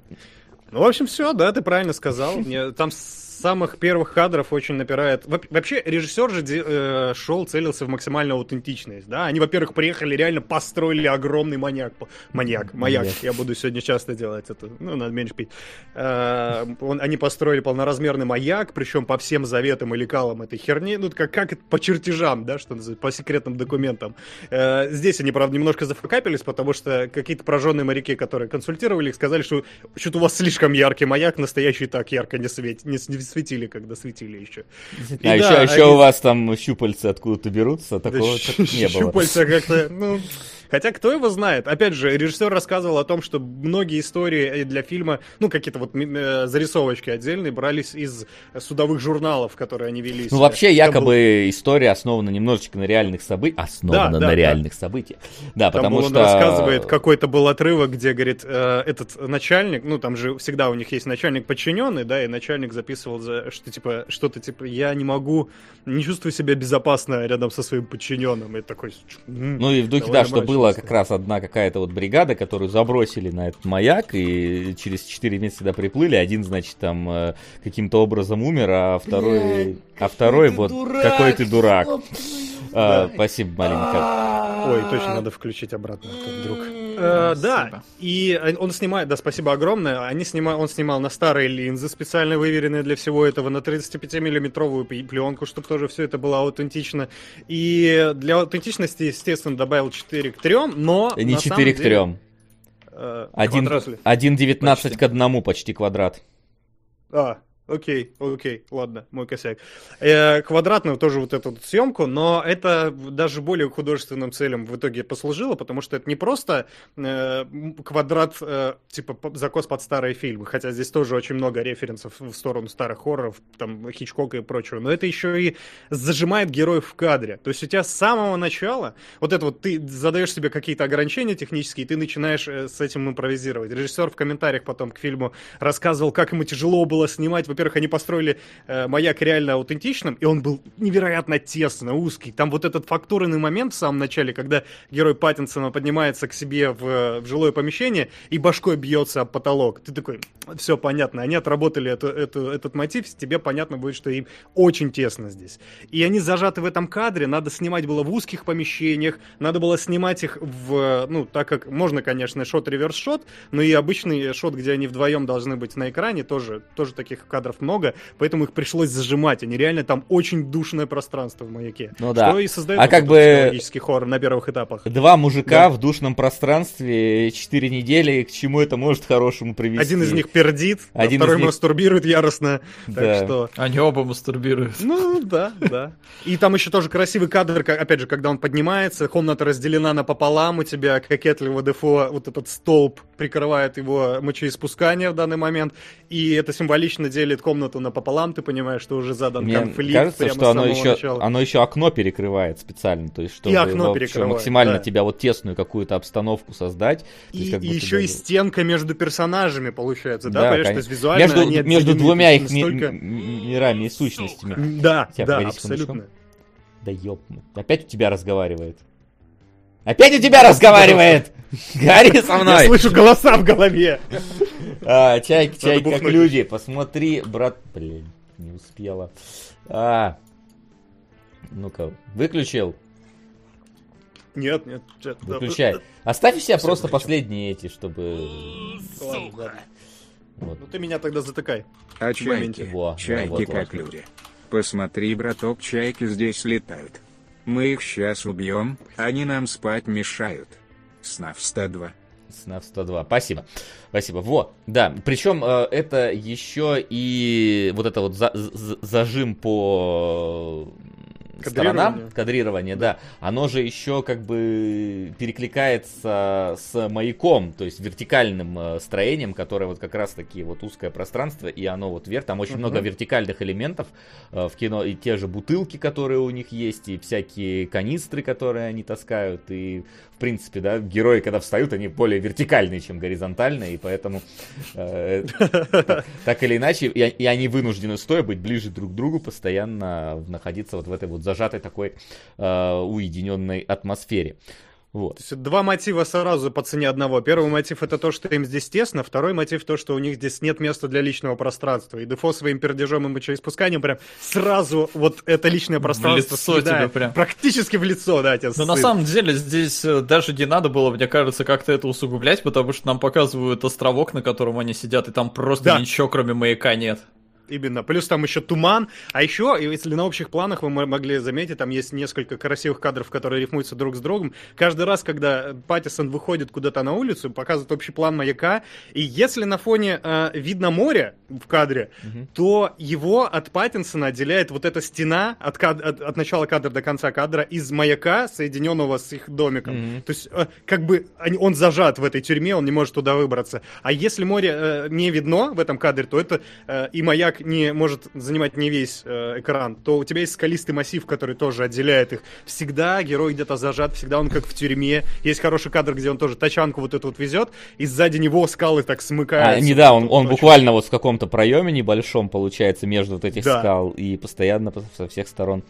Speaker 3: Ну, в общем, все, да, ты правильно сказал. Там самых первых кадров очень напирает. Во- Вообще, режиссер же э, шел, целился в максимальную аутентичность, да. Они, во-первых, приехали, реально построили огромный маньяк. Маньяк, маяк. Я буду сегодня часто делать это. Ну, надо меньше пить. Э, он- они построили полноразмерный маяк, причем по всем заветам и лекалам этой херни. Ну, как, как это по чертежам, да, что называется, по секретным документам. Э, здесь они, правда, немножко зафакапились, потому что какие-то прожженные моряки, которые консультировали их, сказали, что что-то у вас слишком яркий маяк, настоящий так ярко не, светит, не, не светили, когда светили еще. И
Speaker 1: А еще,
Speaker 3: да,
Speaker 1: еще
Speaker 3: они-
Speaker 1: у вас там щупальца откуда-то берутся,
Speaker 3: Да
Speaker 1: такого
Speaker 3: щ-
Speaker 1: как не было.
Speaker 3: щупальца как-то, ну... Хотя кто его знает? Опять же, режиссер рассказывал о том, что многие истории для фильма, ну, какие-то вот э, зарисовочки отдельные, брались из судовых журналов, которые они вели.
Speaker 1: Ну, вообще, якобы
Speaker 3: был-
Speaker 1: история основана немножечко на реальных событиях. Основана
Speaker 3: Да,
Speaker 1: на
Speaker 3: да,
Speaker 1: реальных событиях. Да,
Speaker 3: Там
Speaker 1: потому
Speaker 3: он
Speaker 1: что...
Speaker 3: рассказывает, какой-то был отрывок, где, говорит, э, этот начальник, ну, там же всегда у них есть начальник подчиненный, да, и начальник записывал, за, что, типа, что-то, типа, я не могу, не чувствую себя безопасно рядом со своим подчиненным. И такой... «М,
Speaker 1: Ну и в духе, да, что было
Speaker 3: мрачная
Speaker 1: как раз одна какая-то вот бригада, которую забросили на этот маяк, и через 4 месяца сюда приплыли. Один, значит, там э, каким-то образом умер, а второй... а второй вот какой ты дурак. А, Спасибо, маленько.
Speaker 3: Ой, точно надо включить обратно, вдруг. Э, да,
Speaker 2: Спасибо.
Speaker 3: и он снимает, да, спасибо огромное. Они снимают, он снимал на старые линзы, специально выверенные для всего этого, на 35-миллиметровую пленку, чтобы тоже все это было аутентично. И для аутентичности, естественно, добавил 4 к 3, но...
Speaker 1: Не
Speaker 3: на самом
Speaker 1: 4 к
Speaker 3: деле,
Speaker 1: 3.
Speaker 3: э,
Speaker 1: Один-
Speaker 3: квадрат ли?
Speaker 1: 1,19
Speaker 2: Почти.
Speaker 1: к одному почти квадрат.
Speaker 3: А, Окей, окей, ладно, мой косяк. Э, квадратную тоже вот эту вот съемку, но это даже более художественным целям в итоге послужило, потому что это не просто э, квадрат, э, типа закос под старые фильмы, хотя здесь тоже очень много референсов в сторону старых хорроров, там Хичкока и прочего, но это еще и зажимает героев в кадре. То есть у тебя с самого начала, вот это вот ты задаешь себе какие-то ограничения технические, и ты начинаешь э, с этим импровизировать. Режиссер в комментариях потом к фильму рассказывал, как ему тяжело было снимать. Во-первых, они построили э, маяк реально аутентичным, и он был невероятно тесно, узкий. Там вот этот фактурный момент в самом начале, когда герой Паттинсона поднимается к себе в, в жилое помещение и башкой бьется об потолок. Ты такой, все понятно, они отработали эту, эту, этот мотив, тебе понятно будет, что им очень тесно здесь. И они зажаты в этом кадре, надо снимать было в узких помещениях, надо было снимать их в, ну, так как можно, конечно, шот-реверс-шот, но и обычный шот, где они вдвоем должны быть на экране, тоже, тоже таких кадров много, поэтому их пришлось зажимать. Они реально там очень душное пространство в маяке.
Speaker 1: Ну да.
Speaker 3: Что и создает
Speaker 1: А как бы-
Speaker 3: психологический хоррор на первых этапах.
Speaker 1: Два мужика
Speaker 3: Да.
Speaker 1: в душном пространстве, четыре недели, к чему это может хорошему привести?
Speaker 3: Один из них пердит, а
Speaker 1: Один из
Speaker 3: второй
Speaker 1: них-
Speaker 3: мастурбирует яростно.
Speaker 1: Да.
Speaker 3: Так что...
Speaker 2: Они оба мастурбируют.
Speaker 3: Ну, да, да. И там еще тоже красивый кадр, как- опять же, когда он поднимается, комната разделена напополам, у тебя кокетливо Дефо, вот этот столб прикрывает его мочеиспускание в данный момент, и это символично делит комнату напополам, ты понимаешь, что уже задан
Speaker 1: Мне
Speaker 3: конфликт
Speaker 1: кажется,
Speaker 3: прямо
Speaker 1: что
Speaker 3: с
Speaker 1: оно еще,
Speaker 3: начала.
Speaker 1: оно еще окно перекрывает специально, то есть чтобы
Speaker 3: окно
Speaker 1: вообще
Speaker 3: перекрывает,
Speaker 1: максимально
Speaker 3: да.
Speaker 1: тебя вот тесную какую-то обстановку создать. То есть
Speaker 3: И,
Speaker 1: как
Speaker 3: и еще и
Speaker 1: бы-
Speaker 3: стенка между персонажами получается, да?
Speaker 1: Да,
Speaker 3: Понимаешь, то
Speaker 1: конечно.
Speaker 3: есть визуально
Speaker 1: между,
Speaker 3: они
Speaker 1: между двумя их
Speaker 3: настолько-
Speaker 1: мирами и сущностями.
Speaker 3: Да,
Speaker 1: Сейчас,
Speaker 3: да, абсолютно.
Speaker 1: Да ёп, опять у тебя разговаривает. Опять у тебя разговаривает! Говори со
Speaker 3: Я
Speaker 1: мной!
Speaker 3: слышу голоса в голове.
Speaker 1: А, чайки, чайки как люди. Посмотри, брат. Блин, не успела. А. Ну-ка, выключил?
Speaker 3: Нет, нет. чё-
Speaker 1: Выключай. Оставь у себя просто последние эти, чтобы...
Speaker 4: Сука.
Speaker 1: Вот.
Speaker 3: Ну ты меня тогда затыкай.
Speaker 5: А чайки,
Speaker 1: Во,
Speaker 5: чайки
Speaker 1: вот,
Speaker 5: как
Speaker 1: вот.
Speaker 5: люди. Посмотри, браток, чайки здесь летают. Мы их сейчас убьем, они нам спать мешают. Снав 102.
Speaker 1: СНАФ 102. Спасибо. Спасибо. Вот, да. Причем э, это еще и вот это вот за- за- зажим по сторонам,
Speaker 3: Кадрирование.
Speaker 1: да, оно же еще как бы перекликается с маяком, то есть вертикальным э, строением, которое вот как раз таки вот узкое пространство, и оно вот вверх, там очень
Speaker 3: Мгм.
Speaker 1: много вертикальных элементов э, в кино, и те же бутылки, которые у них есть, и всякие канистры, которые они таскают, и в принципе, да, герои, когда встают, они более вертикальные, чем горизонтальные, и поэтому э, так- так или иначе, и, и они вынуждены стоя быть ближе друг к другу, постоянно находиться вот в этой вот зажатой такой э, уединенной атмосфере. Вот.
Speaker 3: То есть два мотива сразу по цене одного. Первый мотив это то, что им здесь тесно, второй мотив то, что у них здесь нет места для личного пространства. И Дефо своим пердежом и мочеиспусканием прям сразу вот это личное пространство
Speaker 2: лицо
Speaker 3: съедает.
Speaker 2: тебе прям.
Speaker 3: Практически в лицо, да, тебе
Speaker 2: Но на
Speaker 3: ссыт.
Speaker 2: самом деле здесь э, даже не надо было, мне кажется, как-то это усугублять, потому что нам показывают островок, на котором они сидят, и там просто
Speaker 3: Да.
Speaker 2: ничего кроме маяка нет.
Speaker 3: Именно. Плюс там еще туман. А еще, если на общих планах вы мо- могли заметить, там есть несколько красивых кадров, которые рифмуются друг с другом. Каждый раз, когда Паттисон выходит куда-то на улицу, показывает общий план маяка. И если на фоне э, видно море в кадре,
Speaker 1: Мгм.
Speaker 3: то его от Паттинсона отделяет вот эта стена от, кад- от, от начала кадра до конца кадра из маяка, соединенного с их домиком.
Speaker 1: Мгм.
Speaker 3: То есть, э, как бы он зажат в этой тюрьме, он не может туда выбраться. А если море э, не видно в этом кадре, то это э, и маяк не может занимать не весь э, экран, то у тебя есть скалистый массив, который тоже отделяет их. Всегда герой где-то зажат, всегда он как в тюрьме. Есть хороший кадр, где он тоже тачанку вот эту вот везет, и сзади него скалы так смыкаются.
Speaker 1: А, не да, он, он буквально вот в каком-то проеме небольшом получается между вот этих
Speaker 3: Да.
Speaker 1: скал и постоянно по- со всех сторон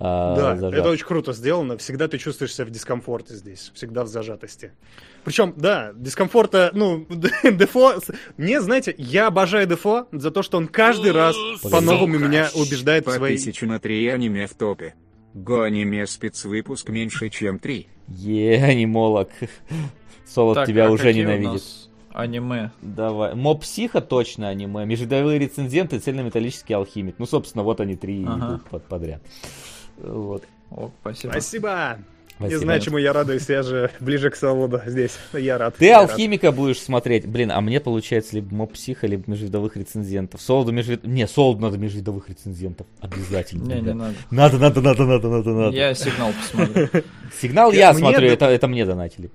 Speaker 1: а,
Speaker 3: Да,
Speaker 1: зажат.
Speaker 3: это очень круто сделано. Всегда ты чувствуешь себя в дискомфорте здесь. Всегда в зажатости. Причем, да, дискомфорта, ну, Дефо... Мне, знаете, я обожаю Дефо за то, что он каждый раз по-новому меня убеждает в
Speaker 5: По
Speaker 3: своей...
Speaker 5: тысячу на три аниме в топе. Го аниме спецвыпуск меньше, чем три.
Speaker 1: Е, анимолог. Солод
Speaker 2: Так,
Speaker 1: тебя
Speaker 2: а
Speaker 1: уже
Speaker 2: какие у
Speaker 1: ненавидит.
Speaker 2: нас Аниме.
Speaker 1: Давай. Моб Психо точно аниме. Межвидовые рецензенты, цельнометаллический алхимик. Ну, собственно, вот они три
Speaker 2: Ага.
Speaker 1: идут под- подряд. Вот.
Speaker 2: О, спасибо.
Speaker 3: Спасибо. Не
Speaker 1: Василий
Speaker 3: знаю, чему я радуюсь, я же ближе к свободу здесь. Я рад.
Speaker 1: Ты
Speaker 3: я рад.
Speaker 1: алхимика будешь смотреть. Блин, а мне получается либо моб психа, либо межвидовых рецензентов. Солоду межвид... Не, солоду надо межвидовых рецензентов. Обязательно.
Speaker 2: Не, не надо.
Speaker 1: Надо, надо, надо, надо, надо, надо.
Speaker 2: Я сигнал посмотрю.
Speaker 1: Сигнал
Speaker 3: Я-
Speaker 1: смотрю, это, это мне донатили.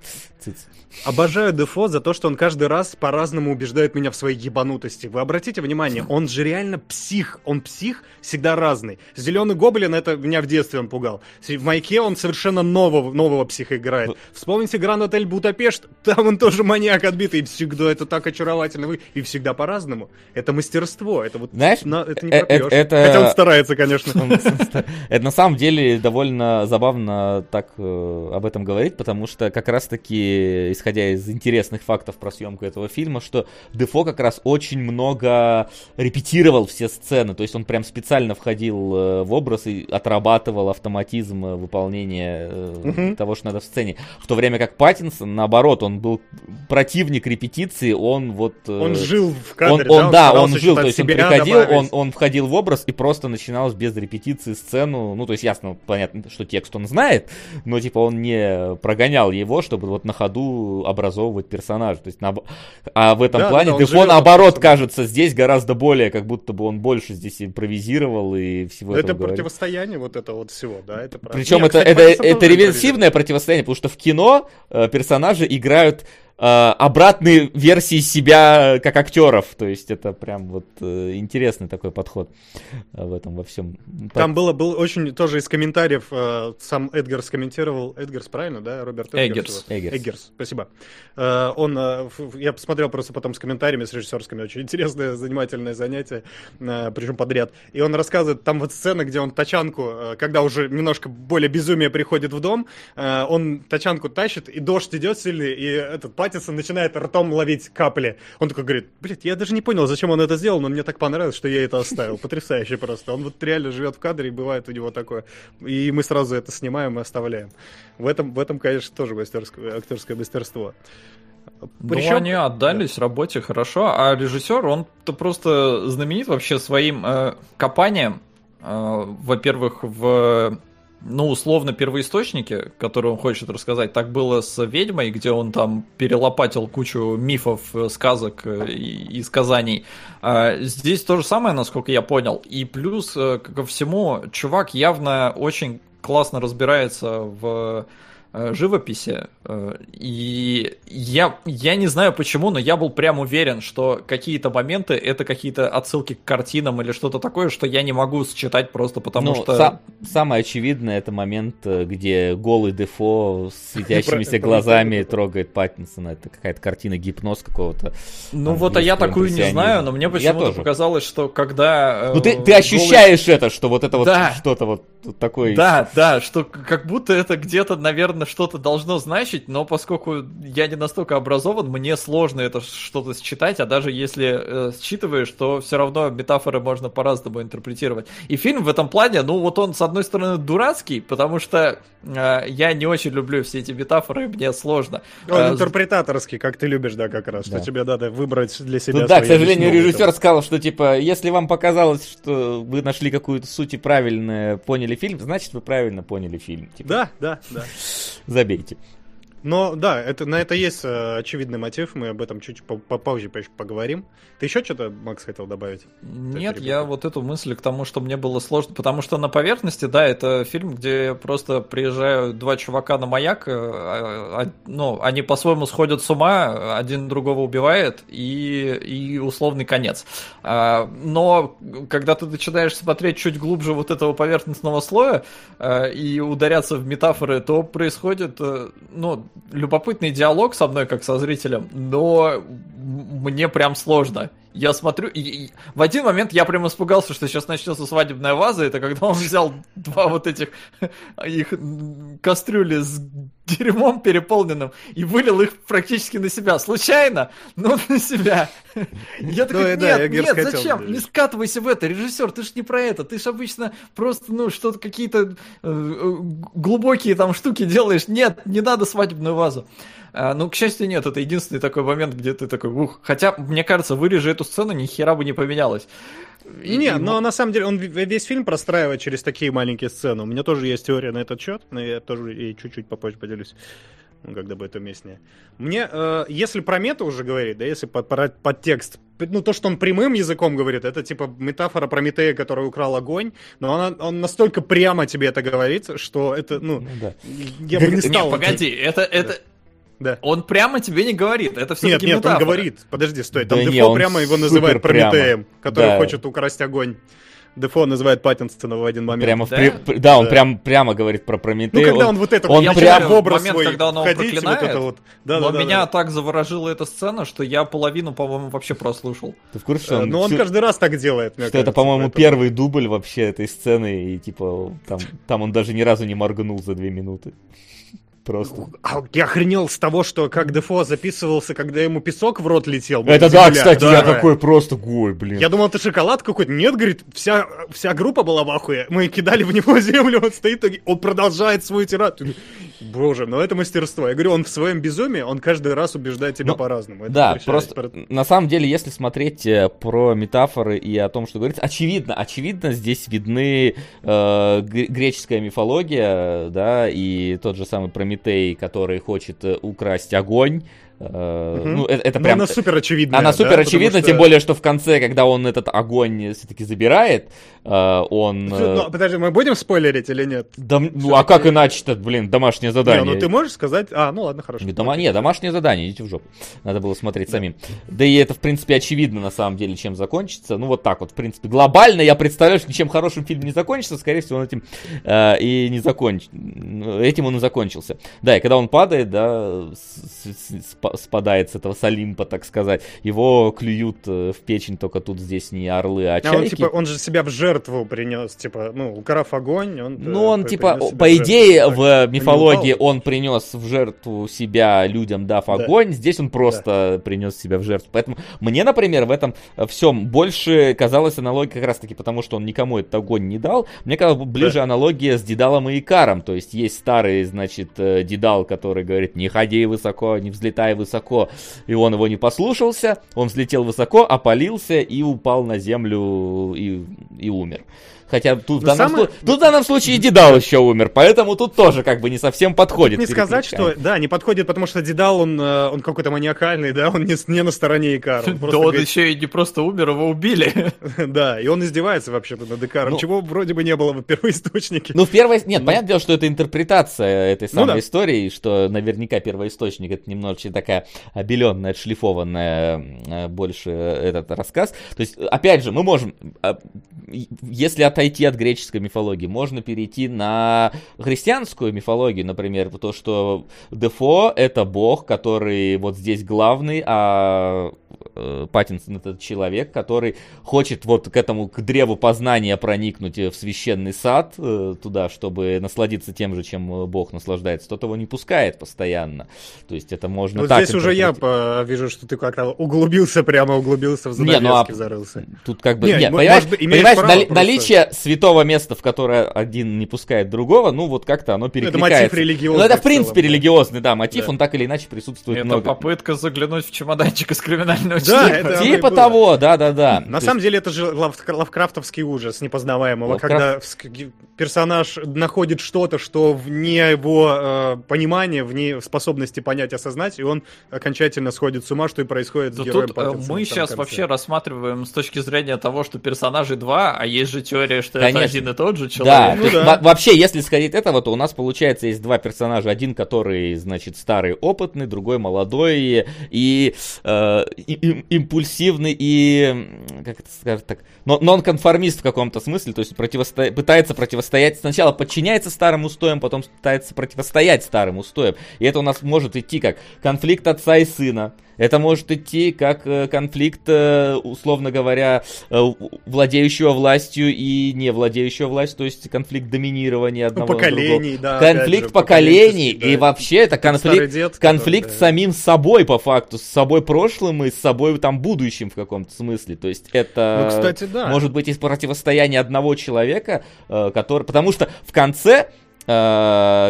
Speaker 3: Обожаю Дефо за то, что он каждый раз по-разному убеждает меня в своей ебанутости. Вы обратите внимание, он же реально псих. Он псих всегда разный. Зеленый гоблин, это меня в детстве он пугал. В Майке он совершенно нового, нового психа играет. Вспомните Гранд Отель Будапешт, там он тоже маньяк отбитый. И всегда это так очаровательно. И всегда по-разному. Это мастерство. Это вот
Speaker 1: Знаешь,
Speaker 3: на- это не
Speaker 1: э- э-
Speaker 3: пропьешь.
Speaker 1: это-
Speaker 3: Хотя он старается, конечно.
Speaker 1: Это на самом деле довольно забавно так э, об этом говорить, потому что как раз-таки, исходя из интересных фактов про съемку этого фильма, что Дефо как раз очень много репетировал все сцены, то есть он прям специально входил в образ и отрабатывал автоматизм выполнения
Speaker 3: Мгм.
Speaker 1: того, что надо в сцене. В то время как Паттинсон, наоборот, он был противник репетиции, он вот... э,
Speaker 3: Он жил в
Speaker 1: он,
Speaker 3: кадре,
Speaker 1: он, да,
Speaker 3: старался
Speaker 1: он жил, то есть он приходил,
Speaker 3: добавить.
Speaker 1: он, он входил в образ и просто начиналось без репетиции сцену. Ну, то есть ясно, понятно, что текст он знает, но типа он не прогонял его, чтобы вот на ходу образовывать персонажа. То есть, наоб- а в этом
Speaker 3: Да,
Speaker 1: плане
Speaker 3: да, он
Speaker 1: Дефо наоборот
Speaker 3: просто.
Speaker 1: кажется здесь гораздо более, как будто бы он больше здесь импровизировал и всего
Speaker 3: Это
Speaker 1: этого говорил.
Speaker 3: противостояние вот это вот всего, да, это правда.
Speaker 1: Причем
Speaker 3: Не,
Speaker 1: это,
Speaker 3: кстати,
Speaker 1: это,
Speaker 3: Паттинсон
Speaker 1: это реверсивное противостояние, потому что в кино э, персонажи играют обратные версии себя э, как актеров. То есть это прям вот э, интересный такой подход э, в этом во всем.
Speaker 3: Там было, был очень тоже из комментариев, э, сам Эдгар скомментировал, Эдгарс, правильно, да, Роберт
Speaker 2: Эггерс.
Speaker 3: его?
Speaker 1: Эггерс.
Speaker 3: Эггерс, спасибо. Э, он, э, я посмотрел просто потом с комментариями, с режиссерскими, очень интересное, занимательное занятие, э, причем подряд. И он рассказывает, там вот сцена, где он тачанку, э, когда уже немножко более безумие приходит в дом, э, он тачанку тащит, и дождь идет сильный, и этот Паттинсон начинает ртом ловить капли. Он такой говорит, блядь, я даже не понял, зачем он это сделал, но мне так понравилось, что я это оставил. Потрясающе просто. Он вот реально живет в кадре, и бывает у него такое. И мы сразу это снимаем и оставляем. В этом, в этом конечно, тоже мастерское, актерское мастерство.
Speaker 2: Ну,
Speaker 3: Причем-
Speaker 2: они отдались работе хорошо, а режиссер, он-то просто знаменит вообще своим э, копанием, э, во-первых, в, ну, условно, первоисточнике, который он хочет рассказать. Так было с «Ведьмой», где он там перелопатил кучу мифов, э, сказок э, и, и сказаний. А здесь то же самое, насколько я понял. И плюс э, ко всему, чувак явно очень классно разбирается в живописи. э, И я, я не знаю почему, но я был прям уверен, что какие-то моменты это какие-то отсылки к картинам или что-то такое, что я не могу считать просто потому,
Speaker 1: Ну,
Speaker 2: что...
Speaker 1: са- самое очевидное это момент, э, где голый Дефо с светящимися глазами трогает Паттинсона. Это какая-то картина гипноз какого-то.
Speaker 2: Ну вот, а я такую не знаю, но мне почему-то показалось, что когда... э,
Speaker 1: Ну ты, ты ощущаешь это, что вот это вот что-то вот такое.
Speaker 2: Да, да, что как будто это где-то, наверное, что-то должно значить, но поскольку я не настолько образован, мне сложно это что-то считать, а даже если э, считываешь, то все равно метафоры можно по-разному интерпретировать. И фильм в этом плане, ну вот он, с одной стороны, дурацкий, потому что э, я не очень люблю все эти метафоры, мне сложно.
Speaker 3: Он
Speaker 2: Э,
Speaker 3: интерпретаторский, как ты любишь, да, как раз,
Speaker 1: Да.
Speaker 3: что тебе надо выбрать для себя.
Speaker 1: Тут, да, к сожалению, режиссер сказал, что типа, если вам показалось, что вы нашли какую-то суть и правильно поняли фильм, значит вы правильно поняли фильм. Типа,
Speaker 3: Да, да, да.
Speaker 1: Забейте.
Speaker 3: Но да, это, на это есть э, очевидный мотив, мы об этом чуть по- попозже по- поговорим. Ты еще что-то, Макс, хотел добавить?
Speaker 2: Нет, я вот эту мысль к тому, что мне было сложно, потому что на поверхности, да, это фильм, где просто приезжают два чувака на маяк, э, а- а- ну, они по-своему сходят с ума, один другого убивает, и, и условный конец. А, Но когда ты начинаешь смотреть чуть глубже вот этого поверхностного слоя э, и ударяться в метафоры, то происходит, ну, любопытный диалог со мной, как со зрителем, но мне прям сложно. Я смотрю, и, и в один момент я прям испугался, что сейчас начнется свадебная ваза. Это когда он взял два вот этих их кастрюли с дерьмом переполненным и вылил их практически на себя. Случайно, но на себя. Я такой,
Speaker 3: да,
Speaker 2: нет, нет, зачем? Не скатывайся в это, режиссер, ты ж не про это. Ты ж обычно просто, ну, что-то какие-то э, э, глубокие там штуки делаешь. Нет, не надо свадебную вазу. А, ну, к счастью, нет, это единственный такой момент, где ты такой, ух. Хотя, мне кажется, вырежи эту сцену, ни хера бы не поменялось. И-
Speaker 3: Не,
Speaker 2: и
Speaker 3: но на самом деле он весь фильм простраивает через такие маленькие сцены. У меня тоже есть теория на этот счет, но я тоже и чуть-чуть попозже поделюсь, ну, когда будет уместнее. Мне, э, если про мета уже говорить, да, если под, под, подтекст, ну, то, что он прямым языком говорит, это типа метафора Прометея, который украл огонь, но она, он настолько прямо тебе это говорит, что это, ну,
Speaker 1: Ну да.
Speaker 3: я бы не стал...
Speaker 2: погоди, это, это...
Speaker 3: Да.
Speaker 2: Он прямо тебе не говорит, это все
Speaker 3: Нет, нет, он говорит. Подожди, стой. Там
Speaker 1: Да не,
Speaker 3: Дефо
Speaker 1: он
Speaker 3: прямо его называет
Speaker 1: прямо.
Speaker 3: Прометеем, который
Speaker 1: Да.
Speaker 3: хочет украсть огонь. Дефо называет Паттинсона в один момент.
Speaker 1: Прямо в
Speaker 2: Да?
Speaker 1: при- при- да, он
Speaker 3: Да.
Speaker 1: прям прямо говорит про Прометея.
Speaker 3: Ну, когда
Speaker 1: он-
Speaker 3: он, вот это
Speaker 1: он
Speaker 3: вот,
Speaker 1: прям-
Speaker 3: в образ
Speaker 2: момент,
Speaker 3: свой
Speaker 2: когда он его
Speaker 3: входить, вот
Speaker 2: проклинает,
Speaker 3: это вот. Да,
Speaker 2: Но
Speaker 3: да, да,
Speaker 2: меня
Speaker 3: да.
Speaker 2: так заворожила эта сцена, что я половину, по-моему, вообще прослушал.
Speaker 1: Ты в курсе, что
Speaker 3: Э,
Speaker 1: он,
Speaker 3: Но он
Speaker 1: всю-
Speaker 3: каждый раз так делает, мне
Speaker 1: что это,
Speaker 3: кажется,
Speaker 1: по-моему,
Speaker 3: поэтому-
Speaker 1: первый дубль вообще этой сцены, и типа там, там он даже ни разу не моргнул за две минуты. Просто.
Speaker 3: А я охренел с того, что как Дефо записывался, когда ему песок в рот летел.
Speaker 1: Это да, кстати, я такой просто, гой, блин.
Speaker 3: Я думал, это шоколад какой-то. Нет, говорит, вся, вся группа была в ахуе. Мы кидали в него землю, он стоит, он продолжает свою тираду. Боже, ну это мастерство. Я говорю, он в своем безумии, он каждый раз убеждает тебя
Speaker 1: Ну,
Speaker 3: по-разному. Это
Speaker 1: Да, просто
Speaker 3: про-
Speaker 1: на самом деле, если смотреть э, про метафоры и о том, что говорится, очевидно, очевидно, здесь видны э, греческая мифология, да, и тот же самый Прометей, который хочет э, украсть огонь.
Speaker 3: Мгм.
Speaker 1: Ну, это, это
Speaker 3: Но
Speaker 1: прям...
Speaker 3: она супер очевидная.
Speaker 1: Она
Speaker 3: да,
Speaker 1: супер
Speaker 3: потому
Speaker 1: очевидна,
Speaker 3: что-
Speaker 1: тем более, что в конце, когда он этот огонь все-таки забирает, он... э,
Speaker 3: Ну, подожди, мы будем спойлерить или нет?
Speaker 1: да, ну, а как иначе-то, блин, домашнее задание?
Speaker 3: Не, ну ты можешь сказать... А, ну ладно, хорошо.
Speaker 1: Дома... не, домашнее задание, идите в жопу. Надо было смотреть самим. Да и это, в принципе, очевидно, на самом деле, чем закончится. Ну, вот так вот, в принципе. Глобально я представляю, что ничем хорошим фильм не закончится. Скорее всего, он этим э, и не закончится. Этим он и закончился. Да, и когда он падает, да, спадает с этого с Олимпа, так сказать, его клюют э, в печень, только тут здесь не орлы, а
Speaker 3: А
Speaker 1: чайки.
Speaker 3: он, типа, он же себя в жертву принес, типа, ну, украв огонь, он...
Speaker 1: Ну,
Speaker 3: э,
Speaker 1: он,
Speaker 3: при-
Speaker 1: типа, по
Speaker 3: жертву.
Speaker 1: идее,
Speaker 3: Так.
Speaker 1: в
Speaker 3: не
Speaker 1: мифологии он принес в жертву себя людям, дав
Speaker 3: Да.
Speaker 1: огонь. Здесь он просто принес себя в жертву. Поэтому мне, например, в этом всем больше казалась аналогия как раз-таки потому, что он никому этот огонь не дал. Мне казалось ближе аналогия с Дедалом и Икаром. То есть есть старый, значит, э, Дедал, который говорит, не ходи высоко, не взлетай высоко. И он его не послушался. Он взлетел высоко, опалился и упал на землю и, и умер. Хотя тут, в
Speaker 3: Но
Speaker 1: данном,
Speaker 3: самое-
Speaker 1: слу- тут в данном случае Дедал еще умер, поэтому тут тоже как бы не совсем подходит.
Speaker 3: Не сказать, что... Да, не подходит, потому что Дедал, он, э, он какой-то маниакальный, да, он не, не на стороне Икара. Он
Speaker 2: Да он
Speaker 3: говорит-
Speaker 2: еще и не просто умер, его убили.
Speaker 3: Да, и он издевается вообще-то над Икаром,
Speaker 1: Ну.
Speaker 3: чего вроде бы не было в первоисточнике.
Speaker 1: Ну, в первой... Нет, понятное дело, что это интерпретация этой
Speaker 3: Ну
Speaker 1: самой
Speaker 3: да.
Speaker 1: истории, что наверняка первоисточник это немножечко такая обеленная, отшлифованная э, больше этот рассказ. То есть, опять же, мы можем, э, если отойти от греческой мифологии, можно перейти на христианскую мифологию, например, то, что Дефо это бог, который вот здесь главный, а э, Паттинсон это человек, который хочет вот к этому, к древу познания проникнуть э, в священный сад, э, туда, чтобы насладиться тем же, чем э, Бог наслаждается. Тот его не пускает постоянно. То есть это можно
Speaker 3: Вот
Speaker 1: так
Speaker 3: здесь уже я по- вижу, что ты как-то углубился, прямо углубился в
Speaker 1: Не, ну а-
Speaker 3: занавески, зарылся.
Speaker 1: Тут как бы,
Speaker 3: Не,
Speaker 1: не,
Speaker 3: м-
Speaker 1: понимаешь,
Speaker 3: может быть, имеешь
Speaker 1: понимаешь, нали-
Speaker 3: просто.
Speaker 1: наличие святого места, в которое один не пускает другого, ну вот как-то оно
Speaker 3: мотив
Speaker 1: перекликается.
Speaker 3: религиозный
Speaker 1: Ну это в
Speaker 3: целом,
Speaker 1: принципе
Speaker 3: да.
Speaker 1: религиозный, да, мотив,
Speaker 3: Да.
Speaker 1: он так или иначе присутствует
Speaker 2: Это
Speaker 1: много.
Speaker 2: попытка заглянуть в чемоданчик из криминального
Speaker 3: Да, это
Speaker 1: Типа того, да-да-да.
Speaker 3: На самом деле это же лав- лавкрафтовский ужас непознаваемого, когда персонаж находит что-то, что вне его э, понимания, вне способности понять, осознать, и он окончательно сходит с ума, что и происходит с
Speaker 2: Да
Speaker 3: героем
Speaker 2: тут э,
Speaker 3: Паттинсона
Speaker 2: мы сейчас
Speaker 3: конце.
Speaker 2: вообще рассматриваем с точки зрения того, что персонажей два, а есть же теория, что это
Speaker 1: Конечно.
Speaker 2: один и тот же
Speaker 1: Да,
Speaker 2: человек.
Speaker 3: Ну
Speaker 1: то есть
Speaker 3: да.
Speaker 1: во- вообще, если сходить этого, то у нас получается есть два персонажа. Один, который, значит, старый, опытный, другой молодой и, э, и- и- импульсивный и, как это сказать так, но- нонконформист в каком-то смысле, то есть противосто- пытается противостоять, сначала подчиняется старым устоям, потом пытается противостоять старым устоям. И это у нас может идти как конфликт отца и сына. Это может идти как э, конфликт, э, условно говоря, э, владеющего властью и не владеющего властью, то есть конфликт доминирования
Speaker 3: Ну,
Speaker 1: одного на
Speaker 3: поколений,
Speaker 1: другого.
Speaker 3: да.
Speaker 1: Конфликт
Speaker 3: же,
Speaker 1: поколений,
Speaker 3: поколенческий,
Speaker 1: и
Speaker 3: да.
Speaker 1: вообще это конфликт,
Speaker 3: дед, который,
Speaker 1: конфликт
Speaker 3: да.
Speaker 1: с самим собой, по факту, с собой прошлым и с собой там будущим в каком-то смысле. То есть это
Speaker 3: Ну, кстати, да.
Speaker 1: может быть из противостояния одного человека, который... Потому что в конце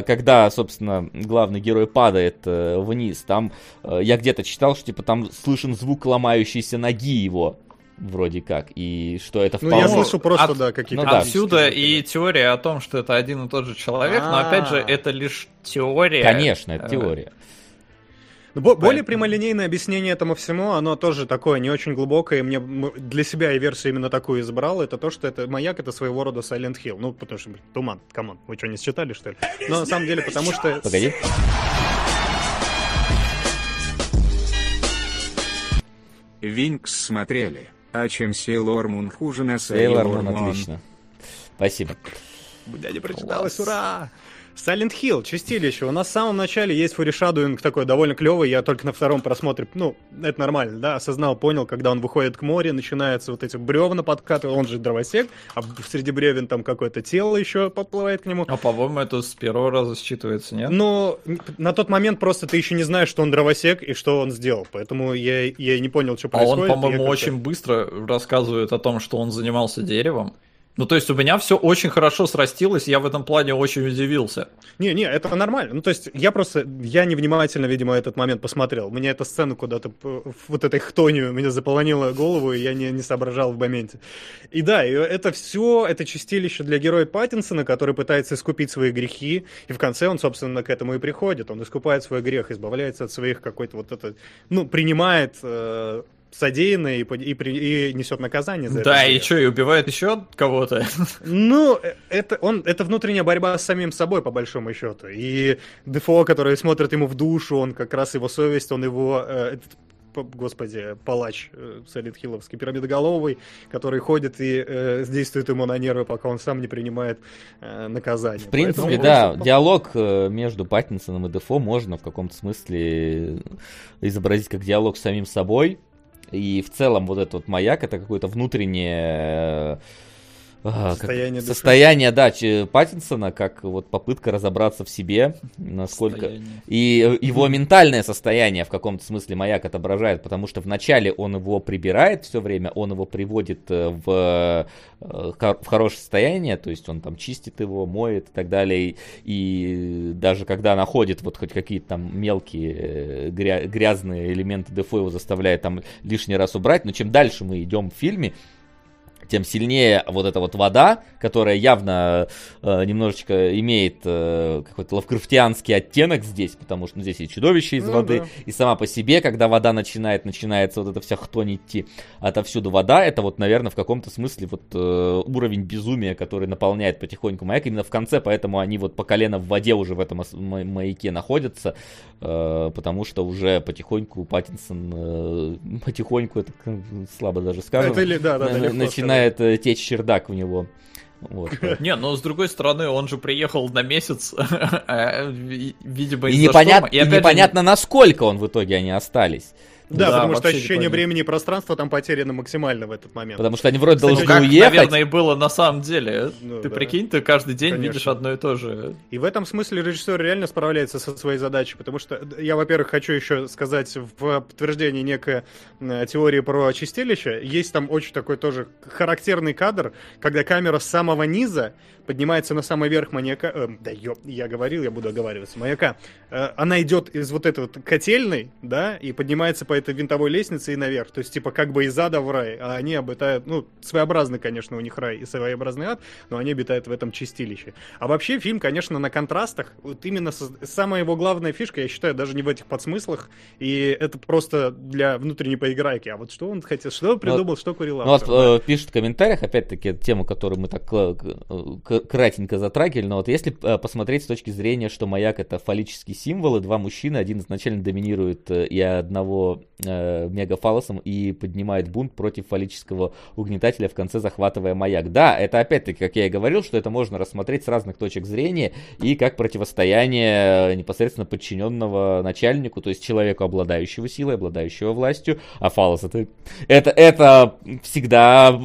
Speaker 1: когда, собственно, главный герой падает э, вниз, там э, я где-то читал, что типа там слышен звук ломающейся ноги его. вроде как, и что это
Speaker 3: Ну,
Speaker 1: вполне...
Speaker 3: я слышу просто,
Speaker 2: от-
Speaker 3: да, какие-то...
Speaker 1: Ну да.
Speaker 2: Отсюда и теория о том, что это один и тот же человек, но опять же,
Speaker 3: А.
Speaker 2: это лишь теория.
Speaker 1: Конечно, это
Speaker 2: Э,
Speaker 1: теория.
Speaker 3: Ну, бо- Более прямолинейное объяснение этому всему, оно тоже такое не очень глубокое. Мне для себя я версию именно такую избрал. Это то, что это маяк это своего рода Silent Hill. Ну, потому что, блин, туман, come on. Вы что, не считали, что ли? Но на самом деле, потому что...
Speaker 1: Погоди.
Speaker 5: Винкс смотрели. А чем Сейлор Мун хуже на
Speaker 1: Сейлор
Speaker 5: Сейлор
Speaker 1: Мун, отлично. Спасибо.
Speaker 3: Бля, не прочиталось, ура! Silent Hill, чистилище. У нас в самом начале есть фуришадуинг такой довольно клевый. Я только на втором просмотре, ну, это нормально, да, осознал, понял, когда он выходит к морю, начинаются вот эти бревна подкатывать, он же дровосек, а среди бревен там какое-то тело еще подплывает к нему.
Speaker 2: А по-моему, это с первого раза считывается, нет?
Speaker 3: Но на тот момент просто ты еще не знаешь, что он дровосек и что он сделал. Поэтому я, я не понял, что
Speaker 2: А он,
Speaker 3: происходит. и я
Speaker 2: по-моему, очень быстро рассказывает о том, что он занимался деревом. Ну, то есть у меня все очень хорошо срастилось, я в этом плане очень удивился.
Speaker 3: Не, не, это нормально. Ну, то есть, я просто, я невнимательно, видимо, этот момент посмотрел. Меня эта сцена куда-то, п- вот этой хтонью меня заполонила голову, и я не, не соображал в моменте. И да, и это все, это чистилище для героя Паттинсона, который пытается искупить свои грехи, и в конце он, собственно, к этому и приходит. Он искупает свой грех, избавляется от своих какой-то вот это, ну, принимает э, содеянное и, и, при- и несет наказание за
Speaker 2: да,
Speaker 3: это.
Speaker 2: и
Speaker 3: грех.
Speaker 2: что, и убивает еще кого-то?
Speaker 3: Ну, э, это, он, это внутренняя борьба с самим собой, по большому счету. И Дефо, который смотрит ему в душу, он как раз его совесть, он его, э, этот, господи, палач э, Солид Хилловский, пирамидоголовый, который ходит и э, действует ему на нервы, пока он сам не принимает э, наказание.
Speaker 1: В принципе,
Speaker 3: Поэтому-
Speaker 1: да, диалог э, между Паттинсоном и Дефо можно в каком-то смысле изобразить как диалог с самим собой. И в целом вот этот вот маяк это какое-то внутреннее а, как-
Speaker 3: Состояние
Speaker 1: состояние, да, Паттинсона, как вот попытка разобраться в себе, насколько...
Speaker 2: Состояние.
Speaker 1: И э, его ментальное состояние в каком-то смысле маяк отображает, потому что вначале он его прибирает все время, он его приводит э, в, э, в хорошее состояние, то есть он там чистит его, моет и так далее. И, и даже когда находит вот хоть какие-то там мелкие гря- грязные элементы дефо, его заставляет там лишний раз убрать. Но чем дальше мы идем в фильме, тем сильнее вот эта вот вода, которая явно э, немножечко имеет э, какой-то лавкрафтианский оттенок здесь, потому что ну, здесь и чудовище из
Speaker 3: Ну
Speaker 1: воды,
Speaker 3: да.
Speaker 1: и сама по себе, когда вода начинает, начинается вот эта вся хтонь идти, отовсюду вода, это вот, наверное, в каком-то смысле вот э, уровень безумия, который наполняет потихоньку маяк, именно в конце, поэтому они вот по колено в воде уже в этом маяке находятся, э, потому что уже потихоньку Паттинсон, э, потихоньку, это слабо даже сказано,
Speaker 3: Это да, да, да,
Speaker 1: на-
Speaker 3: легко
Speaker 1: начинает э, течь чердак у него. Вот.
Speaker 2: Не, но с другой стороны, он же приехал на месяц, а, ви- видимо,
Speaker 1: И, непонятно,
Speaker 2: шторма.
Speaker 1: и
Speaker 2: опять же,
Speaker 1: непонятно, насколько он в итоге они остались.
Speaker 3: Да,
Speaker 2: Да,
Speaker 3: потому что ощущение времени и пространства там потеряно максимально в этот момент.
Speaker 1: Потому что они вроде
Speaker 3: Кстати,
Speaker 2: Ну,
Speaker 1: должны
Speaker 2: как,
Speaker 1: уехать.
Speaker 2: наверное, и было на самом деле.
Speaker 3: Ну,
Speaker 2: ты
Speaker 3: да.
Speaker 2: прикинь, ты каждый день
Speaker 3: Конечно.
Speaker 2: видишь одно и то же.
Speaker 3: И в этом смысле режиссер реально справляется со своей задачей, потому что я, во-первых, хочу еще сказать в подтверждении некой э, теории про чистилище. Есть там очень такой тоже характерный кадр, когда камера с самого низа поднимается на самый верх маньяка. э, да, ёп, я говорил, я буду оговариваться. Маяка. Э, она идет из вот этой вот котельной, да, и поднимается по этой винтовой лестнице и наверх. То есть, типа, как бы из ада в рай. А они обитают, ну, своеобразный, конечно, у них рай и своеобразный ад, но они обитают в этом чистилище. А вообще фильм, конечно, на контрастах. Вот именно со- самая его главная фишка, я считаю, даже не в этих подсмыслах. И это просто для внутренней поиграйки. А вот что он хотел, что он придумал, что курил
Speaker 1: Ну вот
Speaker 3: автор, да.
Speaker 1: э, пишут в комментариях, опять-таки, тему, которую мы так э, к- кратенько затрагивали, но вот если э, посмотреть с точки зрения, что маяк это фаллический символ, и два мужчины, один изначально доминирует э, и одного э, мегафалосом и поднимает бунт против фаллического угнетателя в конце захватывая маяк. Да, это опять-таки, как я и говорил, что это можно рассмотреть с разных точек зрения и как противостояние непосредственно подчиненного начальнику, то есть человеку, обладающего силой, обладающего властью, а фалос это, это, это всегда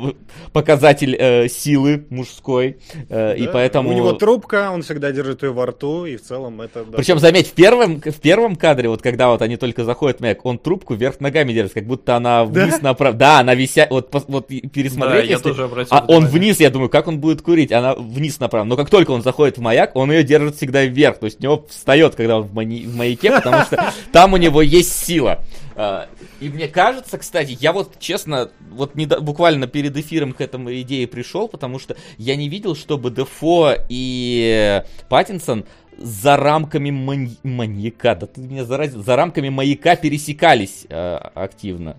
Speaker 1: показатель э, силы мужской, э, и
Speaker 3: Да,
Speaker 1: поэтому...
Speaker 3: У него трубка, он всегда держит ее во рту, и в целом это... да.
Speaker 1: Причем, заметь, в первом, в первом кадре, вот когда вот они только заходят в маяк, он трубку вверх ногами держится, как будто она вниз направо. Да, она вися... Вот, вот и пересмотреть,
Speaker 2: Да, я
Speaker 1: если-
Speaker 2: тоже обратил
Speaker 1: А он вниз, я думаю, как он будет курить? Она вниз направо. Но как только он заходит в маяк, он ее держит всегда вверх. То есть у него встает, когда он в, мани- в маяке, потому что там у него есть сила. А, И мне кажется, кстати, я вот честно, вот недо- буквально перед эфиром к этому идее пришел, потому что я не видел, чтобы Дефо и Паттинсон за рамками мань- маньяка, да ты меня заразил, за рамками маяка пересекались э, активно.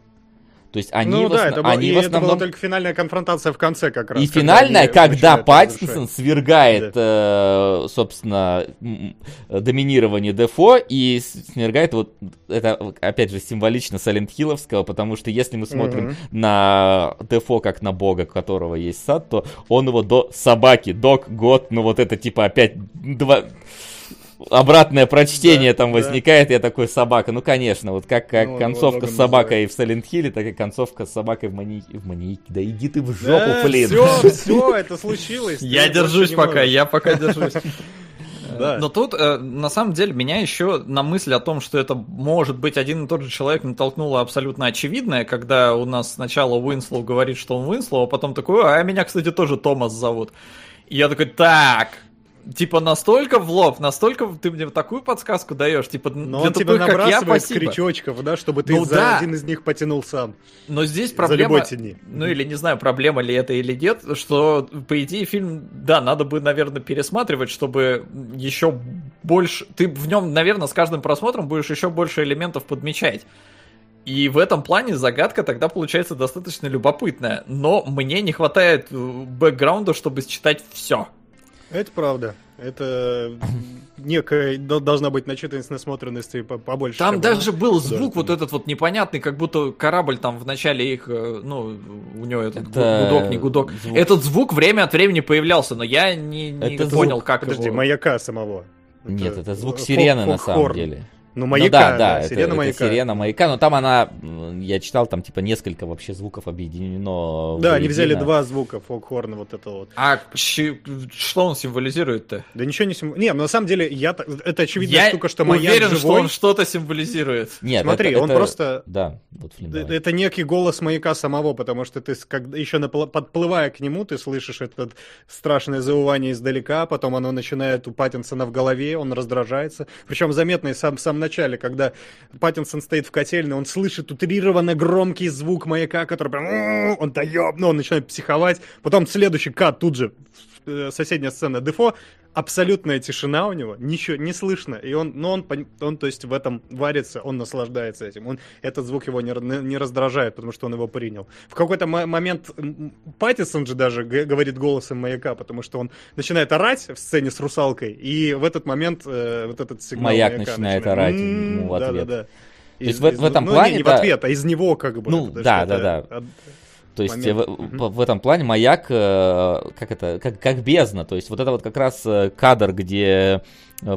Speaker 1: То есть они,
Speaker 3: ну
Speaker 1: в,
Speaker 3: да,
Speaker 1: основ-
Speaker 3: это,
Speaker 1: они
Speaker 3: и
Speaker 1: в
Speaker 3: это была
Speaker 1: основном...
Speaker 3: только финальная конфронтация в конце как раз.
Speaker 1: И
Speaker 3: когда
Speaker 1: финальная, когда Паттинсон свергает, э, собственно, м, доминирование Дефо и свергает вот это, опять же, символично Сайлент Хилловского, потому что если мы смотрим
Speaker 3: Мгм.
Speaker 1: на Дефо как на бога, у которого есть сад, то он его до собаки, дог, год, ну вот это типа опять два... Обратное прочтение
Speaker 3: Да,
Speaker 1: там
Speaker 3: да.
Speaker 1: возникает, я такой собака. Ну, конечно, вот как, как
Speaker 3: Ну,
Speaker 1: концовка с собакой в Silent Hill, так и концовка с собакой в маньяке. В маньяке. Да иди ты в жопу,
Speaker 3: Да,
Speaker 1: блин.
Speaker 3: все, все, это случилось.
Speaker 2: Я держусь пока, я пока держусь.
Speaker 3: Да.
Speaker 2: Но тут, э, на самом деле, меня еще на мысль о том, что это может быть один и тот же человек, натолкнуло абсолютно очевидное, когда у нас сначала Уинслоу говорит, что он Уинслоу, а потом такой, а меня, кстати, тоже Томас зовут. И я такой, так, типа настолько в лоб, настолько ты мне такую подсказку даешь, типа
Speaker 3: Но
Speaker 2: для
Speaker 3: он
Speaker 2: тупых, как я, спасибо.
Speaker 3: крючочков, да, чтобы ты
Speaker 2: Ну
Speaker 3: за
Speaker 2: да.
Speaker 3: один из них потянул сам.
Speaker 2: Но здесь
Speaker 3: За
Speaker 2: проблема...
Speaker 3: любой тени.
Speaker 2: Ну или не знаю, проблема ли это или нет, что по идее фильм, да, надо бы, наверное, пересматривать, чтобы еще больше... Ты в нем, наверное, с каждым просмотром будешь еще больше элементов подмечать. И в этом плане загадка тогда получается достаточно любопытная. Но мне не хватает э, бэкграунда, чтобы считать все.
Speaker 3: Это правда. Это некая до- должна быть начитанность, насмотренность и по- побольше.
Speaker 2: Там даже
Speaker 3: она.
Speaker 2: был
Speaker 3: Да,
Speaker 2: звук
Speaker 3: это
Speaker 2: вот этот вот непонятный, как будто корабль там в начале их, э, ну, у него этот
Speaker 1: Это
Speaker 2: гудок, не гудок.
Speaker 1: звук.
Speaker 2: Этот звук время от времени появлялся, но я не, не
Speaker 1: Это
Speaker 2: понял,
Speaker 1: звук-
Speaker 2: как
Speaker 3: Подожди,
Speaker 2: его...
Speaker 3: маяка самого.
Speaker 1: Нет, это звук сирены
Speaker 3: фок-
Speaker 1: на самом деле.
Speaker 3: Ну,
Speaker 1: Ну
Speaker 3: маяка,
Speaker 1: да,
Speaker 3: да,
Speaker 1: да, это,
Speaker 3: сирена
Speaker 1: это
Speaker 3: маяка.
Speaker 1: сирена маяка, но там она, я читал, там типа несколько вообще звуков объединено.
Speaker 3: Да, они взяли два звука, фокхорна, вот это вот.
Speaker 2: А щи- что он символизирует-то?
Speaker 3: Да ничего не сим... Не, на самом деле, я... это очевидная
Speaker 2: Я
Speaker 3: штука, что маяк
Speaker 2: уверен, что он что-то символизирует.
Speaker 1: Нет,
Speaker 3: Смотри,
Speaker 1: это-
Speaker 3: он
Speaker 1: это-
Speaker 3: просто...
Speaker 1: Да, вот Флинн,
Speaker 3: Э,
Speaker 1: давай.
Speaker 3: Это некий голос маяка самого, потому что ты, когда, еще напл- подплывая к нему, ты слышишь это страшное заувание издалека, потом оно начинает у Паттинсона в голове, он раздражается. Причем заметно и сам, самом начале, когда Паттинсон стоит в котельной, он слышит утрированно громкий звук маяка, который прям... «М-м-м», Он доеб, ну, он начинает психовать. Потом следующий кат тут же, э, соседняя сцена Дефо, абсолютная тишина у него, ничего не слышно, и он, ну он, он, то есть в этом варится, он наслаждается этим, он этот звук его не, не раздражает, потому что он его принял. В какой-то мо- момент Паттисон же даже говорит голосом маяка, потому что он начинает орать в сцене с русалкой, и в этот момент э, вот этот сигнал
Speaker 1: Маяк
Speaker 3: маяка
Speaker 1: начинает орать
Speaker 3: «М-м-м»,
Speaker 1: ему в ответ.
Speaker 3: Да-да-да.
Speaker 1: То есть в- в этом
Speaker 3: ну,
Speaker 1: плане,
Speaker 3: не, не
Speaker 1: да.
Speaker 3: в ответ, а из него как бы.
Speaker 1: Ну, да, да,
Speaker 3: это от-
Speaker 1: То есть
Speaker 3: момент.
Speaker 1: э, в,
Speaker 3: Мгм.
Speaker 1: в- этом плане маяк, э, как это, как, как бездна. То есть вот это вот как раз э, кадр, где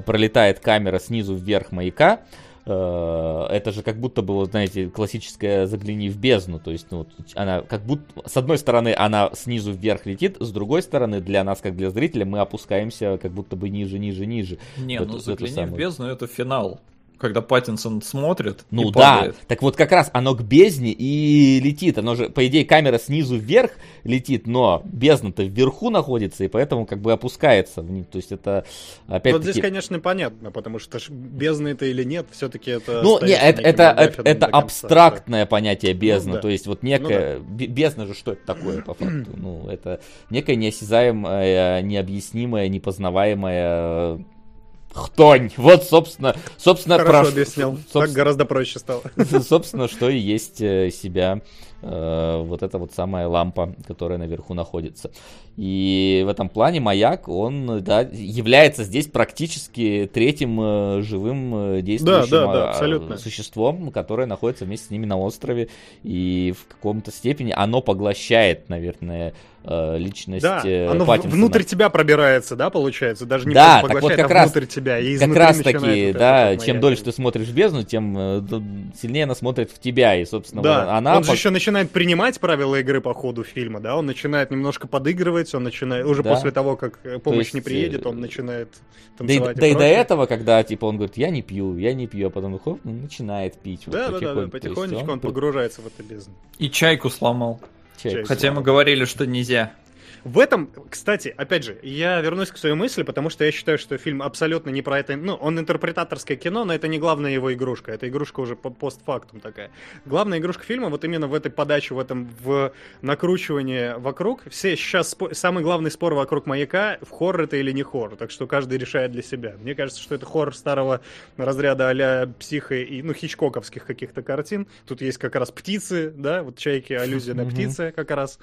Speaker 1: пролетает камера снизу вверх маяка, это же как будто бы, вот, знаете, классическое загляни в бездну. То есть, ну, вот она как будто, с одной стороны, она снизу вверх летит, с другой стороны, для нас, как для зрителя, мы опускаемся как будто бы ниже, ниже, ниже.
Speaker 2: Не,
Speaker 1: в
Speaker 2: ну загляни в бездну, это финал. Когда Паттинсон смотрит
Speaker 1: Ну
Speaker 2: и
Speaker 1: да,
Speaker 2: падает.
Speaker 1: так вот как раз оно к бездне и летит. Оно же, по идее, камера снизу вверх летит, но бездна-то вверху находится, и поэтому как бы опускается вниз. То есть это
Speaker 3: Вот
Speaker 1: опять-таки...
Speaker 3: здесь, конечно, понятно, потому что бездны это или нет, все-таки это...
Speaker 1: Ну, не,
Speaker 3: остается
Speaker 1: это, это, это,
Speaker 3: до конца,
Speaker 1: абстрактное понятие бездны.
Speaker 3: Ну да.
Speaker 1: То есть вот некая... бе- Бездна же что это такое, по факту? Ну, это некая неосязаемая, необъяснимая, непознаваемая хтонь. Вот, собственно, собственно.
Speaker 3: Хорошо
Speaker 1: про-
Speaker 3: объяснял, так
Speaker 1: собственно,
Speaker 3: гораздо проще стало.
Speaker 1: Собственно, что и есть э, себя э, вот эта вот самая лампа, которая наверху находится. И в этом плане маяк, он да, является здесь практически третьим э, живым э, действующим
Speaker 3: Да, да, да, абсолютно.
Speaker 1: существом, которое находится вместе с ними на острове. И в каком-то степени оно поглощает, наверное, личность
Speaker 3: Да,
Speaker 1: э,
Speaker 3: оно
Speaker 1: Паттинсона.
Speaker 3: внутрь тебя пробирается, да, получается? Даже не
Speaker 1: Да,
Speaker 3: просто
Speaker 1: так вот
Speaker 3: поглощает,
Speaker 1: как
Speaker 3: а
Speaker 1: раз-
Speaker 3: внутрь тебя. И
Speaker 1: Как раз таки,
Speaker 3: вот
Speaker 1: да,
Speaker 3: вот
Speaker 1: чем дольше ты смотришь в бездну, тем э, сильнее она смотрит в тебя, и, собственно,
Speaker 3: Да,
Speaker 1: вот она...
Speaker 3: он же
Speaker 1: по-
Speaker 3: еще начинает принимать правила игры по ходу фильма, да, он начинает немножко подыгрывать, он начинает, уже
Speaker 1: Да.
Speaker 3: после того, как э, помощь
Speaker 1: есть,
Speaker 3: не приедет,
Speaker 1: э,
Speaker 3: он начинает
Speaker 1: Да, и,
Speaker 3: танцевать
Speaker 1: да и до этого, когда, типа, он говорит, я не пью, я не пью, а потом хоп, ну, начинает пить. вот
Speaker 3: Да, да, да, да.
Speaker 1: То
Speaker 3: потихонечку он
Speaker 1: тут
Speaker 3: погружается в это бездну.
Speaker 2: И чайку сломал.
Speaker 3: Чайку.
Speaker 2: Хотя мы говорили, что нельзя.
Speaker 3: В этом, кстати, опять же, я вернусь к своей мысли, потому что я считаю, что фильм абсолютно не про это. Ну, он интерпретаторское кино, но это не главная его игрушка. Это игрушка уже по постфактум такая. Главная игрушка фильма вот именно в этой подаче, в этом в накручивании вокруг. Все сейчас спо- самый главный спор вокруг маяка, в хоррор это или не хоррор. Так что каждый решает для себя. Мне кажется, что это хоррор старого разряда а-ля психо и, ну, хичкоковских каких-то картин. Тут есть как раз птицы, да, вот чайки, аллюзия на птицы как раз.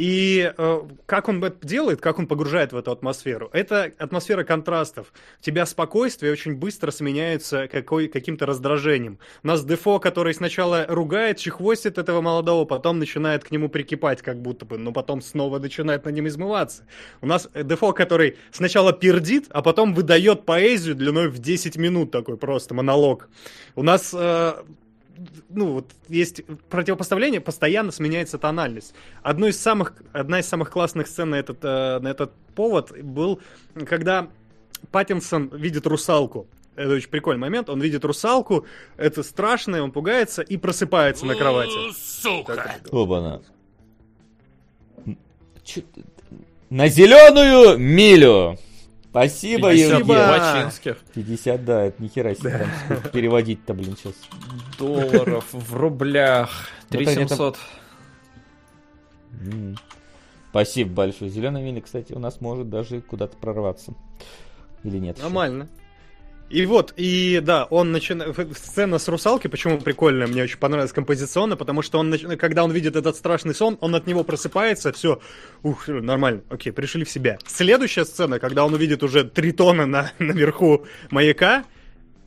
Speaker 3: И э, как он это делает, как он погружает в эту атмосферу, это атмосфера контрастов. У тебя спокойствие очень быстро сменяется какой, каким-то раздражением. У нас Дефо, который сначала ругает, чехвостит этого молодого, потом начинает к нему прикипать как будто бы, но потом снова начинает над ним измываться. У нас э, Дефо, который сначала пердит, а потом выдает поэзию длиной в 10 минут такой просто монолог. У нас э, ну, вот есть противопоставление, постоянно сменяется тональность. Одно из самых, одна из самых классных сцен на этот, э, на этот повод был, когда Паттинсон видит русалку. Это очень прикольный момент. Он видит русалку, это страшно, он пугается и просыпается на кровати.
Speaker 4: Сука!
Speaker 1: Оба-на. На зеленую милю! Спасибо,
Speaker 2: 50
Speaker 3: Спасибо.
Speaker 1: Евгений.
Speaker 2: бачинских
Speaker 1: 50, да, это нихера себе там сколько переводить-то, блин, сейчас.
Speaker 2: долларов в рублях.
Speaker 1: Вот они
Speaker 2: 3700.
Speaker 1: М. Спасибо большое. Зеленая миля, кстати, у нас может даже куда-то прорваться. Или нет?
Speaker 3: Нормально. И вот, и да, он начинает... Сцена с русалки, почему прикольная, мне очень понравилась композиционно, потому что он, нач- когда он видит этот страшный сон, он от него просыпается, все, ух, нормально, окей, пришли в себя. Следующая сцена, когда он увидит уже тритона на, наверху маяка,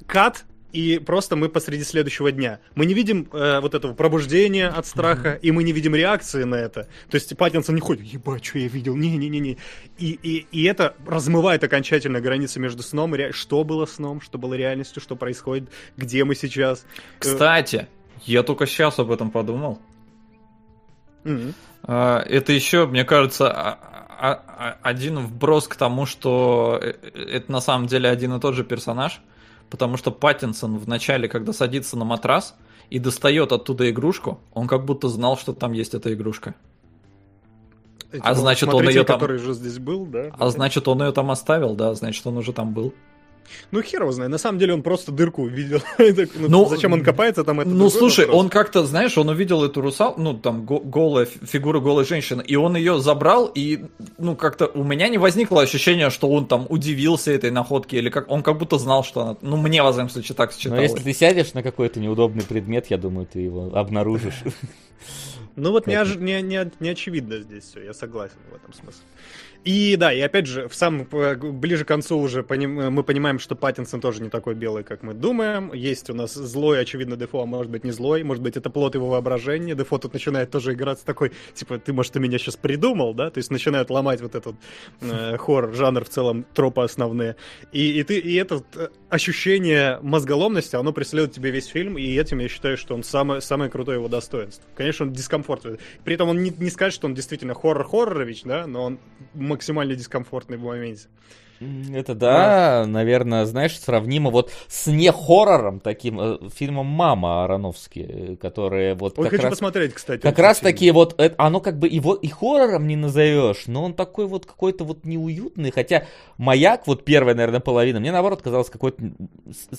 Speaker 3: кат, и просто мы посреди следующего дня. Мы не видим э, вот этого пробуждения от страха, и мы не видим реакции на это. То есть Паттинсон не ходит, ебать, что я видел, не-не-не-не. И, и, и это размывает окончательно границы между сном и реальностью. Что было сном, что было реальностью, что происходит, где мы сейчас. Э,
Speaker 2: Кстати, я только сейчас об этом подумал. А, Это еще, мне кажется, а- а- один вброс к тому, что э, это на самом деле один и тот же персонаж, потому что Паттинсон в начале, когда садится на матрас и достает оттуда игрушку, он как будто знал, что там есть эта игрушка.
Speaker 3: Типа,
Speaker 2: значит, он её там-
Speaker 3: который же здесь был, да?
Speaker 2: А значит, он ее там оставил, да, значит, он уже там был.
Speaker 3: Ну, хер его знает. На самом деле он просто дырку видел. Так, ну,
Speaker 2: Ну,
Speaker 3: зачем он копается там? это
Speaker 2: ну, слушай,
Speaker 3: вопрос.
Speaker 2: он как-то, знаешь, он увидел эту русал, ну, там, го- голая, фи- фигура голой женщины, и он ее забрал, и, ну, как-то у меня не возникло ощущения, что он там удивился этой находке, или как, он как будто знал, что она, ну, мне, во всяком случае, так
Speaker 1: Но
Speaker 2: считалось.
Speaker 1: если ты сядешь на какой-то неудобный предмет, я думаю, ты его обнаружишь.
Speaker 3: Ну вот не, не, не, не очевидно здесь все, я согласен в этом смысле. И да, и опять же, в самом, э, ближе к концу уже поним- мы понимаем, что Паттинсон тоже не такой белый, как мы думаем. Есть у нас злой, очевидно, Дефо, а может быть не злой, может быть это плод его воображения. Дефо тут начинает тоже играться такой, типа, ты, может, ты меня сейчас придумал, да? То есть начинает ломать вот этот э, хоррор, жанр в целом, тропы основные. И, и, ты, и это э, ощущение мозголомности, оно преследует тебе весь фильм, и этим я считаю, что он самое, самое крутое его достоинство. Конечно, он дискомфорт. При этом он не, не скажет, что он действительно хоррор-хоррорович, да, но он максимально дискомфортный в моменте.
Speaker 1: Это да, наверное, знаешь, сравнимо вот с не хоррором таким э, фильмом «Мама» Ароновски, которые вот
Speaker 3: Ой,
Speaker 1: как
Speaker 3: хочу
Speaker 1: раз...
Speaker 3: посмотреть, кстати.
Speaker 1: Как раз
Speaker 3: фильм.
Speaker 1: таки вот, э, оно как бы его и хоррором не назовешь, но он такой вот какой-то вот неуютный, хотя «Маяк», вот первая, наверное, половина, мне наоборот казалось какой-то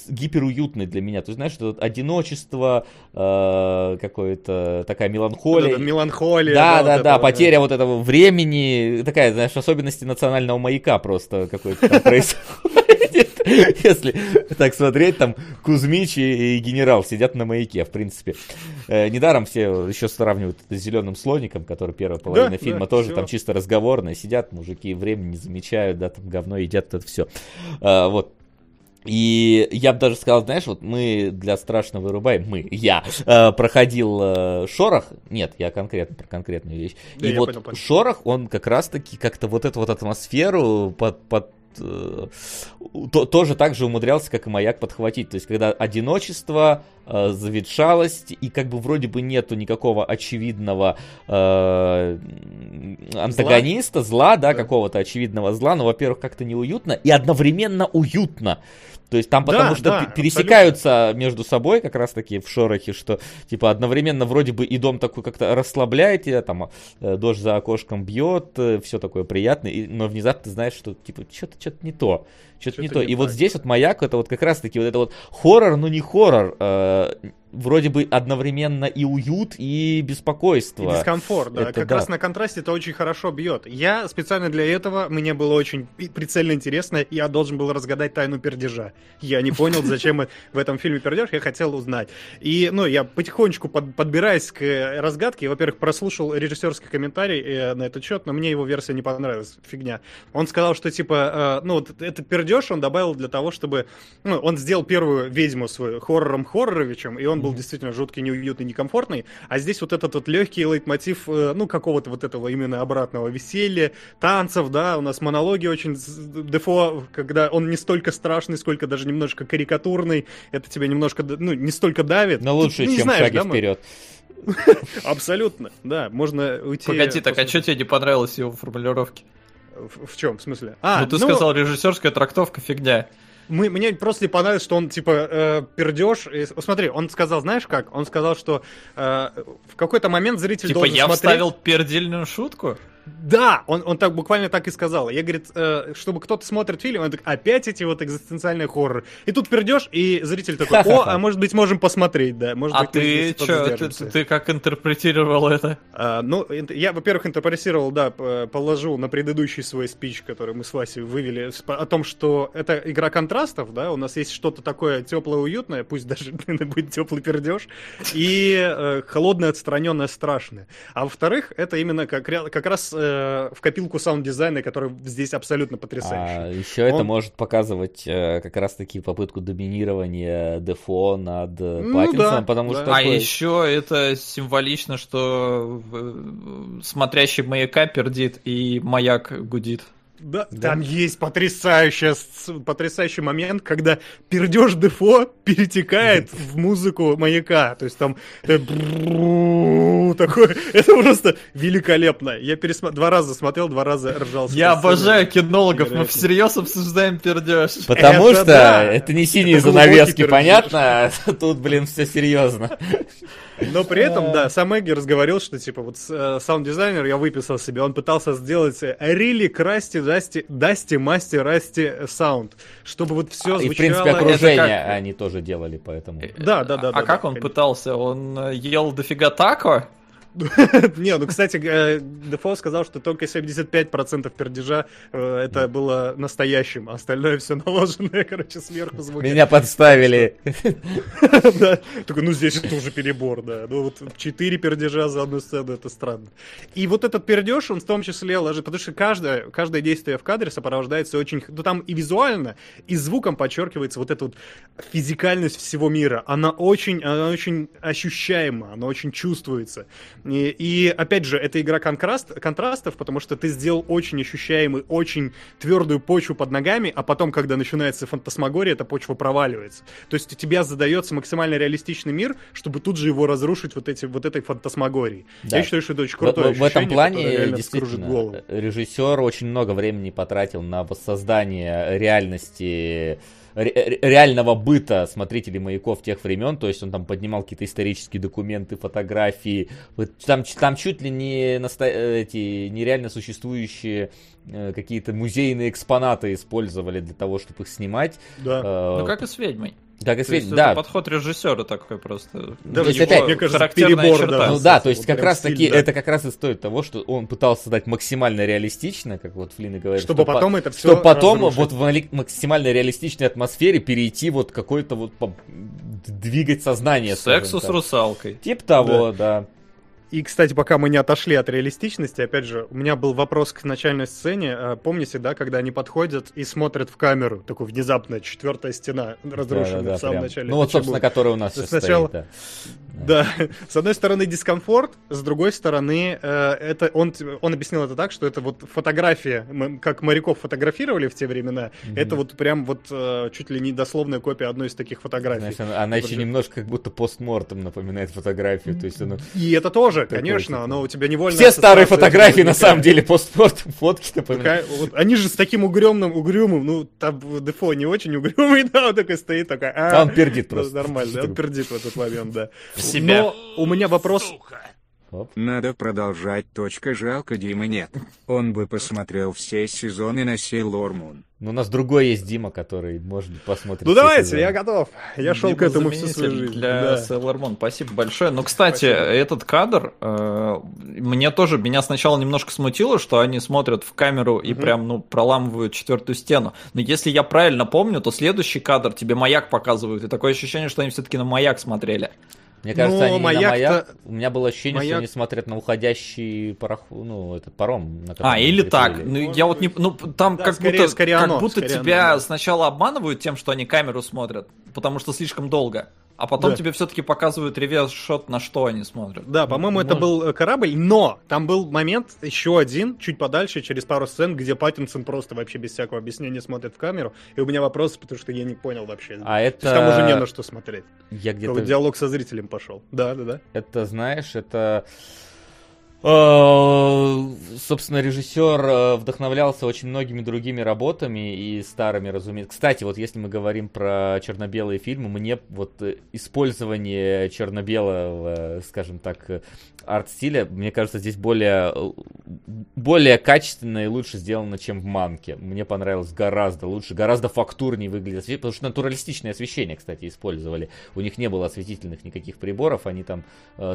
Speaker 1: гиперуютный для меня. То есть, знаешь, что вот одиночество, э, какое-то такая
Speaker 3: Вот
Speaker 1: меланхолия.
Speaker 3: эта меланхолия.
Speaker 1: Да,
Speaker 3: вот
Speaker 1: да,
Speaker 3: это
Speaker 1: да,
Speaker 3: вот,
Speaker 1: потеря вот этого времени, такая, знаешь, особенности национального маяка просто какой-то там происходит. Если так смотреть, там Кузьмич и генерал сидят на маяке, в принципе. Э, Недаром все еще сравнивают это с зеленым слоником, который первая половина
Speaker 3: Да,
Speaker 1: фильма
Speaker 3: да,
Speaker 1: тоже
Speaker 3: всё.
Speaker 1: там чисто разговорная. Сидят мужики, время не замечают, да, там говно едят, это все. Вот. И я бы даже сказал, знаешь, вот мы для страшно вырубаем, мы, я, э, проходил э, шорох, нет, я конкретно про конкретную вещь.
Speaker 3: Да,
Speaker 1: и вот
Speaker 3: понял, понял.
Speaker 1: шорох, он как раз-таки как-то вот эту вот атмосферу под, под э, то- тоже так же умудрялся, как и маяк, подхватить. То есть, когда одиночество, э, заветшалость, и как бы вроде бы нету никакого очевидного э, антагониста, зла, да,
Speaker 3: Да.
Speaker 1: какого-то очевидного зла, но, во-первых, как-то неуютно, и одновременно уютно. То есть там
Speaker 3: Да,
Speaker 1: потому что
Speaker 3: да,
Speaker 1: пе- пересекаются между собой как раз таки в шорохе, что типа одновременно вроде бы и дом такой как-то расслабляет тебя, там э, дождь за окошком бьет, все такое приятное, и- но внезапно ты знаешь, что типа что-то что-то не то, что-то не
Speaker 3: Чё-то
Speaker 1: то.
Speaker 3: не
Speaker 1: И вот
Speaker 3: так,
Speaker 1: здесь вот маяк это вот как раз таки вот это вот хоррор, но не хоррор, э, вроде бы одновременно и уют, и беспокойство.
Speaker 3: И дискомфорт, да.
Speaker 1: Это
Speaker 3: как
Speaker 1: да.
Speaker 3: раз на контрасте это очень хорошо бьет. Я специально для этого, мне было очень прицельно интересно, я должен был разгадать тайну пердежа. Я не понял, зачем в этом фильме пердеж, я хотел узнать. И, ну, я потихонечку под- подбираюсь к э, разгадке. Во-первых, прослушал режиссерский комментарий э, на этот счет, но мне его версия не понравилась. Фигня. Он сказал, что, типа, э, ну, вот этот пердеж он добавил для того, чтобы... Ну, он сделал первую ведьму свою хоррором хорроровичем, и он был действительно жуткий, неуютный, некомфортный. А здесь вот этот вот легкий лейтмотив, э, ну, какого-то вот этого именно обратного веселья, танцев, да, у нас монологи очень... Дефо, когда он не столько страшный, сколько даже немножко карикатурный, это тебя немножко, ну, не столько давит.
Speaker 1: Но лучше,
Speaker 3: Ну, не
Speaker 1: чем
Speaker 3: знаешь,
Speaker 1: шаги
Speaker 3: да,
Speaker 1: вперед.
Speaker 3: Абсолютно, да, можно уйти...
Speaker 2: Погоди, так а что тебе не понравилось его формулировки?
Speaker 3: В, в чем, в смысле? А,
Speaker 2: ну ты сказал, режиссерская трактовка фигня.
Speaker 3: Мы, мне просто понравилось, что он, типа, э, пердеж. И, смотри, он сказал, знаешь как? Он сказал, что э, в какой-то момент зритель
Speaker 2: Типа я
Speaker 3: смотреть...
Speaker 2: вставил пердельную шутку?
Speaker 3: Да, он, он так буквально так и сказал. Я, говорит, э, чтобы кто-то смотрит фильм, он так, опять эти вот экзистенциальные хорроры. И тут пердешь, и зритель такой, о, а может быть можем посмотреть, да. Может
Speaker 2: А
Speaker 3: быть,
Speaker 2: ты чё, ты,
Speaker 3: подзадержимся».
Speaker 2: ты как интерпретировал это?
Speaker 3: А, ну, я, во-первых, интерпретировал, да, положу на предыдущий свой спич, который мы с Васей вывели, о том, что это игра контрастов, да, у нас есть что-то такое теплое, уютное, пусть даже будет теплый пердеж, и э, холодное, отстраненное, страшное. А во-вторых, это именно как, как раз э, в копилку саунд-дизайна, который здесь абсолютно
Speaker 1: А
Speaker 3: потрясающий.
Speaker 1: еще это
Speaker 3: Он-
Speaker 1: может показывать э, как раз-таки попытку доминирования Дефо над э,
Speaker 3: Ну
Speaker 1: Паттинсоном,
Speaker 3: да,
Speaker 1: потому
Speaker 3: да.
Speaker 1: что
Speaker 2: А
Speaker 1: такой-
Speaker 2: еще это символично, что э, смотрящий маяка пердит и маяк гудит.
Speaker 3: Да, да. Там есть потрясающий, потрясающий момент, когда пердеж Дефо перетекает в музыку маяка. То есть там такое. Это просто великолепно. Я пересмотрел два раза смотрел, два раза ржал.
Speaker 2: Я обожаю кинологов. Мы всерьез обсуждаем пердеж.
Speaker 1: Потому что это не синие занавески, понятно? Тут, блин, все серьезно.
Speaker 3: Но при этом, да, сам Эггерс говорил, что, типа, вот э, саунд-дизайнер, я выписал себе, он пытался сделать really crusty, dusty, dusty, musty, rusty sound, чтобы вот все
Speaker 1: А, И,
Speaker 3: звучало...
Speaker 1: в принципе, окружение они тоже делали, поэтому...
Speaker 3: Да, да, да.
Speaker 2: А как он пытался? Он э, ел дофига тако?
Speaker 3: Не, ну, кстати, э, Дефо сказал, что только 75% пердежа э, это было настоящим, а остальное все наложенное, короче, сверху звуки.
Speaker 1: Меня подставили.
Speaker 3: Такой, ну здесь это уже перебор, да. Ну вот 4 пердежа за одну сцену, это странно. И вот этот пердеж, он в том числе ложит, потому что каждое, каждое действие в кадре сопровождается очень, ну там и визуально, и звуком подчеркивается вот эта вот физикальность всего мира. Она очень, она очень ощущаема, она очень чувствуется. И, и, опять же, это игра контраст, контрастов, потому что ты сделал очень ощущаемый, очень твердую почву под ногами, а потом, когда начинается фантасмагория, эта почва проваливается. То есть у тебя задается максимально реалистичный мир, чтобы тут же его разрушить вот, эти, вот этой фантасмагорией.
Speaker 1: Да.
Speaker 3: Я считаю, что это очень крутое
Speaker 1: в- в этом
Speaker 3: ощущение,
Speaker 1: плане действительно режиссер очень много времени потратил на воссоздание реальности ре- ре- реального быта смотрителей маяков тех времен, то есть он там поднимал какие-то исторические документы, фотографии, там, там чуть ли не наста- эти нереально существующие э, какие-то музейные экспонаты использовали для того, чтобы их снимать.
Speaker 3: Да.
Speaker 1: Э,
Speaker 2: Ну как и с ведьмой.
Speaker 1: И
Speaker 2: То есть
Speaker 1: свет-
Speaker 2: это
Speaker 1: да,
Speaker 2: подход режиссера такой просто.
Speaker 3: Даже
Speaker 1: то есть
Speaker 2: Его
Speaker 1: опять-
Speaker 3: мне кажется, перебор,
Speaker 2: черта.
Speaker 3: да.
Speaker 1: Ну да, то есть
Speaker 3: вот
Speaker 1: как раз
Speaker 3: стиль,
Speaker 1: таки,
Speaker 3: да.
Speaker 1: это как раз и стоит того, что он пытался создать максимально реалистично, как вот Флинн и говорит.
Speaker 3: Чтобы
Speaker 1: что по-
Speaker 3: потом это всё
Speaker 1: Чтобы потом
Speaker 3: разрушить.
Speaker 1: вот в максимально реалистичной атмосфере перейти вот какой-то вот по- двигать сознание.
Speaker 2: Сексу с русалкой.
Speaker 1: Типа того, да.
Speaker 3: И, кстати, пока мы не отошли от реалистичности, опять же, у меня был вопрос к начальной сцене. А, Помните, да, когда они подходят и смотрят в камеру, такой внезапно четвертая стена разрушенная
Speaker 1: Да-да-да,
Speaker 3: в самом
Speaker 1: прям.
Speaker 3: начале.
Speaker 1: Ну вот, собственно, который у нас
Speaker 3: сначала-
Speaker 1: стоит, да.
Speaker 3: Да, с одной стороны дискомфорт, с другой стороны э, это он он объяснил это так, что это вот фотография, как моряков фотографировали в те времена,
Speaker 1: Мгм.
Speaker 3: это вот прям вот э, чуть ли не дословная копия одной из таких фотографий.
Speaker 1: Знаешь, она, она еще немножко как будто постмортом напоминает фотографию. То есть она...
Speaker 3: И это тоже,
Speaker 1: Такой,
Speaker 3: конечно,
Speaker 1: типа.
Speaker 3: но у тебя невольно
Speaker 1: Все старые фотографии на самом деле постмортом фотки напоминают.
Speaker 3: Такая- вот они же с таким угрюмым, угрюмым, ну, там Дефо не очень угрюмый, да, он такой стоит, такой, а,
Speaker 1: А он пердит
Speaker 3: ну,
Speaker 1: просто.
Speaker 3: Нормально, он пердит в этот момент, да.
Speaker 2: В себя.
Speaker 3: Но у меня вопрос,
Speaker 4: Сука.
Speaker 1: Оп.
Speaker 5: Надо продолжать. Точка жалко Димы нет. Он бы посмотрел все сезоны на Сейлор Мун.
Speaker 1: Ну, у нас другой есть Дима, который, может быть, посмотрит.
Speaker 3: ну давайте,
Speaker 1: сезоны.
Speaker 3: я готов, я шел к
Speaker 2: Дима
Speaker 3: этому всю свою жизнь.
Speaker 2: Для
Speaker 3: да.
Speaker 2: Moon. Спасибо большое. Ну, кстати, этот кадр э, мне тоже, меня сначала немножко смутило, что они смотрят в камеру и
Speaker 3: Мгм.
Speaker 2: прям, ну, проламывают четвертую стену. Но если я правильно помню, то следующий кадр тебе маяк показывают. И такое ощущение, что они все-таки на маяк смотрели.
Speaker 1: Мне кажется,
Speaker 3: Но
Speaker 1: они на
Speaker 3: маяк-то-
Speaker 1: маяк... У меня было ощущение, что
Speaker 3: маяк-
Speaker 1: они смотрят на уходящий пароход, ну, этот паром. на
Speaker 2: А, или так. Ну,
Speaker 3: Может
Speaker 2: я вот не... Ну, там
Speaker 3: Да,
Speaker 2: как
Speaker 3: скорее-
Speaker 2: будто,
Speaker 3: скорее
Speaker 2: как
Speaker 3: оно,
Speaker 2: будто
Speaker 3: скорее
Speaker 2: тебя
Speaker 3: оно, да.
Speaker 2: сначала обманывают тем, что они камеру смотрят, потому что слишком долго. А потом
Speaker 3: Да.
Speaker 2: тебе все-таки показывают реверс-шот, на что они смотрят.
Speaker 3: Да, по-моему, это
Speaker 2: Может.
Speaker 3: был э, корабль, но там был момент, еще один, чуть подальше, через пару сцен, где Паттинсон просто вообще без всякого объяснения смотрит в камеру. И у меня вопрос, потому что я не понял вообще.
Speaker 1: А
Speaker 3: То
Speaker 1: это...
Speaker 3: есть там уже не на что смотреть.
Speaker 1: Я где-то...
Speaker 3: диалог со зрителем пошел. Да, да, да.
Speaker 1: Это, знаешь, это... э, Собственно, режиссер э, вдохновлялся очень многими другими работами и старыми, разумеется. Кстати, вот если мы говорим про черно-белые фильмы, мне вот э, использование черно-белого, скажем так, арт-стиля, мне кажется, здесь более, более качественно и лучше сделано, чем в Манке. Мне понравилось гораздо лучше, гораздо фактурнее выглядит потому что натуралистичное освещение, кстати, использовали. У них не было осветительных никаких приборов, они там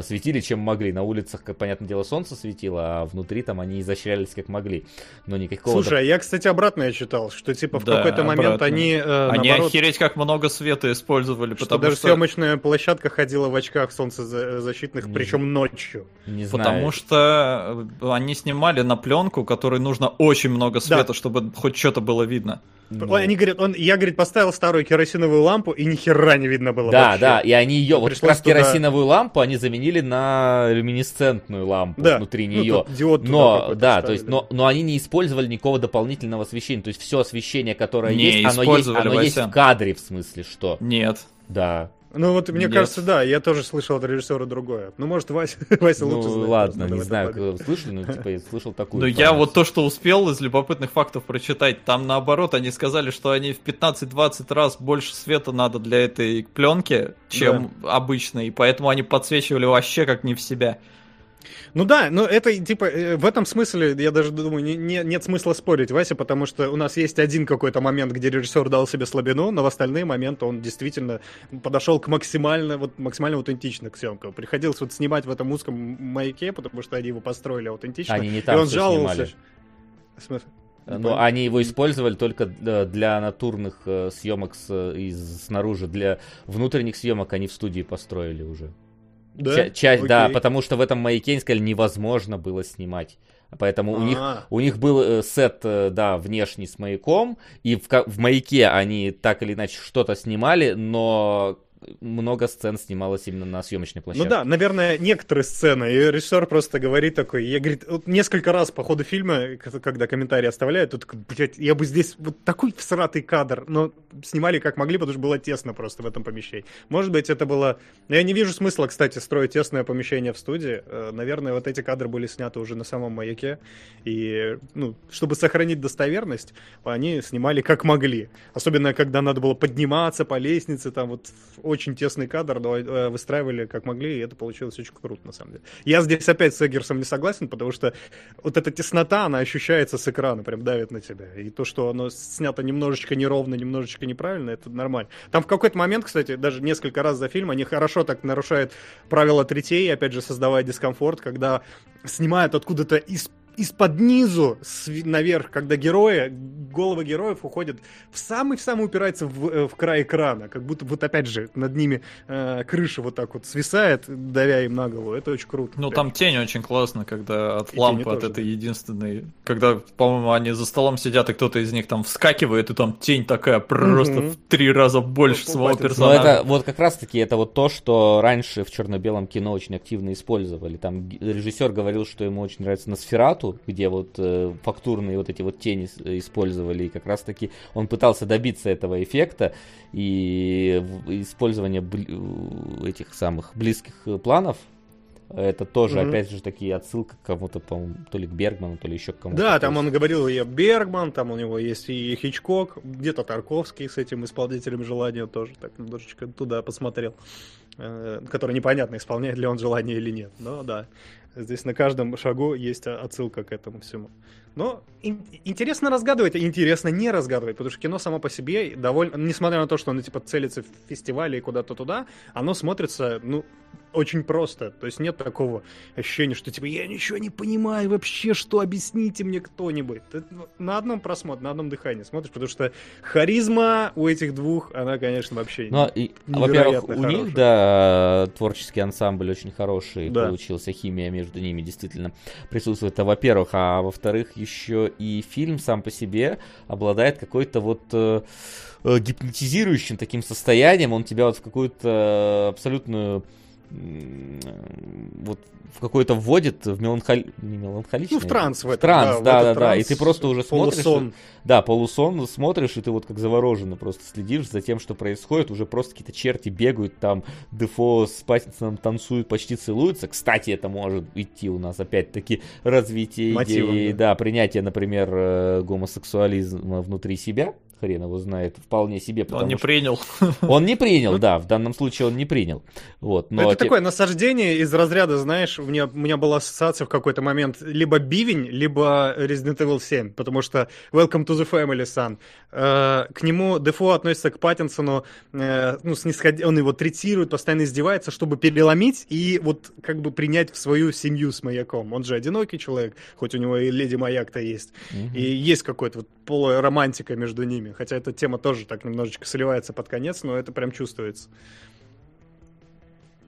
Speaker 1: светили чем могли. На улицах, понятное дело, солнце светило, а внутри там они изощрялись как могли. Но никакого...
Speaker 3: Слушай, а я, кстати, обратно я читал, что типа в
Speaker 2: Да,
Speaker 3: какой-то момент
Speaker 2: обратно.
Speaker 3: они, э,
Speaker 2: Они
Speaker 3: наоборот,
Speaker 2: охереть как много света использовали,
Speaker 3: что
Speaker 2: потому
Speaker 3: даже
Speaker 2: что...
Speaker 3: съемочная площадка ходила в очках солнцезащитных,
Speaker 1: Не
Speaker 3: причем ночью.
Speaker 1: не знаю.
Speaker 2: Потому что э, они снимали на пленку, которой нужно очень много света, чтобы хоть что-то было видно.
Speaker 1: Ну,
Speaker 3: Они говорят, он, я, говорит, поставил старую керосиновую лампу, и ни хера не видно было
Speaker 1: Да,
Speaker 3: вообще.
Speaker 1: да, и они ее, вот как раз
Speaker 3: туда-
Speaker 1: керосиновую лампу они заменили на люминесцентную лампу
Speaker 3: Да.
Speaker 1: внутри
Speaker 3: Ну,
Speaker 1: нее.
Speaker 3: тут диод
Speaker 1: но, да, то есть, но, но они не использовали никакого дополнительного освещения. То есть все освещение, которое
Speaker 2: Не,
Speaker 1: есть, оно, есть, оно есть в кадре, в смысле, что?
Speaker 2: Нет.
Speaker 1: Да.
Speaker 3: Ну вот мне
Speaker 2: Нет.
Speaker 3: кажется, да, я тоже слышал от режиссера другое. Ну может Вася, Вася
Speaker 1: Ну
Speaker 3: лучше знает.
Speaker 1: ладно,
Speaker 3: просто,
Speaker 1: не знаю, как- слышали, но типа я слышал такую.
Speaker 2: Ну, я вот то, что успел из любопытных фактов прочитать, там наоборот, они сказали, что они в 15-20 раз больше света надо для этой пленки, чем обычно, и поэтому они подсвечивали вообще как не в себя.
Speaker 3: Ну да, но это типа э, в этом смысле, я даже думаю, не- не- нет смысла спорить, Вася, потому что у нас есть один какой-то момент, где режиссер дал себе слабину, но в остальные моменты он действительно подошел к максимально, вот, максимально аутентично к съемкам. Приходилось вот снимать в этом узком маяке, потому что они его построили аутентично.
Speaker 1: Они не
Speaker 3: и
Speaker 1: там
Speaker 3: он
Speaker 1: всё
Speaker 3: жаловался.
Speaker 1: снимали.
Speaker 3: В смысле? Понял.
Speaker 1: они его использовали только э, для натурных э, съемок с- из, снаружи. Для внутренних съемок они в студии построили уже.
Speaker 3: Да?
Speaker 1: Ча- часть, да,
Speaker 3: Окей.
Speaker 1: потому что в этом маяке они сказали, невозможно было снимать. Поэтому у них
Speaker 3: А.
Speaker 1: у них был э, сет, э, да, внешний с маяком, и в, в маяке они так или иначе что-то снимали, но много сцен снималось именно на съемочной
Speaker 3: Ну
Speaker 1: площадке.
Speaker 3: да, наверное, некоторые сцены. И режиссер просто говорит такой, я, говорит, вот несколько раз по ходу фильма, когда комментарии оставляют, тут, блядь, я бы здесь вот такой всратый кадр, но снимали как могли, потому что было тесно просто в этом помещении. Может быть, это было... Я не вижу смысла, кстати, строить тесное помещение в студии. Э, Наверное, вот эти кадры были сняты уже на самом маяке. И, ну, чтобы сохранить достоверность, они снимали как могли. Особенно, когда надо было подниматься по лестнице, там вот очень тесный кадр, э, выстраивали как могли, и это получилось очень круто, на самом деле. Я здесь опять с Эггерсом не согласен, потому что вот эта теснота, она ощущается с экрана, прям давит на тебя. И то, что оно снято немножечко неровно, немножечко неправильно, это нормально. Там в какой-то момент, кстати, даже несколько раз за фильм, они хорошо так нарушают правила третей, опять же, создавая дискомфорт, когда снимают откуда-то из из-под низу наверх, когда герои, головы героев уходят в самый-в самый упирается в, э, в край экрана, как будто вот опять же над ними э, крыша вот так вот свисает, давя им на голову. Это очень круто.
Speaker 2: Ну,
Speaker 3: Прям.
Speaker 2: там тень очень классно, когда от
Speaker 3: И
Speaker 2: лампы, от
Speaker 3: тоже,
Speaker 2: этой единственной... Когда, по-моему, они за столом сидят, и кто-то из них там вскакивает, и там тень такая просто
Speaker 3: Мгм.
Speaker 2: в три раза больше
Speaker 3: Ну,
Speaker 2: своего персонажа.
Speaker 1: это вот как раз-таки это вот то, что раньше в черно-белом кино очень активно использовали. Там режиссер говорил, что ему очень нравится Носферату, где вот э, фактурные вот эти вот тени использовали. И как раз-таки он пытался добиться этого эффекта и использование бли- этих самых близких планов. Это тоже,
Speaker 3: Мгм.
Speaker 1: опять же, такие отсылка к кому-то, по-моему, то ли к Бергману, то ли еще к кому-то.
Speaker 3: Да, там он говорил и Бергман, там у него есть и Хичкок, где-то Тарковский с этим исполнителем желания тоже так немножечко туда посмотрел, э, который непонятно, исполняет ли он желание или нет. Но да, здесь на каждом шагу есть отсылка к этому всему. Но ин- интересно разгадывать, и интересно не разгадывать, потому что кино само по себе довольно, несмотря на то, что оно типа целится в фестивале и куда-то туда, оно смотрится, ну, очень просто. То есть нет такого ощущения, что типа я ничего не понимаю вообще, что объясните мне кто-нибудь. Ты на одном просмотре, на одном дыхании смотришь, потому что харизма у этих двух, она, конечно, вообще
Speaker 1: Ну, и,
Speaker 3: невероятно
Speaker 1: во-первых, у
Speaker 3: хорошая.
Speaker 1: них, да, творческий ансамбль очень хороший
Speaker 3: Да.
Speaker 1: получился, химия между ними действительно присутствует, это во-первых, а во-вторых, еще и фильм сам по себе обладает какой-то вот э, э, гипнотизирующим таким состоянием, он тебя вот в какую-то абсолютную м, вот в какой-то вводит в меланхоли... не меланхоличный,
Speaker 3: Ну, в транс в
Speaker 1: в
Speaker 3: этом,
Speaker 1: транс,
Speaker 3: в
Speaker 1: да,
Speaker 3: этот
Speaker 1: да, да, и
Speaker 3: транс,
Speaker 1: ты просто уже смотришь,
Speaker 3: полусон.
Speaker 1: да, полусон смотришь, и ты вот как завороженно просто следишь за тем, что происходит. Уже просто какие-то черти бегают, там Дефо с Паттинсоном танцуют, почти целуются. Кстати, это может идти у нас опять-таки развитие
Speaker 3: Мотивом,
Speaker 1: идеи,
Speaker 3: да.
Speaker 1: да, принятие, например, э, гомосексуализма внутри себя. Хрен его знает, вполне себе, потому
Speaker 2: Он не
Speaker 1: что
Speaker 2: принял.
Speaker 1: он не принял, да, в данном случае он не принял. Вот, но
Speaker 3: это
Speaker 1: те-
Speaker 3: такое насаждение из разряда, знаешь, у меня, у меня была ассоциация в какой-то момент либо Бивень, либо Resident Evil 7, потому что Welcome to the Family, son. Э, к нему Дефо относится к Паттинсону, э, ну, снисход... он его третирует, постоянно издевается, чтобы переломить и вот как бы принять в свою семью с маяком. Он же одинокий человек, хоть у него и леди маяк-то есть.
Speaker 1: Мгм.
Speaker 3: И есть какой-то вот полуромантика между ними, хотя эта тема тоже так немножечко сливается под конец, но это прям чувствуется.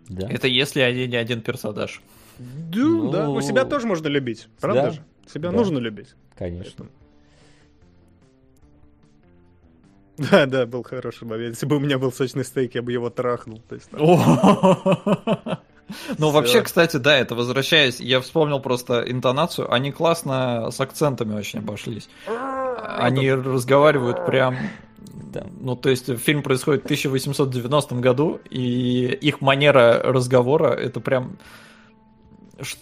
Speaker 1: Да.
Speaker 2: Это если один не один персонаж.
Speaker 3: Да,
Speaker 1: Ну,
Speaker 3: да. Ну, себя тоже можно любить, правда
Speaker 1: да,
Speaker 3: же? Себя
Speaker 1: да.
Speaker 3: нужно любить.
Speaker 1: Конечно.
Speaker 3: Поэтому- Да, да, был хороший момент. Если бы у меня был сочный стейк, я бы его трахнул. То есть, там-
Speaker 2: Ну, вообще, кстати, да, это возвращаясь, я вспомнил просто интонацию, они классно с акцентами очень обошлись. Они разговаривают прям...
Speaker 1: Да.
Speaker 2: Ну, то есть фильм происходит в 1890 году, и их манера разговора это прям...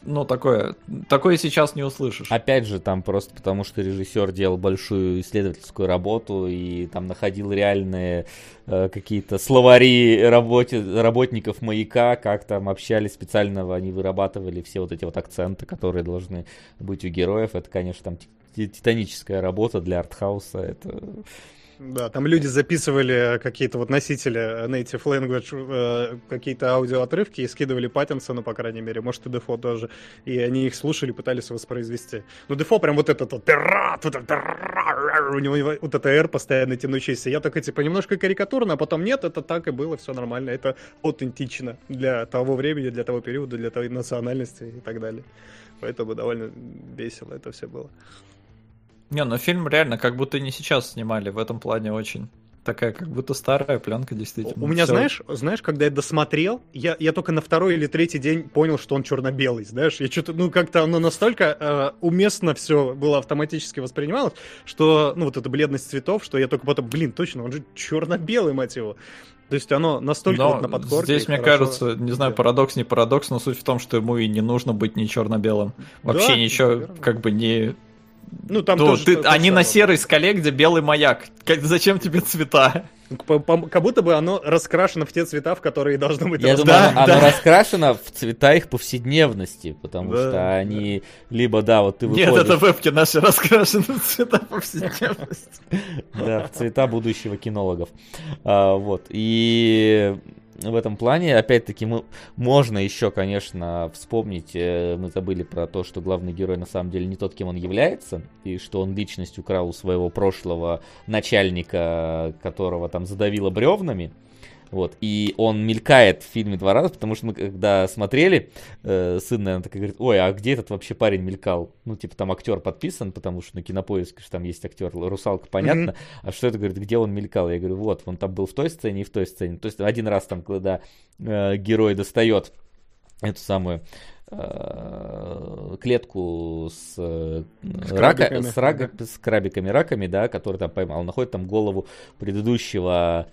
Speaker 2: Ну, такое... Такое сейчас не услышишь.
Speaker 1: Опять же, там просто потому, что режиссер делал большую исследовательскую работу и там находил реальные э, какие-то словари работе, работников маяка, как там общались специально, они вырабатывали все вот эти вот акценты, которые должны быть у героев. Это, конечно, там ти- титаническая работа для артхауса. Это
Speaker 3: Да, там люди записывали какие-то вот носители native language, э, какие-то аудиоотрывки и скидывали Паттинсону, по крайней мере, может и Дефо тоже. И они их слушали, пытались воспроизвести. Ну, Дефо прям вот этот вот вот этот, у него вот это R постоянно тянущийся. Я такой, типа, немножко карикатурно, а потом нет, это так и было, все нормально. Это аутентично для того времени, для того периода, для той национальности и так далее. Поэтому довольно весело это все было.
Speaker 2: Не, ну фильм реально как будто не сейчас снимали, в этом плане очень такая как будто старая пленка, действительно.
Speaker 3: У меня,
Speaker 2: Всё.
Speaker 3: знаешь, знаешь, когда я досмотрел, я, я только на второй или третий день понял, что он черно-белый, знаешь, я что-то, ну, как-то оно настолько э, уместно все было автоматически воспринималось, что, ну, вот эта бледность цветов, что я только потом, блин, точно, он же черно-белый, мать его. То есть оно настолько
Speaker 2: Но
Speaker 3: вот на подкорке.
Speaker 2: здесь, мне
Speaker 3: хорошо
Speaker 2: кажется, не знаю, парадокс, не парадокс, но суть в том, что ему и не нужно быть не черно-белым. Вообще
Speaker 3: Да,
Speaker 2: ничего,
Speaker 3: наверное.
Speaker 2: как бы не...
Speaker 3: Ну, там
Speaker 2: Ну,
Speaker 3: тоже
Speaker 2: ты-
Speaker 3: то- то
Speaker 2: они на серой скале, где белый маяк. Как- зачем тебе цвета?
Speaker 3: Как будто бы оно раскрашено в те цвета, в которые должно быть
Speaker 1: Я думаю,
Speaker 3: раскрашено.
Speaker 1: оно, оно раскрашено в цвета их повседневности, потому
Speaker 3: Да,
Speaker 1: что они либо, да, вот ты
Speaker 2: Нет,
Speaker 1: выходишь...
Speaker 2: это вебки наши раскрашены в цвета повседневности.
Speaker 1: Да, в цвета будущего кинологов. А, вот. И в этом плане, опять-таки, мы, можно еще, конечно, вспомнить, э, мы забыли про то, что главный герой на самом деле не тот, кем он является, и что он личность украл у своего прошлого начальника, которого там задавило бревнами. Вот, и он мелькает в фильме два раза, потому что мы когда смотрели, э, сын, наверное, так говорит, ой, а где этот вообще парень мелькал? Ну, типа, там актер подписан, потому что на кинопоиске что там есть актер, русалка, понятно. Mm-hmm. А что это, говорит, где он мелькал? Я говорю, вот, он там был в той сцене и в той сцене. То есть один раз там, когда э, герой достает эту самую э, клетку с, э, с, рака, крабиками, с, рага, да. с крабиками раками, да, который там поймал, он находит там голову предыдущего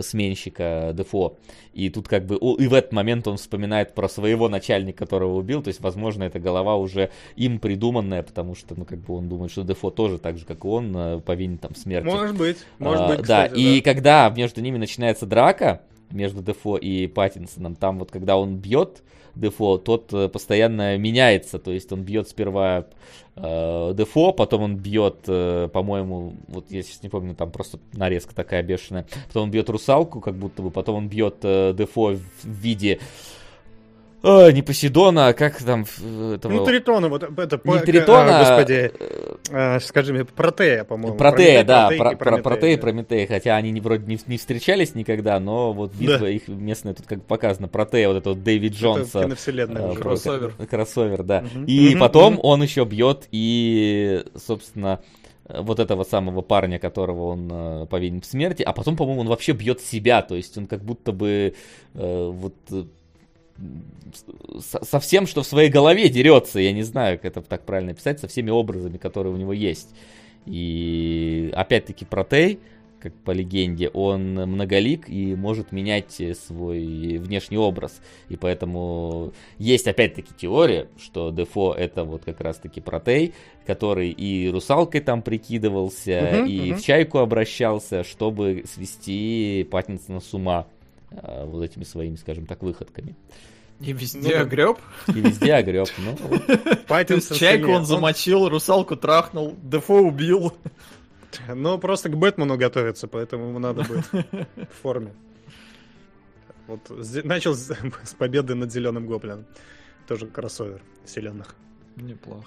Speaker 1: сменщика Дефо. И тут как бы и в этот момент он вспоминает про своего начальника, которого убил. То есть, возможно, эта голова уже им придуманная, потому что, ну, как бы он думает, что Дефо тоже так же, как и он, э, повинен там смерти.
Speaker 3: Может быть, может
Speaker 1: а,
Speaker 3: быть,
Speaker 1: кстати,
Speaker 3: да.
Speaker 1: И когда между ними начинается драка, между Дефо и Паттинсоном, там вот когда он бьет Дефо, тот э, постоянно меняется, то есть он бьет сперва э, Дефо, потом он бьет, э, по-моему, вот я сейчас не помню, там просто нарезка такая бешеная, потом он бьет русалку, как будто бы, потом он бьет э, Дефо в виде а, не Посейдона, а как там
Speaker 3: этого... Ну, Тритона, вот это...
Speaker 1: Не Тритона,
Speaker 3: а, господи, а, скажи мне, Протея, по-моему.
Speaker 1: Протея, да, про, про, Протея и Прометея, хотя они не, вроде не, не встречались никогда, но вот битва да. их местная тут как показано, Протея, вот это вот Дэвид Джонса. Это
Speaker 3: киновселенная
Speaker 1: а, Кроссовер. Кроссовер, да. Угу. И угу. потом угу. он еще бьет и, собственно, вот этого самого парня, которого он э, повинен в смерти, а потом, по-моему, он вообще бьет себя, то есть он как будто бы э, вот со всем, что в своей голове дерется. Я не знаю, как это так правильно писать, со всеми образами, которые у него есть. И опять-таки Протей, как по легенде, он многолик и может менять свой внешний образ. И поэтому есть опять-таки теория, что Дефо это вот как раз-таки Протей, который и русалкой там прикидывался, угу, и угу. в чайку обращался, чтобы свести Паттинсона с ума вот этими своими, скажем так, выходками.
Speaker 2: И везде ну, огреб.
Speaker 1: И везде огреб, ну.
Speaker 2: Чайку он замочил, русалку трахнул, Дефо убил.
Speaker 3: Ну, просто к Бэтмену готовится, поэтому ему надо быть в форме. Вот начал с, с победы над Зеленым Гоблином. Тоже кроссовер вселенных.
Speaker 2: Неплохо.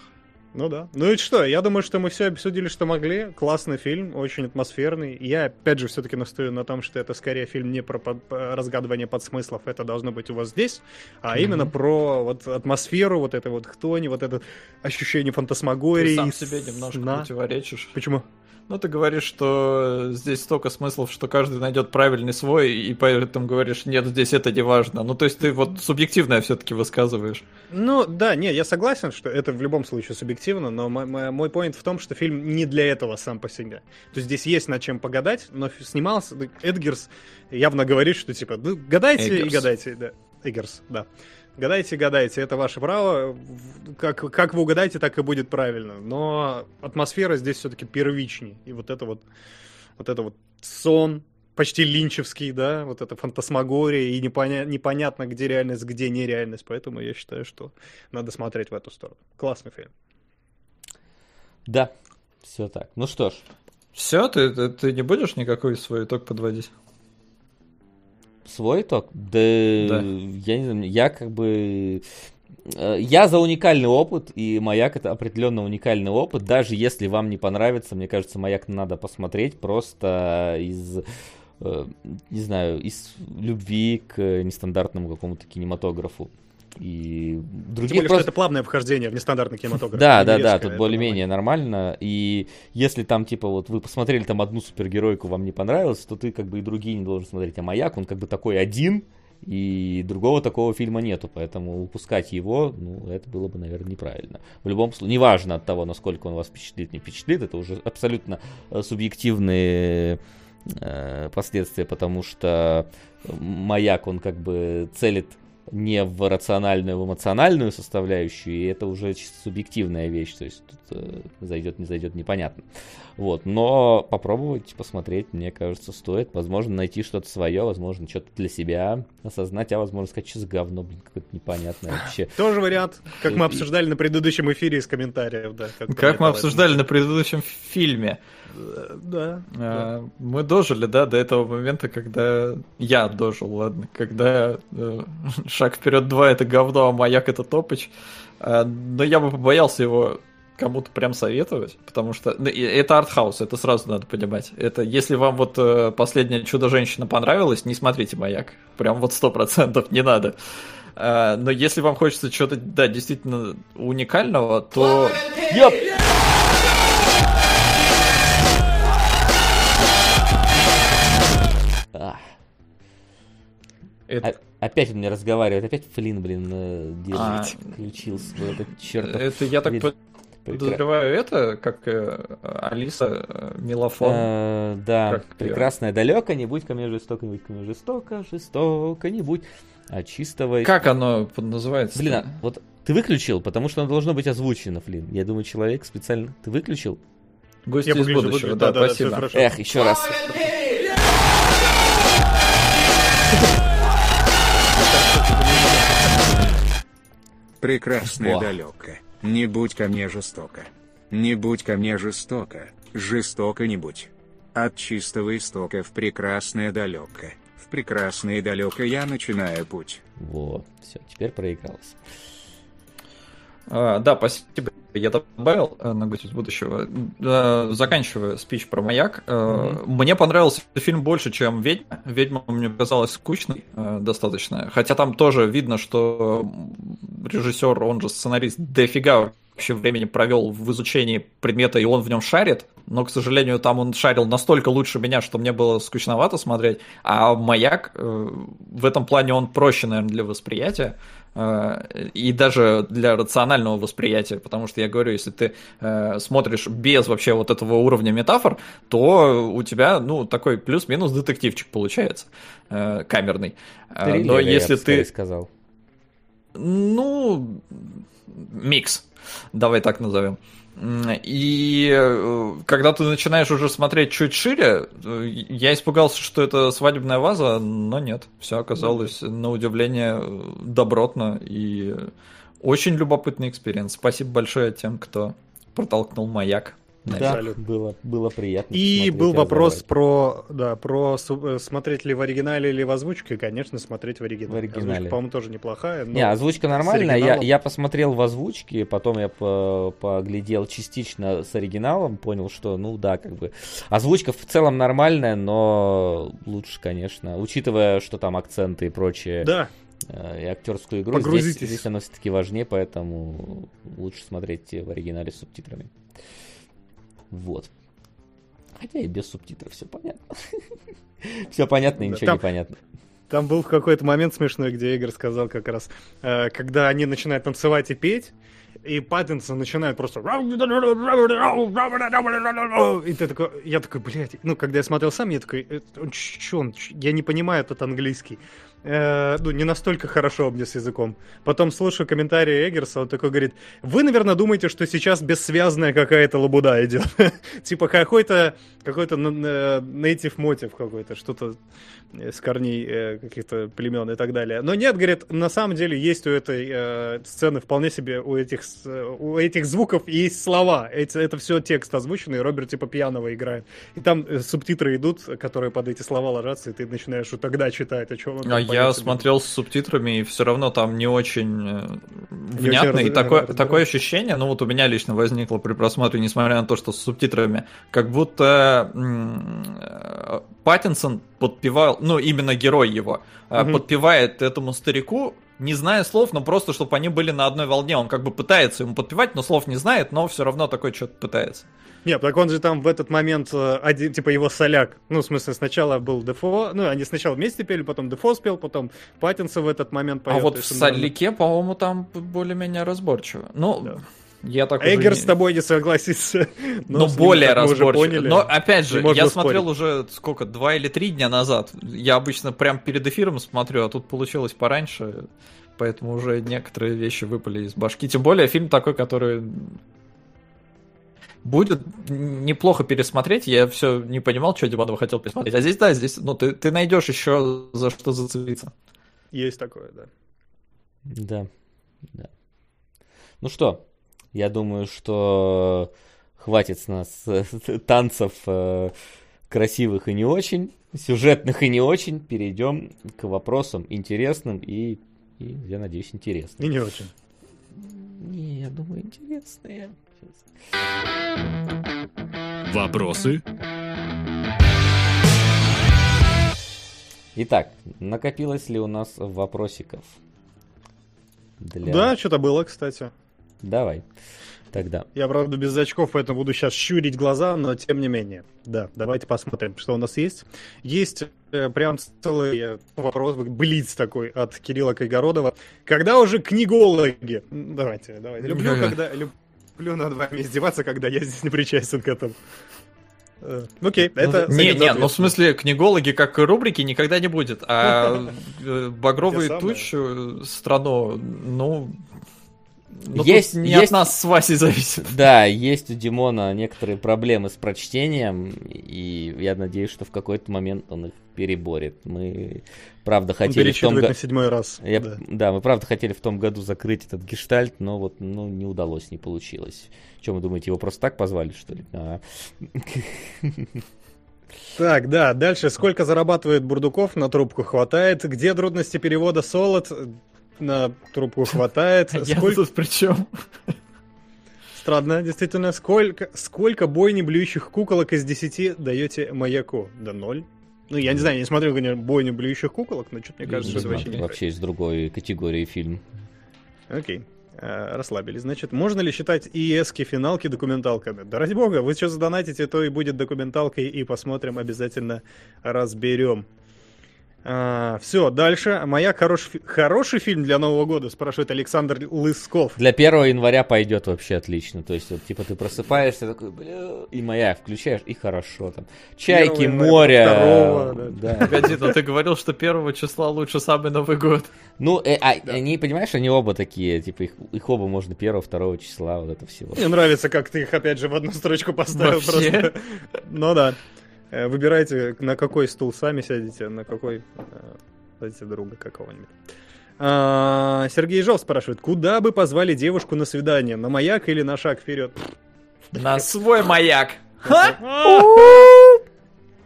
Speaker 3: Ну да. Ну и что, я думаю, что мы все обсудили, что могли. Классный фильм, очень атмосферный. Я, опять же, все-таки настою на том, что это скорее фильм не про под, разгадывание подсмыслов, это должно быть у вас здесь, а mm-hmm. именно про вот атмосферу, вот это вот хтони, вот это ощущение фантасмагории. Ты
Speaker 2: сам себе немножко сна. противоречишь.
Speaker 3: Почему?
Speaker 2: Ну, ты говоришь, что здесь столько смыслов, что каждый найдет правильный свой, и поэтому говоришь, нет, здесь это не важно. Ну, то есть ты вот субъективное все-таки высказываешь.
Speaker 3: Ну, да, не, я согласен, что это в любом случае субъективно, но мой, поинт в том, что фильм не для этого сам по себе. То есть здесь есть над чем погадать, но снимался Эдгерс явно говорит, что типа, ну, гадайте Эдгерс. и гадайте, да. Эдгерс, да. Гадайте, гадайте, это ваше право. Как, как вы угадаете, так и будет правильно. Но атмосфера здесь все-таки первичней. И вот это вот, вот это вот сон, почти линчевский, да, вот это фантасмагория, и непоня... непонятно, где реальность, где нереальность. Поэтому я считаю, что надо смотреть в эту сторону. Классный фильм.
Speaker 1: Да, все так. Ну что ж.
Speaker 2: Все, ты, ты, ты не будешь никакой свой итог подводить?
Speaker 1: Свой итог? Да, да. я не знаю, я как бы... Э, я за уникальный опыт, и «Маяк» — это определенно уникальный опыт. Даже если вам не понравится, мне кажется, «Маяк» надо посмотреть просто из э, не знаю, из любви к нестандартному какому-то кинематографу. И другие Тем
Speaker 3: более, просто... что это плавное вхождение в нестандартный кинематограф.
Speaker 1: Да, да, да, тут более-менее нормально. И если там, типа, вот вы посмотрели там одну супергеройку, вам не понравилось, то ты как бы и другие не должен смотреть. А «Маяк», он как бы такой один, и другого такого фильма нету, поэтому упускать его, ну, это было бы, наверное, неправильно. В любом случае, неважно от того, насколько он вас впечатлит, не впечатлит, это уже абсолютно э, субъективные э, последствия, потому что маяк, он как бы целит не в рациональную, в эмоциональную составляющую, и это уже чисто субъективная вещь, то есть тут э, зайдет, не зайдет, непонятно. Вот, но попробовать, посмотреть, мне кажется, стоит. Возможно, найти что-то свое, возможно, что-то для себя осознать, а возможно сказать, что за говно, блин, какое-то непонятное вообще.
Speaker 3: Тоже вариант, как мы обсуждали на предыдущем эфире из комментариев, да.
Speaker 2: Как мы обсуждали на предыдущем фильме.
Speaker 3: Да.
Speaker 2: А, Мы дожили, да, до этого момента, когда... Я дожил, ладно. Когда э, шаг вперед 2 это говно, а маяк это топыч. А, Но я бы побоялся его кому-то прям советовать, потому что ну, это артхаус, это сразу надо понимать. Это если вам вот э, последняя чудо-женщина понравилась, не смотрите маяк. Прям вот сто процентов не надо. А, Но если вам хочется чего-то, да, действительно уникального, то...
Speaker 1: А,
Speaker 2: Это,
Speaker 1: о- опять он мне разговаривает, опять Флин, блин,
Speaker 2: А.
Speaker 1: держит, включил свой этот чертов.
Speaker 2: это я так подозреваю, это как э, Алиса э, Мелофон.
Speaker 1: Э, Да,
Speaker 2: Как её?
Speaker 1: прекрасное далеко, не будь ко мне жестоко, не будь ко мне жестоко, жестоко, не будь, а чистого...
Speaker 2: Как оно называется?
Speaker 1: Блин, а вот ты выключил, потому что оно должно быть озвучено, Флин. Я думаю, человек специально... Ты выключил?
Speaker 2: Гости
Speaker 3: Я
Speaker 2: из будущего,
Speaker 3: выгляжу,
Speaker 2: да,
Speaker 3: да-да-да,
Speaker 2: спасибо.
Speaker 1: Эх, еще раз.
Speaker 5: Прекрасное
Speaker 1: Во.
Speaker 5: далеко. Не будь ко мне жестоко. Не будь ко мне жестоко. Жестоко не будь. От чистого истока в прекрасное далеко. В прекрасное далеко я начинаю путь.
Speaker 1: Вот, все, теперь проигрался.
Speaker 2: А, да, спасибо. Я добавил э, на гости из будущего. Заканчивая спич про маяк, э, мне понравился фильм больше, чем Ведьма. Ведьма мне показалась скучной э, достаточно. Хотя там тоже видно, что режиссер, он же сценарист, дофига вообще времени провел в изучении предмета, и он в нем шарит. Но, к сожалению, там он шарил настолько лучше меня, что мне было скучновато смотреть. А маяк э, в этом плане он проще, наверное, для восприятия. Э, И даже для рационального восприятия, потому что я говорю, если ты э, смотришь без вообще вот этого уровня метафор, то у тебя, ну, такой плюс-минус детективчик получается, э, камерный.
Speaker 1: Триллер,
Speaker 2: Но
Speaker 1: я
Speaker 2: если
Speaker 1: скорее
Speaker 2: ты
Speaker 1: сказал.
Speaker 2: ну, микс, давай так назовем. И э, когда ты начинаешь уже смотреть чуть шире, э, я испугался, что это свадебная ваза, но нет. Все оказалось на удивление э, добротно и очень любопытный experience. Спасибо большое тем, кто протолкнул маяк.
Speaker 1: Да, было, было приятно.
Speaker 3: И был вопрос про, да, про э, смотреть ли в оригинале или в озвучке. Конечно, смотреть в оригинале.
Speaker 1: В оригинале.
Speaker 3: Озвучка, по-моему, тоже неплохая. но-
Speaker 1: Не, озвучка нормальная. Я, я посмотрел в озвучке, потом я по- поглядел частично с оригиналом, понял, что, ну да, как бы. Озвучка в целом нормальная, но лучше, конечно, учитывая, что там акценты и прочее,
Speaker 3: Да,
Speaker 1: э, и актерскую игру, здесь,
Speaker 3: Погрузитесь.
Speaker 1: здесь оно все-таки важнее, поэтому лучше смотреть в оригинале с субтитрами. Вот. Хотя и без субтитров все понятно. Все понятно, и ничего не понятно.
Speaker 3: Там был в какой-то момент смешной, где Игорь сказал как раз, э, когда они начинают танцевать и петь, и Паттинсон начинает просто... И ты такой, я такой, блядь, ну, когда я смотрел сам, я такой, «Э, он чё, он, я не понимаю этот английский. Э, ну, не настолько хорошо мне с языком. Потом слушаю комментарии Эггерса, он такой говорит, вы, наверное, думаете, что сейчас бессвязная какая-то лабуда идет. Типа какой-то какой-то native мотив какой-то, что-то с корней э, каких-то племен и так далее. Но нет, говорит, на самом деле есть у этой э, сцены вполне себе у этих, э, у этих звуков есть слова. Эти- это все текст озвученный, Роберт типа пьяного играет. И там э, субтитры идут, которые под эти слова ложатся, и ты начинаешь вот тогда читать, о чем он.
Speaker 2: А я
Speaker 3: себе.
Speaker 2: смотрел с субтитрами, и все равно там не очень э, внятно.
Speaker 3: раз-
Speaker 2: И такое, такое ощущение, ну вот у меня лично возникло при просмотре, несмотря на то, что с субтитрами, как будто э, Паттинсон подпевал, ну именно герой его,
Speaker 3: Мгм.
Speaker 2: подпевает этому старику, не зная слов, но просто, чтобы они были на одной волне. Он как бы пытается ему подпевать, но слов не знает, но все равно такой что-то пытается.
Speaker 3: Нет, так он же там в этот момент э, один, типа его соляк. Ну, в смысле, сначала был Дефо, ну, они сначала вместе пели, потом Дефо спел, потом Паттинсон в этот момент поет.
Speaker 2: а вот в Соляке, по-моему, там более-менее разборчиво. Ну,
Speaker 3: Да.
Speaker 2: Я так
Speaker 3: Эггер
Speaker 2: не-
Speaker 3: с тобой не согласится.
Speaker 2: Но
Speaker 3: ним,
Speaker 2: более разборчиво.
Speaker 3: поняли,
Speaker 2: Но опять же, я
Speaker 3: спорить.
Speaker 2: смотрел уже сколько, два или три дня назад. Я обычно прям перед эфиром смотрю, а тут получилось пораньше. Поэтому уже некоторые вещи выпали из башки. Тем более фильм такой, который будет неплохо пересмотреть. Я все не понимал, что Диманова хотел пересмотреть. А здесь, да, здесь, ну, ты, ты найдешь еще за что зацепиться.
Speaker 3: Есть такое, да.
Speaker 1: Да, да. Ну что, я думаю, что хватит с нас э, танцев э, красивых и не очень, сюжетных и не очень. Перейдем к вопросам интересным и, и я надеюсь,
Speaker 3: И
Speaker 1: интересным.
Speaker 3: не очень.
Speaker 1: Не, я думаю, интересные.
Speaker 4: Вопросы?
Speaker 1: Итак, накопилось ли у нас вопросиков? Для...
Speaker 3: Да, что-то было, кстати.
Speaker 1: Давай. Тогда.
Speaker 3: Я, правда, без очков, поэтому буду сейчас щурить глаза, но тем не менее. Да, давайте посмотрим, что у нас есть. Есть э, прям целый э, вопрос, блиц такой от Кирилла Кайгородова. Когда уже книгологи? Давайте, давайте. Люблю,
Speaker 2: Ага.
Speaker 3: когда... Люблю над вами издеваться, когда я здесь не причастен к этому. Э, Окей, это...
Speaker 2: не, не, ну в смысле, книгологи как рубрики никогда не будет. А э, багровые тучи страну, ну... ну, тут
Speaker 1: Есть-
Speaker 2: не
Speaker 1: есть-
Speaker 2: от нас с Васей зависит.
Speaker 1: Да, есть у Димона некоторые проблемы с прочтением, и я надеюсь, что в какой-то момент он их переборет. Мы, правда, хотели в том
Speaker 3: перечитывает
Speaker 1: го-
Speaker 3: на седьмой раз.
Speaker 1: Я-
Speaker 3: да.
Speaker 1: да. мы правда хотели в том году закрыть этот гештальт, но вот ну, не удалось, не получилось. Что вы думаете, его просто так позвали, что ли? А.
Speaker 3: Так, да, дальше. Сколько зарабатывает Бурдуков? На трубку хватает. Где трудности перевода солод? На трубку хватает.
Speaker 2: Я
Speaker 3: Сколько...
Speaker 2: тут при чем?
Speaker 3: Странно, действительно. Сколько, сколько бойни блюющих куколок из 10 даете маяку? Да ноль. Ну, я не знаю, я не смотрел, конечно, бойню блюющих куколок, но что-то мне кажется, что это вообще не
Speaker 1: вообще из другой категории фильм.
Speaker 3: Окей. Э, Расслабились. Значит, можно ли считать ИСки финалки документалками? Да ради бога, вы что задонатите, то и будет документалкой, и посмотрим, обязательно разберем. Все, дальше. Маяк хороший, хороший фильм для Нового года, спрашивает Александр Лысков.
Speaker 1: Для 1 января пойдет вообще отлично. То есть, вот, типа, ты просыпаешься такой, бля, и маяк включаешь, и хорошо там. Чайки,
Speaker 3: января,
Speaker 1: море.
Speaker 3: второго,
Speaker 1: да.
Speaker 2: Погоди, ну ты говорил, что первого числа лучше самый Новый год.
Speaker 1: Ну, э, а, они, понимаешь, они оба такие, типа, их, их оба можно 1-2 числа, вот это всего.
Speaker 3: Мне нравится, как ты их опять же в одну строчку поставил
Speaker 2: Вообще.
Speaker 3: просто. Ну да. Э, Выбирайте, на какой стул сами сядете, на какой э, садите друга какого-нибудь. А, Сергей Жов спрашивает, куда бы позвали девушку на свидание? На маяк или на шаг вперед?
Speaker 2: На свой маяк.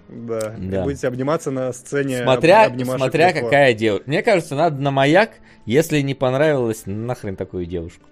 Speaker 3: Да. Будете обниматься на сцене.
Speaker 1: Смотря,
Speaker 3: об-
Speaker 1: смотря какая девушка. Мне кажется, надо на маяк, если не понравилось, нахрен такую девушку.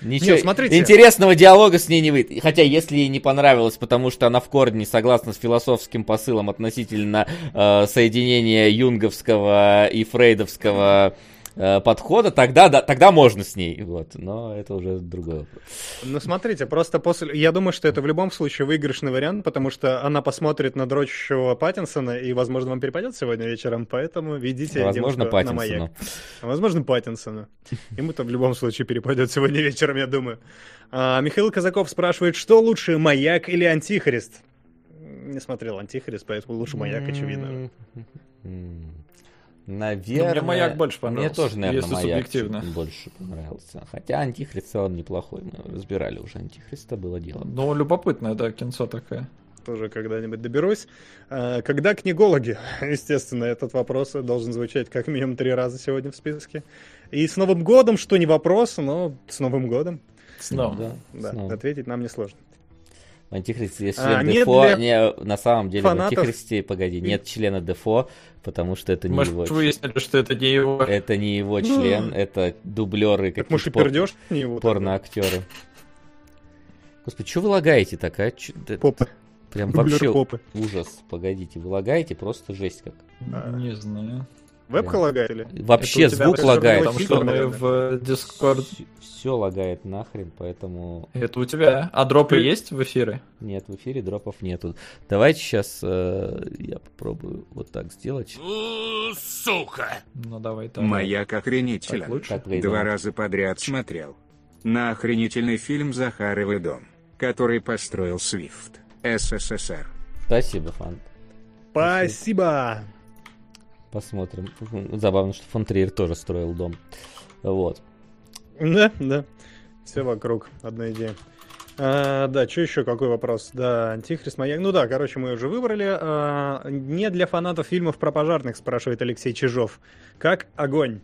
Speaker 1: Ничего
Speaker 3: Не, смотрите.
Speaker 1: интересного диалога с ней не выйдет. Хотя, если ей не понравилось, потому что она в корне не согласна с философским посылом относительно э, соединения юнговского и фрейдовского подхода, тогда, да, тогда можно с ней. Вот. Но это уже другой вопрос.
Speaker 3: Ну, смотрите, просто после... Я думаю, что это в любом случае выигрышный вариант, потому что она посмотрит на дрочащего Паттинсона и, возможно, вам перепадет сегодня вечером, поэтому ведите
Speaker 1: Возможно,
Speaker 3: девушку на маяк. Возможно, Паттинсону. Ему-то в любом случае перепадет сегодня вечером, я думаю. А, Михаил Казаков спрашивает, что лучше, маяк или антихрист? Не смотрел антихрист, поэтому лучше маяк, очевидно.
Speaker 1: Наверное.
Speaker 2: мне «Маяк» больше
Speaker 1: Мне
Speaker 2: понравился,
Speaker 1: тоже, наверное,
Speaker 2: если
Speaker 1: маяк
Speaker 2: субъективно.
Speaker 1: больше понравился. Хотя антихрист в целом неплохой. Мы разбирали уже антихриста, было дело.
Speaker 2: Ну, любопытное, да, кинцо такое.
Speaker 3: Тоже когда-нибудь доберусь. А, Когда книгологи? Естественно, этот вопрос должен звучать как минимум три раза сегодня в списке. И с Новым годом, что не вопрос, но с Новым годом.
Speaker 2: Снова.
Speaker 1: Да,
Speaker 3: Да,
Speaker 1: снова.
Speaker 3: ответить нам несложно.
Speaker 1: Антихрист есть
Speaker 3: А,
Speaker 1: член
Speaker 3: нет
Speaker 1: Дефо.
Speaker 3: для
Speaker 1: Не, на самом деле
Speaker 3: фанатов-
Speaker 1: в Антихристе, погоди, нет члена Дефо, потому что это не
Speaker 2: Может,
Speaker 1: его.
Speaker 2: выяснили, что это не его.
Speaker 1: Это не его член, это дублеры
Speaker 3: Так может и
Speaker 1: какие-то
Speaker 3: пердешь не его?
Speaker 1: порноактеры. Господи, что вы лагаете так, а? Чё- да-
Speaker 3: Попы.
Speaker 1: Прям
Speaker 3: Дублер
Speaker 1: вообще
Speaker 3: попы.
Speaker 1: ужас. Погодите, вы лагаете просто жесть как.
Speaker 3: А.
Speaker 2: Не знаю.
Speaker 3: Вебка лагает или?
Speaker 1: Вообще
Speaker 2: Это
Speaker 1: звук лагает.
Speaker 2: Потому что мы в Discord.
Speaker 1: Все лагает нахрен, поэтому
Speaker 2: Это у тебя. А дропы
Speaker 3: Ты-
Speaker 2: есть в эфире?
Speaker 1: нет, в эфире дропов нету. Давайте сейчас я попробую вот так сделать.
Speaker 4: У, Сука!
Speaker 2: Ну, давай так.
Speaker 5: Маяк
Speaker 2: Так лучше?
Speaker 1: Так, Лейден.
Speaker 5: Два раза подряд смотрел. на охренительный фильм «Захаровый дом», который построил Свифт, СССР.
Speaker 1: Спасибо, Фан.
Speaker 3: Спасибо.
Speaker 1: Посмотрим. Забавно, что фон Триер тоже строил дом. Вот.
Speaker 3: Да, да. Все вокруг. Одна идея. А, да, что еще, какой вопрос? Да, Антихрист маяк. Ну да, короче, мы уже выбрали. А, не для фанатов фильмов про пожарных, спрашивает Алексей Чижов. Как огонь?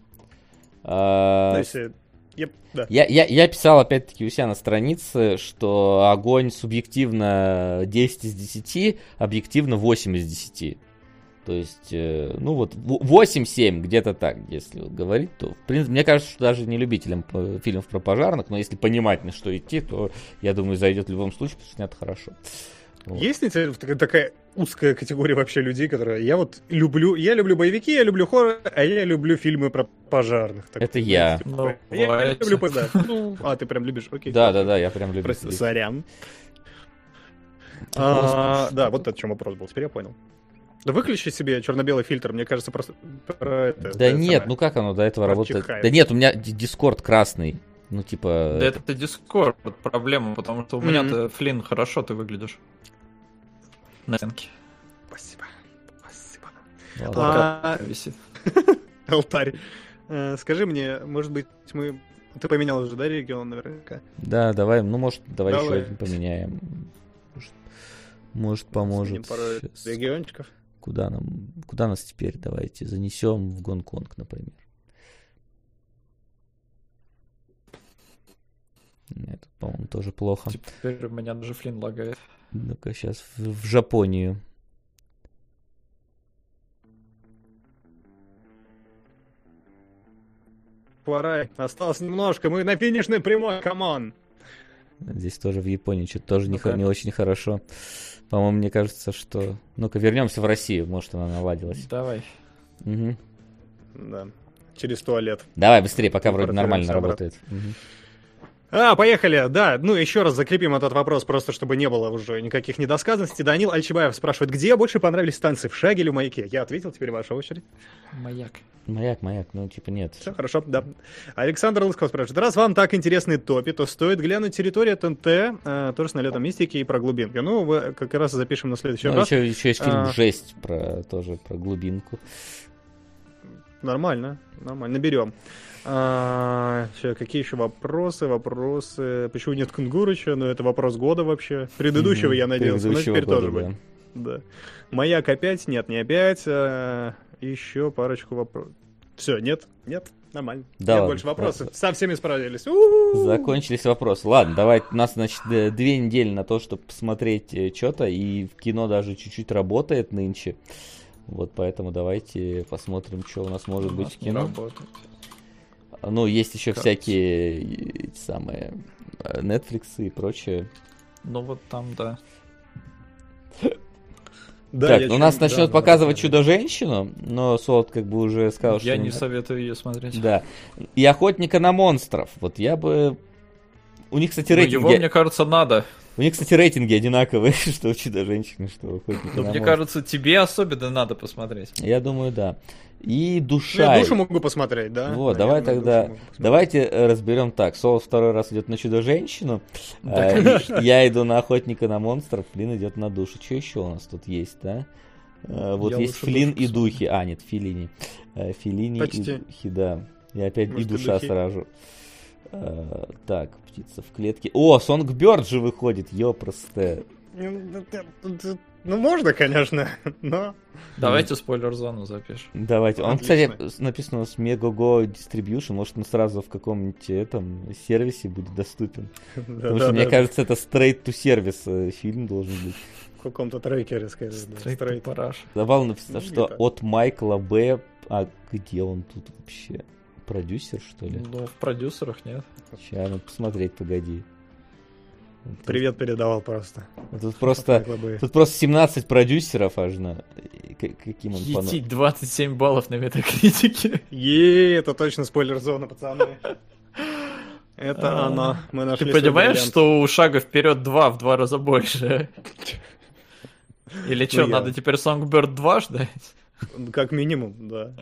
Speaker 1: А,
Speaker 3: То есть, еп, да.
Speaker 1: Я, я, я писал опять-таки у себя на странице, что огонь субъективно 10 из 10, объективно 8 из 10. То есть, э, ну вот, в- 8-7, где-то так, если вот говорить, то, в принципе, мне кажется, что даже не любителям фильмов про пожарных, но если понимать, на что идти, то, я думаю, зайдет в любом случае, потому что снято хорошо. Вот.
Speaker 3: Есть тебя такая- такая узкая категория вообще людей, которые... Я вот люблю... Я люблю боевики, я люблю хоррор, а я люблю фильмы про пожарных. Так,
Speaker 1: Это я.
Speaker 3: типа,
Speaker 2: Ну,
Speaker 3: я,
Speaker 2: бывает.
Speaker 3: люблю... по- Да. Ну, а, ты прям любишь, окей.
Speaker 1: Да, да, да, я прям люблю.
Speaker 3: Прости, сорян. А, Да, вот о чем вопрос был, теперь я понял. Да выключи себе черно-белый фильтр, мне кажется, просто про это.
Speaker 1: Да
Speaker 3: это
Speaker 1: нет,
Speaker 3: самое.
Speaker 1: ну как оно до этого работает?
Speaker 3: Прочихает.
Speaker 1: Да нет, у меня ди- Дискорд красный. Ну, типа...
Speaker 2: Да это Дискорд проблема, потому что у
Speaker 3: Мгм.
Speaker 2: меня-то, Флин, хорошо ты выглядишь. На стенке.
Speaker 3: Спасибо. Спасибо. А,
Speaker 2: Висит.
Speaker 3: Алтарь. Э, Скажи мне, может быть, мы... Ты поменял уже, да, регион наверняка?
Speaker 1: Да, давай, ну, может, давай, еще один поменяем. Может, может поможет.
Speaker 3: региончиков.
Speaker 1: Куда нам, куда нас теперь давайте занесем в Гонконг, например? Нет, по-моему, тоже плохо.
Speaker 2: Теперь у меня даже Флин лагает.
Speaker 1: Ну-ка, сейчас в, в Жапонию.
Speaker 3: Пора, осталось немножко, мы на финишной прямой, come on.
Speaker 1: Здесь тоже в Японии что-то тоже не,
Speaker 3: Ну-ка.
Speaker 1: не очень хорошо. По-моему, мне кажется, что... Ну-ка, вернемся в Россию, может, она наладилась.
Speaker 2: Давай.
Speaker 1: Мгм.
Speaker 3: Да, через туалет.
Speaker 1: Давай быстрее, пока вроде
Speaker 3: Телепортируемся
Speaker 1: нормально
Speaker 3: обратно.
Speaker 1: работает. Мгм.
Speaker 3: А, поехали, да, ну еще раз закрепим этот вопрос, просто чтобы не было уже никаких недосказанностей. Данил Альчибаев спрашивает, где больше понравились танцы, в шаге или в маяке? Я ответил, теперь ваша очередь.
Speaker 2: Маяк.
Speaker 1: Маяк, маяк, ну типа нет.
Speaker 3: Все хорошо, да. Александр Лысков спрашивает, раз вам так интересны топи, то стоит глянуть территория ТНТ, э, тоже с налетом мистики и про глубинки. Ну, вы как раз запишем на следующий
Speaker 1: Ну,
Speaker 3: раз.
Speaker 1: еще, еще есть фильм
Speaker 3: А.
Speaker 1: «Жесть» про, тоже про глубинку.
Speaker 3: Нормально, нормально, берем. А, ща, какие еще вопросы? Вопросы. Почему нет Кунгурыча? Ну, это вопрос года вообще. Предыдущего, я надеялся, но
Speaker 1: предыдущего
Speaker 3: теперь
Speaker 1: года,
Speaker 3: тоже
Speaker 1: да.
Speaker 3: будет. Да. Маяк опять? Нет, не опять. А, еще парочку вопросов. Все, нет? Нет? Нормально.
Speaker 1: Да
Speaker 3: нет
Speaker 1: ладно,
Speaker 3: больше вопросов.
Speaker 1: ладно.
Speaker 3: Со всеми справились. У-у-у.
Speaker 1: Закончились вопросы. Ладно, давай, у нас, значит, две недели на то, чтобы посмотреть что-то, и в кино даже чуть-чуть работает нынче. Вот поэтому давайте посмотрим, что у нас может
Speaker 2: У
Speaker 1: быть
Speaker 2: нас
Speaker 1: в кино.
Speaker 2: работает.
Speaker 1: Ну, есть еще всякие э, эти самые э, Netflix и прочее.
Speaker 2: Ну вот там, да.
Speaker 3: Да,
Speaker 1: так, у нас начнет
Speaker 3: да,
Speaker 1: показывать
Speaker 3: да.
Speaker 1: Чудо-женщину, но Солод как бы уже сказал, что...
Speaker 2: Я не советую ее смотреть.
Speaker 1: Да. И Охотника на монстров. Вот я бы... У них, кстати,
Speaker 2: Ну,
Speaker 1: рейтинги...
Speaker 2: его, мне кажется, надо.
Speaker 1: У них, кстати, рейтинги одинаковые, что у Чудо-женщины, что у Охотника
Speaker 2: Но
Speaker 1: на
Speaker 2: мне кажется, тебе особенно надо посмотреть.
Speaker 1: Я думаю, да. И
Speaker 3: Ну,
Speaker 1: душа.
Speaker 3: Я душу могу посмотреть, да?
Speaker 1: Вот, давай
Speaker 3: Наверное,
Speaker 1: тогда,
Speaker 3: могу посмотреть.
Speaker 1: давайте э, разберем так. Соло второй раз идет на Чудо-женщину,
Speaker 2: Да,
Speaker 1: э, и я иду на Охотника на монстров, Флин идет на душу. Что еще у нас тут есть, да? Э, Вот
Speaker 2: Я
Speaker 1: есть Флин и духи. А, нет, Филини. Э, Филини и
Speaker 3: Почти.
Speaker 1: духи, да. И опять
Speaker 3: Может,
Speaker 1: и
Speaker 3: и
Speaker 1: душа
Speaker 3: духи.
Speaker 1: сразу. Э, Так, птица в клетке. О, Сонгберд же выходит, ёпросте.
Speaker 3: Ну, можно, конечно, но...
Speaker 2: Давайте спойлер-зону запишем.
Speaker 1: Давайте. Он,
Speaker 3: Отлично.
Speaker 1: кстати, с- написано у нас Megogo Distribution. Может, он сразу в каком-нибудь этом сервисе будет доступен. Потому что, мне кажется, это straight to service э, фильм должен быть.
Speaker 3: В каком-то трекере, скорее. да,
Speaker 2: Стрейт
Speaker 3: стрейт.
Speaker 2: параш.
Speaker 1: Забавно написано,
Speaker 3: Ну,
Speaker 1: что от Майкла Б. А где он тут вообще? Продюсер, что ли?
Speaker 2: Ну, в продюсерах нет.
Speaker 1: Сейчас, надо посмотреть, погоди.
Speaker 3: Привет передавал просто.
Speaker 1: Тут просто,
Speaker 3: бы-
Speaker 1: тут просто 17 продюсеров аж на... Каким он
Speaker 2: Етить 27 баллов на метакритике.
Speaker 3: Е, это точно спойлер-зона, пацаны. Это
Speaker 2: А,
Speaker 3: оно. Мы
Speaker 2: Ты
Speaker 3: нашли свой
Speaker 2: понимаешь, что у шага вперед 2 в два раза больше? Или что,
Speaker 3: Ну,
Speaker 2: надо теперь Songbird 2 ждать?
Speaker 3: Как минимум, да.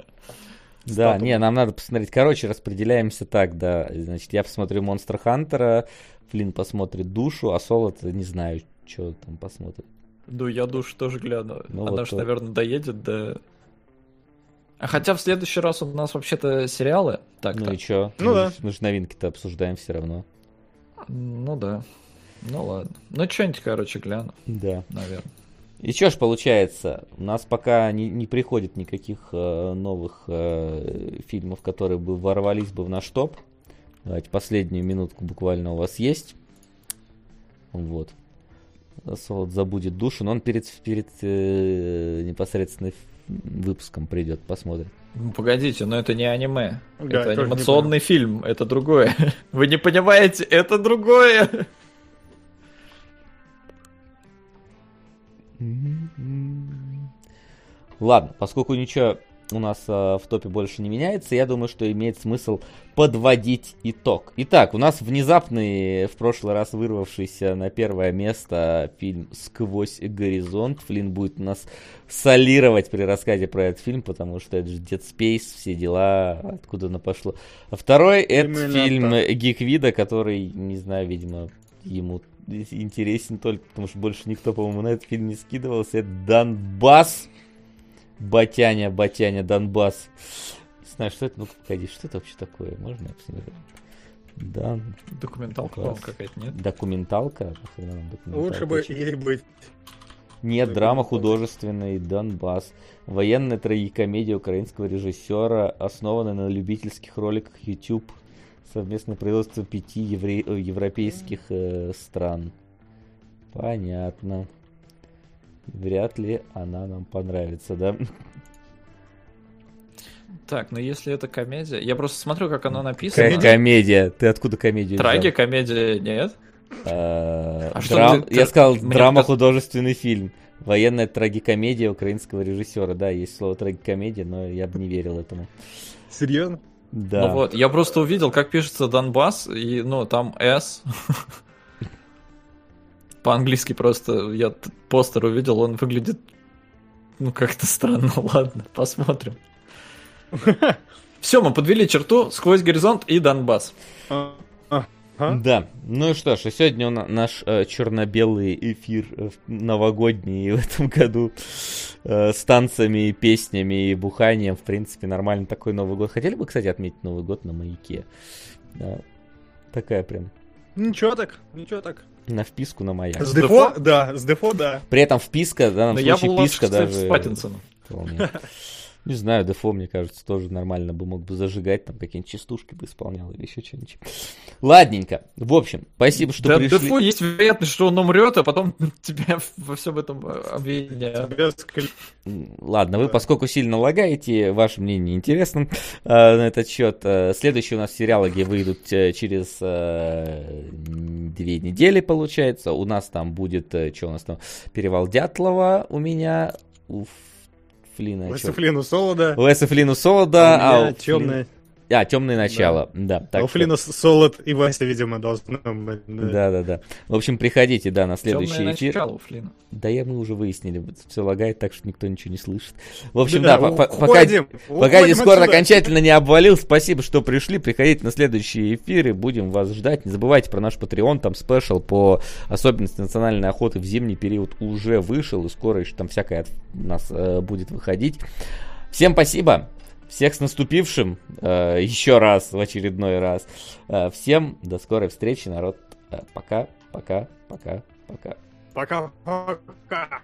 Speaker 1: Да,
Speaker 2: Статус.
Speaker 1: не, нам надо посмотреть. Короче, распределяемся так, да. Значит, я посмотрю Монстр Хантера, Флинн посмотрит Душу, а Солод, не знаю, что там посмотрит.
Speaker 2: Ну, я душ тоже гляну.
Speaker 1: Ну,
Speaker 2: Она
Speaker 1: вот
Speaker 2: же,
Speaker 1: то.
Speaker 2: наверное, доедет до... А хотя в следующий раз у нас вообще-то сериалы. Так,
Speaker 1: ну и чё?
Speaker 3: Ну
Speaker 1: мы,
Speaker 3: да.
Speaker 1: мы же новинки-то обсуждаем все равно.
Speaker 2: ну да. Ну ладно. Ну, что-нибудь, короче, гляну,
Speaker 1: Да.
Speaker 2: наверное.
Speaker 1: И что ж получается, у нас пока не, не приходит никаких э, новых э, фильмов, которые бы ворвались бы в наш топ. Давайте последнюю минутку буквально у вас есть. Вот. Солод забудет душу, но он перед, перед э, непосредственно выпуском придет, посмотрим.
Speaker 2: Ну, Погодите, но это не аниме.
Speaker 3: Да,
Speaker 2: это анимационный фильм, это другое. Вы не понимаете, это другое.
Speaker 1: Ладно, поскольку ничего у нас э, в топе больше не меняется, я думаю, что имеет смысл подводить итог. Итак, у нас внезапный, в прошлый раз вырвавшийся на первое место фильм «Сквозь горизонт». Флинн будет нас солировать при рассказе про этот фильм, потому что это же Dead Space, все дела, откуда оно пошло. А второй это фильм. Гиквида, который, не знаю, видимо, ему интересен только, потому что больше никто, по-моему, на этот фильм не скидывался. Это Донбасс. Батяня, Батяня, Донбасс. Не знаю, что это, ну погоди, что это вообще такое? Можно я посмотрю? Дан...
Speaker 2: Документалка,
Speaker 1: Класс.
Speaker 2: какая-то, нет?
Speaker 1: Документалка? Документалка?
Speaker 3: Лучше бы ей быть.
Speaker 1: Нет, драма художественная Донбасс. Военная трагикомедия украинского режиссера, основанная на любительских роликах YouTube. Совместное производство пяти евре- э, европейских э, стран. Понятно. Вряд ли она нам понравится, да?
Speaker 2: Так, ну если это комедия... Я просто смотрю, как она написана.
Speaker 1: комедия? Ты откуда комедию взял?
Speaker 2: Траги, комедия, нет? А
Speaker 1: драм-
Speaker 2: ты-
Speaker 1: Я сказал, драма художественный фильм. Военная трагикомедия украинского режиссера. Да, есть слово трагикомедия, но я бы не верил этому.
Speaker 3: Серьезно?
Speaker 1: Да.
Speaker 2: Ну вот, я просто увидел, как пишется Донбасс, и, ну, там S. По-английски просто, я постер увидел, он выглядит, ну, как-то странно, ладно, посмотрим. Все, мы подвели черту сквозь горизонт и Донбасс.
Speaker 3: А?
Speaker 1: Да, ну и что ж, и сегодня наш э, черно-белый эфир э, в- новогодний в этом году э, с танцами, и песнями и буханием, в принципе, нормально такой Новый год. Хотели бы, кстати, отметить Новый год на маяке? Да. Такая прям
Speaker 3: Ничего так, ничего так.
Speaker 1: На вписку на маяк.
Speaker 3: С дефо? Да, с дефо, да.
Speaker 1: При этом вписка, в данном
Speaker 2: Но я
Speaker 1: случае
Speaker 2: был лучше,
Speaker 1: писка даже...
Speaker 2: с Паттинсоном.
Speaker 1: Не знаю, Дефо, мне кажется, тоже нормально бы мог бы зажигать, там какие-нибудь частушки бы исполнял или еще что-нибудь. Ладненько. В общем, спасибо, что
Speaker 2: Да,
Speaker 1: пришли.
Speaker 2: Дефо есть вероятность, что он умрет, а потом тебя во всем этом э, обвинят.
Speaker 1: Ладно, вы, поскольку сильно лагаете, ваше мнение интересно э, на этот счет. Э, следующие у нас сериалоги выйдут э, через э, две недели, получается. У нас там будет, что у нас там, Перевал Дятлова у меня, у Ф- Флина. чё?
Speaker 3: Лесофлину солода.
Speaker 1: У Эса Флину Солода, а у Флин-
Speaker 3: темное.
Speaker 1: А, темное начало, да.
Speaker 3: А
Speaker 1: так
Speaker 3: у
Speaker 1: что-
Speaker 3: Флина солод и Вася, видимо, должны быть. да.
Speaker 1: Да, да, да. В общем, приходите, да, на
Speaker 2: Темное
Speaker 1: следующий эфир.
Speaker 2: начало у Флина.
Speaker 1: Да, я мы уже выяснили, все лагает так, что никто ничего не слышит. В общем, да,
Speaker 3: Да,
Speaker 1: по- по- пока,
Speaker 3: уходим,
Speaker 1: пока Дискорд
Speaker 3: отсюда.
Speaker 1: окончательно не обвалил, спасибо, что пришли. Приходите на следующие эфиры, будем вас ждать. Не забывайте про наш Patreon, там спешл по особенности национальной охоты в зимний период уже вышел, и скоро еще там всякое от нас э, будет выходить. Всем спасибо. Всех с наступившим э, еще раз, в очередной раз. Э, всем до скорой встречи, народ. Э, пока, пока, пока, пока.
Speaker 3: Пока. Пока.